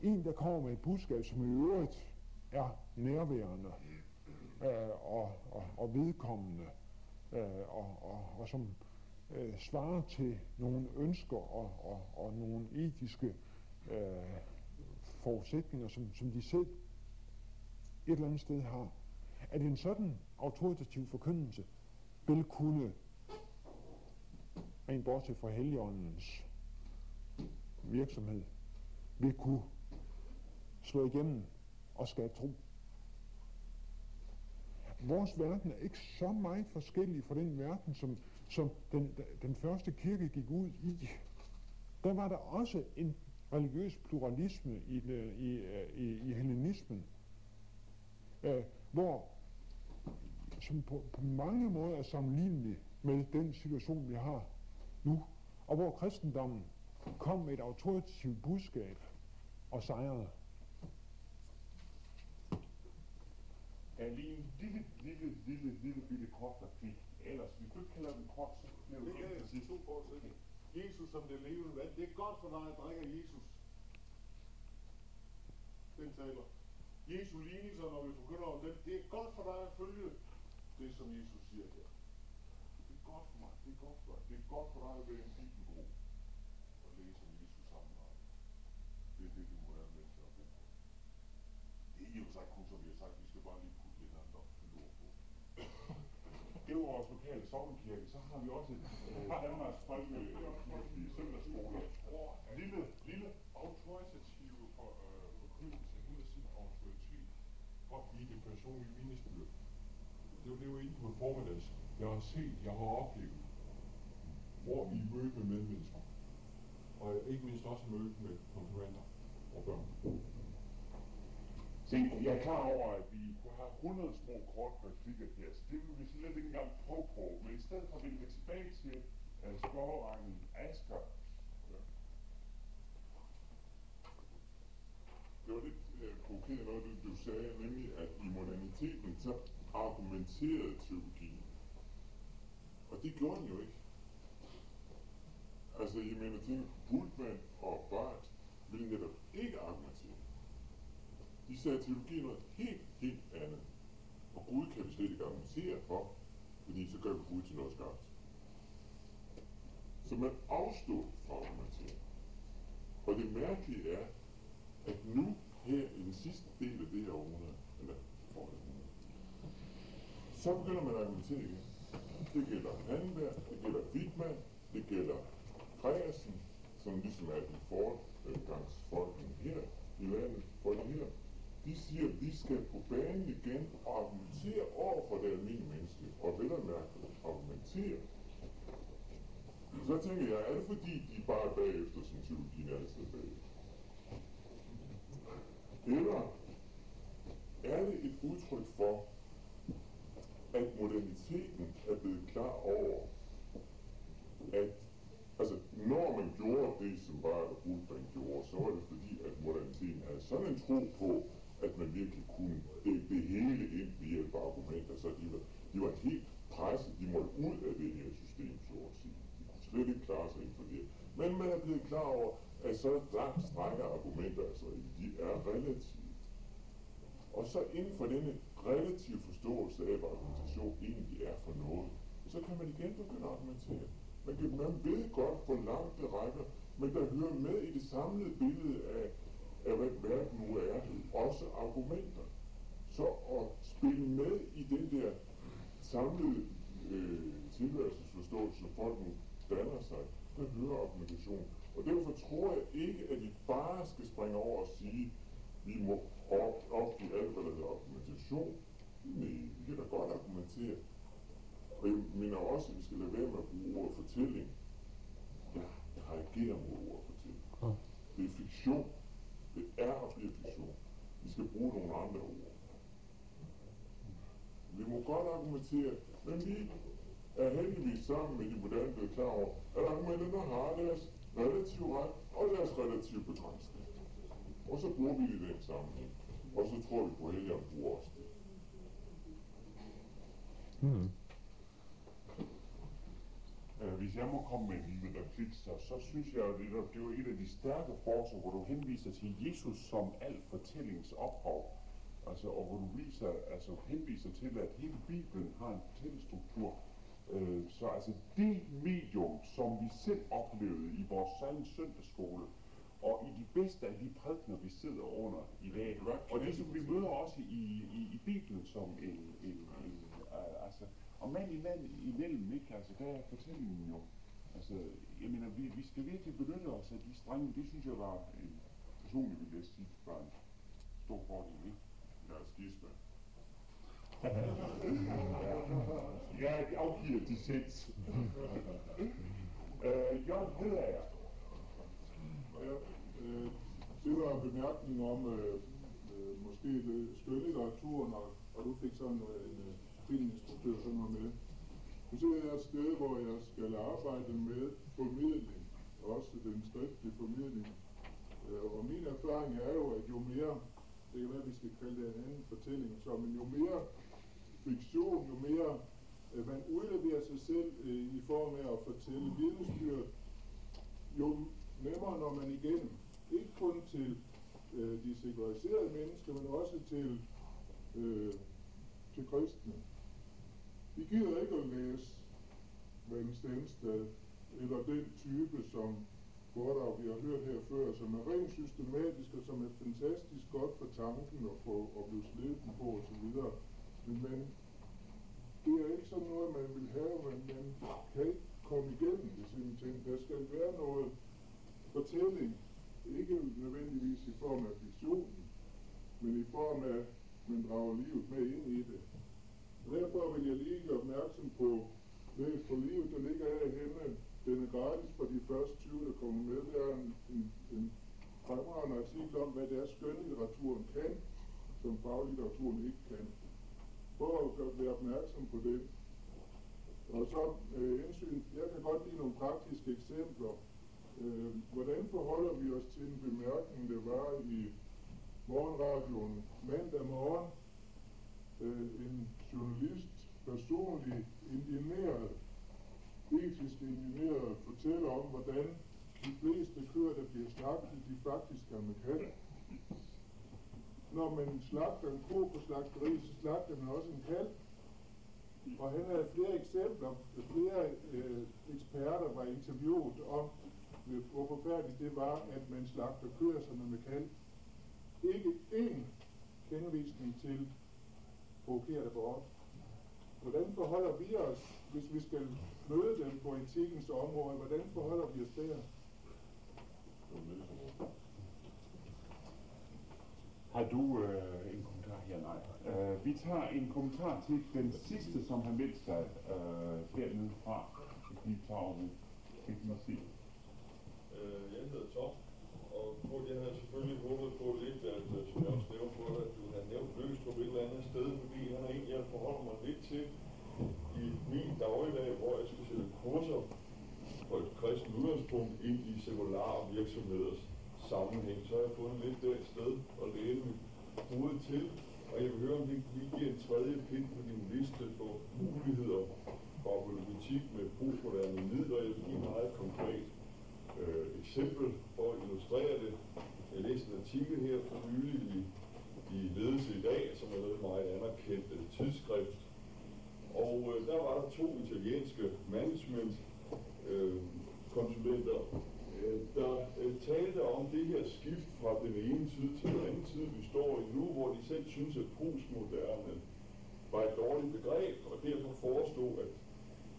en, der kommer med et budskab, som i øvrigt er nærværende øh, og, og, og vedkommende, øh, og, og, og som øh, svarer til nogle ønsker og, og, og nogle etiske øh, forudsætninger, som, som de selv et eller andet sted har. At en sådan autoritativ forkyndelse vil kunne, rent bortset fra Helligåndens virksomhed, vil kunne slå igennem og skabe tro. Vores verden er ikke så meget forskellig fra den verden, som, som den, den første kirke gik ud i. Der var der også en religiøs pluralisme i, øh, i, øh, i, i hellenismen, øh, hvor som på, på mange måder er sammenlignelig med den situation, vi har nu, og hvor kristendommen kom med et autoritativt budskab og sejrede. er lige en lille, lille, lille, lille bitte kort replik. Ellers, vi kunne ikke kalde den kort, så bliver kan præcis. sige to forsætning. Jesus som det levende vand. Det er godt for dig at drikke af Jesus. Den taler. Jesu lignelser, når vi forkynder om den, det er godt for dig at følge det, som Jesus siger her. Det er godt for mig, det er godt for dig. Det er godt for dig at være en bibelbro og læse om Jesus sammenhæng. Det er det, du må være med til at bruge. Det er i og for sig kun, som vi har sagt, vi skal bare lige putte lidt andet op til ord på. Det er vores lokale sovnkirke, så har vi også øh, Danmarks folkekirkelige øh, søndagsskoler. Lille, lille autoritative for, øh, forkyndelse ud af sin autoritet fra i det personlige vidnesbyrd. Det var det, jeg var inde på i formiddags. Jeg har set, jeg har oplevet, hvor vi mødte med medmennesker, og ikke mindst også mødte med konkurrenter og børn. Se, jeg er klar over, at vi kunne have 100 små korte replikker her, så det vil vi slet ikke engang prøve på. Men i stedet for vil vi tilbage til uh, spørgerækken Asger. Ja. Det var lidt øh, provokerende noget, du, du sagde, nemlig at i moderniteten, så argumenterede teologien. Og det gjorde den jo ikke. Altså, jeg mener, ting, Bultmann og Barth ville netop ikke argumentere. De sagde, teologi noget helt, helt andet. Og Gud kan vi slet ikke argumentere for, fordi så gør vi Gud til noget skabt. Så man afstod fra at argumentere. Og det mærkelige er, at nu her i den sidste del af det her århundrede, eller forrige århundrede, så begynder man at argumentere igen. Det gælder Hanberg, det gælder Wittmann, det gælder Kreasen, som ligesom er den forgangsfolken her i landet. De siger, at vi skal på banen igen og argumentere over for det almindelige menneske, og vel at mærke argumentere. Så tænker jeg, er det fordi, de bare er bagefter, som teologien altid er bagefter? Eller er det et udtryk for, at moderniteten er blevet klar over, at altså, når man gjorde det, som bare Hultmann gjorde, så var det fordi, at moderniteten havde sådan en tro på, at man virkelig kunne det, det hele ind ved hjælp af argumenter, så de var, de var helt presset, de måtte ud af det her system, så at sige. De kunne slet ikke klare sig inden for det. Men man er blevet klar over, at så langt strækker argumenter altså ikke. De er relative. Og så inden for denne relative forståelse af, hvad argumentation egentlig er for noget, så kan man igen begynde at argumentere. Man, kan, man ved godt, hvor langt det rækker, men der hører med i det samlede billede af, hvad verden nu er, også argumenter. Så at spille med i den der samlede øh, tilværelsesforståelse, som folk nu danner sig, der hører argumentation. Og derfor tror jeg ikke, at vi bare skal springe over og sige, vi må op, opgive alt, hvad der hedder argumentation. Nej, vi kan da godt argumentere. Og jeg mener også, at vi skal lade være med at bruge ordet fortælling. Ja, jeg reagerer mod ordet fortælling. Det er fiktion. Det er og bliver fiktion. Vi skal bruge nogle andre ord. Vi må godt argumentere, men vi er heldigvis sammen med de moderne blevet klar over, at argumenterne har deres relative ret og deres relative begrænsning. Og så bruger vi det i den sammenhæng. Og så tror vi på, at Helion bruger også det. Mm. Øh, hvis jeg må komme med en lille replik, så, så synes jeg, at det, er- det var et af de stærke forser, hvor du henviser til Jesus som al fortællings ophav. Altså, og hvor du viser, altså, henviser til, at hele Bibelen har en fortællestruktur. Øh, så altså det medium, som vi selv oplevede i vores egen søndagsskole, og i de bedste af de prædikner, vi sidder under i dag, og det som vi møder også i, i, i Bibelen som en, en, en uh, altså, og mand i mand imellem, ikke? Altså, der er fortællingen jo. Altså, jeg mener, vi, vi skal virkelig benytte os af de strenge. Det synes jeg var en personlig, vil jeg sige, var en stor fordel, ikke? Jeg er skisme. Jeg afgiver dissens. øh, Jørgen Hedager. Øh, det var en bemærkning om øh, øh, måske skønlitteraturen, og, og du fik sådan øh, en øh, filminstruktør som noget med. Og så er jeg et sted, hvor jeg skal arbejde med formidling, også den skriftlige formidling. Øh, og min erfaring er jo, at jo mere, det kan være, at vi skal kalde det en anden fortælling, så, men jo mere fiktion, jo mere øh, man udleverer sig selv øh, i form af at fortælle vidnesbyrd, jo nemmere når man igennem. Ikke kun til øh, de sekulariserede mennesker, men også til, øh, til kristne. Vi gider ikke at læse Van Stenstad, eller den type, som Bordav, vi har hørt her før, som er rent systematisk og som er fantastisk godt for tanken og få at blive sleden på osv. Men man, det er ikke sådan noget, man vil have, men man kan ikke komme igennem det simpelthen. Der skal være noget fortælling, ikke nødvendigvis i form af visionen, men i form af, at man drager livet med ind i det. Og derfor vil jeg lige gøre opmærksom på Læs for livet, der ligger herhenne. Den er gratis for de første 20, der kommer med. Der er en, en, en fremragende artikel om, hvad det er skønlitteraturen kan, som faglitteraturen ikke kan. Prøv at gøre- være opmærksom på det. Og så øh, hensyn, jeg kan godt lide nogle praktiske eksempler. Øh, hvordan forholder vi os til en bemærkning, der var i morgenradioen mandag morgen? Øh, en journalist, personligt indigneret, etisk indigneret, fortæller om, hvordan de fleste køer, der bliver slagtet, de faktisk er med kalv. Når man slagter en ko på slagteri, så slagter man også en kalv. Og han havde flere eksempler, flere øh, eksperter var interviewet om, øh, hvor forfærdeligt det var, at man slagter køer, som er med kalv. Ikke én henvisning til provokerende abort. Hvordan forholder vi os, hvis vi skal møde dem på etikkens område? Hvordan forholder vi os der? Har du øh, en kommentar her? Nej. Øh, vi tager en kommentar til den sidste, som har meldt sig øh, hernede fra. Hvis vi tager over det. Skal vi lige se. Øh, jeg hedder Tom, og Kurt, jeg havde selvfølgelig håbet på lidt, at, øh, som jeg også nævnte for dig, at du nævnt Løstrup et eller andet sted, fordi han er en, jeg forholder mig lidt til i min dagligdag, hvor jeg skal sætte kurser på et kristen udgangspunkt ind i sekulære virksomheders sammenhæng, så har jeg fundet lidt det sted at læne mit hoved til, og jeg vil høre, om det lige giver en tredje pind på din liste for muligheder for politik med postmoderne midler. Jeg vil give meget konkret øh, eksempel for at illustrere det. Jeg læste en artikel her for nylig i, i Ledelse i dag, som er noget meget anerkendt øh, tidsskrift. Og øh, der var der to italienske management øh, konsulenter, øh, der øh, talte om det her skift fra den ene tid til den anden tid, vi står i nu, hvor de selv synes, at postmoderne var et dårligt begreb, og derfor forestod, at,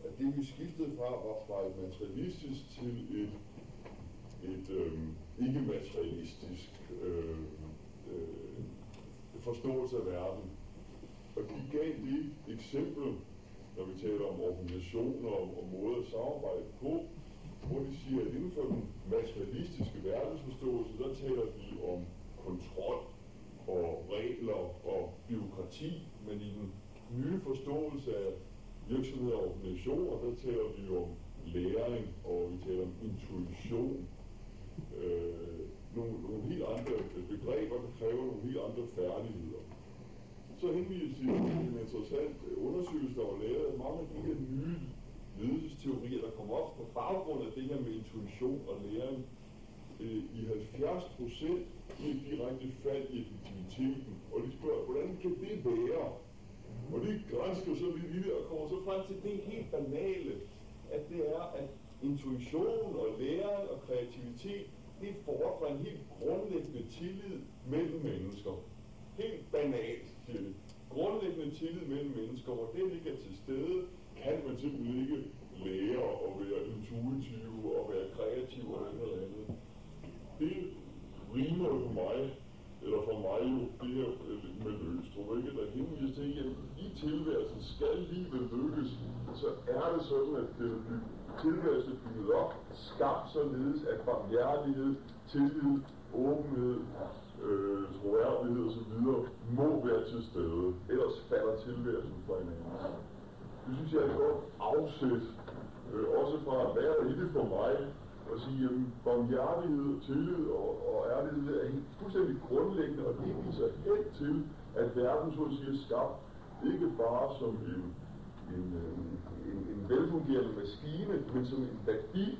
at det vi skiftede fra, var fra et materialistisk til et, et øhm, øhm, øh, ikke-materialistisk øh, øh, forståelse af verden. Og de gav det eksempel, når vi taler om organisationer og, og måder at samarbejde på, hvor de siger, at inden for den materialistiske verdensforståelse, der taler vi om kontrol og regler og byråkrati, men i den nye forståelse af virksomheder og organisationer, der taler vi om læring, og vi taler om intuition. Øh, nogle, nogle helt andre begreber, der kræver nogle helt andre færdigheder. Så henviser til en interessant øh, undersøgelse, der var lavet af mange af de her nye ledelsesteorier, der kommer op på baggrund af det her med intuition og læring. Øh, I 70 procent i et direkte fald i effektiviteten. Og de spørger, hvordan kan det være? Og de grænsker så lidt i det og kommer så frem til det helt banale, at det er, at intuition og læring og kreativitet, det fordrer en helt grundlæggende tillid mellem mennesker. Helt banalt, siger det. Grundlæggende tillid mellem mennesker, hvor det ikke er til stede, kan man simpelthen ikke lære at være intuitiv og være kreativ og alt andet. Det rimer jo for mig, eller for mig jo, det her med Løgstrup, ikke? Der henviser til, at i tilværelsen skal livet lykkes, så er det sådan, at det tilværelse bygget op, skabt således, at barmhjertighed, tillid, åbenhed, øh, troværdighed osv. må være til stede. Ellers falder tilværelsen fra hinanden. Det synes jeg er et godt afsæt, øh, også fra at være i det for mig, at sige, at barmhjertighed, tillid og, og ærlighed er helt fuldstændig grundlæggende, og det viser hen til, at verden, så at sige, er skabt ikke bare som en, en, en, en velfungerende maskine, men som en værdi,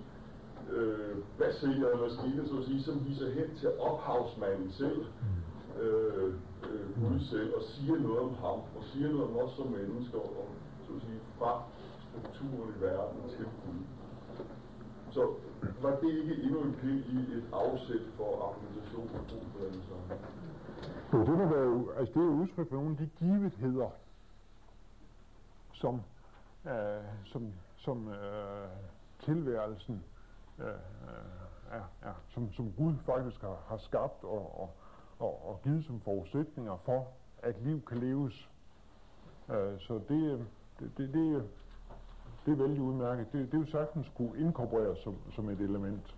øh, baseret maskine, så at sige, som viser hen til ophavsmanden selv, øh, øh, Gud selv, og siger noget om ham, og siger noget om os som mennesker, og så at sige, fra strukturen i verden til Gud. Så var det ikke endnu en pind i et afsæt for argumentation og brug for den sammen? Jo, det må være, altså det er udtryk for nogle af de givetheder, som, øh, som, som øh, tilværelsen øh, øh, er, er, som, som Gud faktisk har, har skabt og, og, og, og givet som forudsætninger for, at liv kan leves. Øh, så det, øh, det, det, det, det er vældig udmærket. Det, det er jo sagtens kunne inkorporeres som, som et element.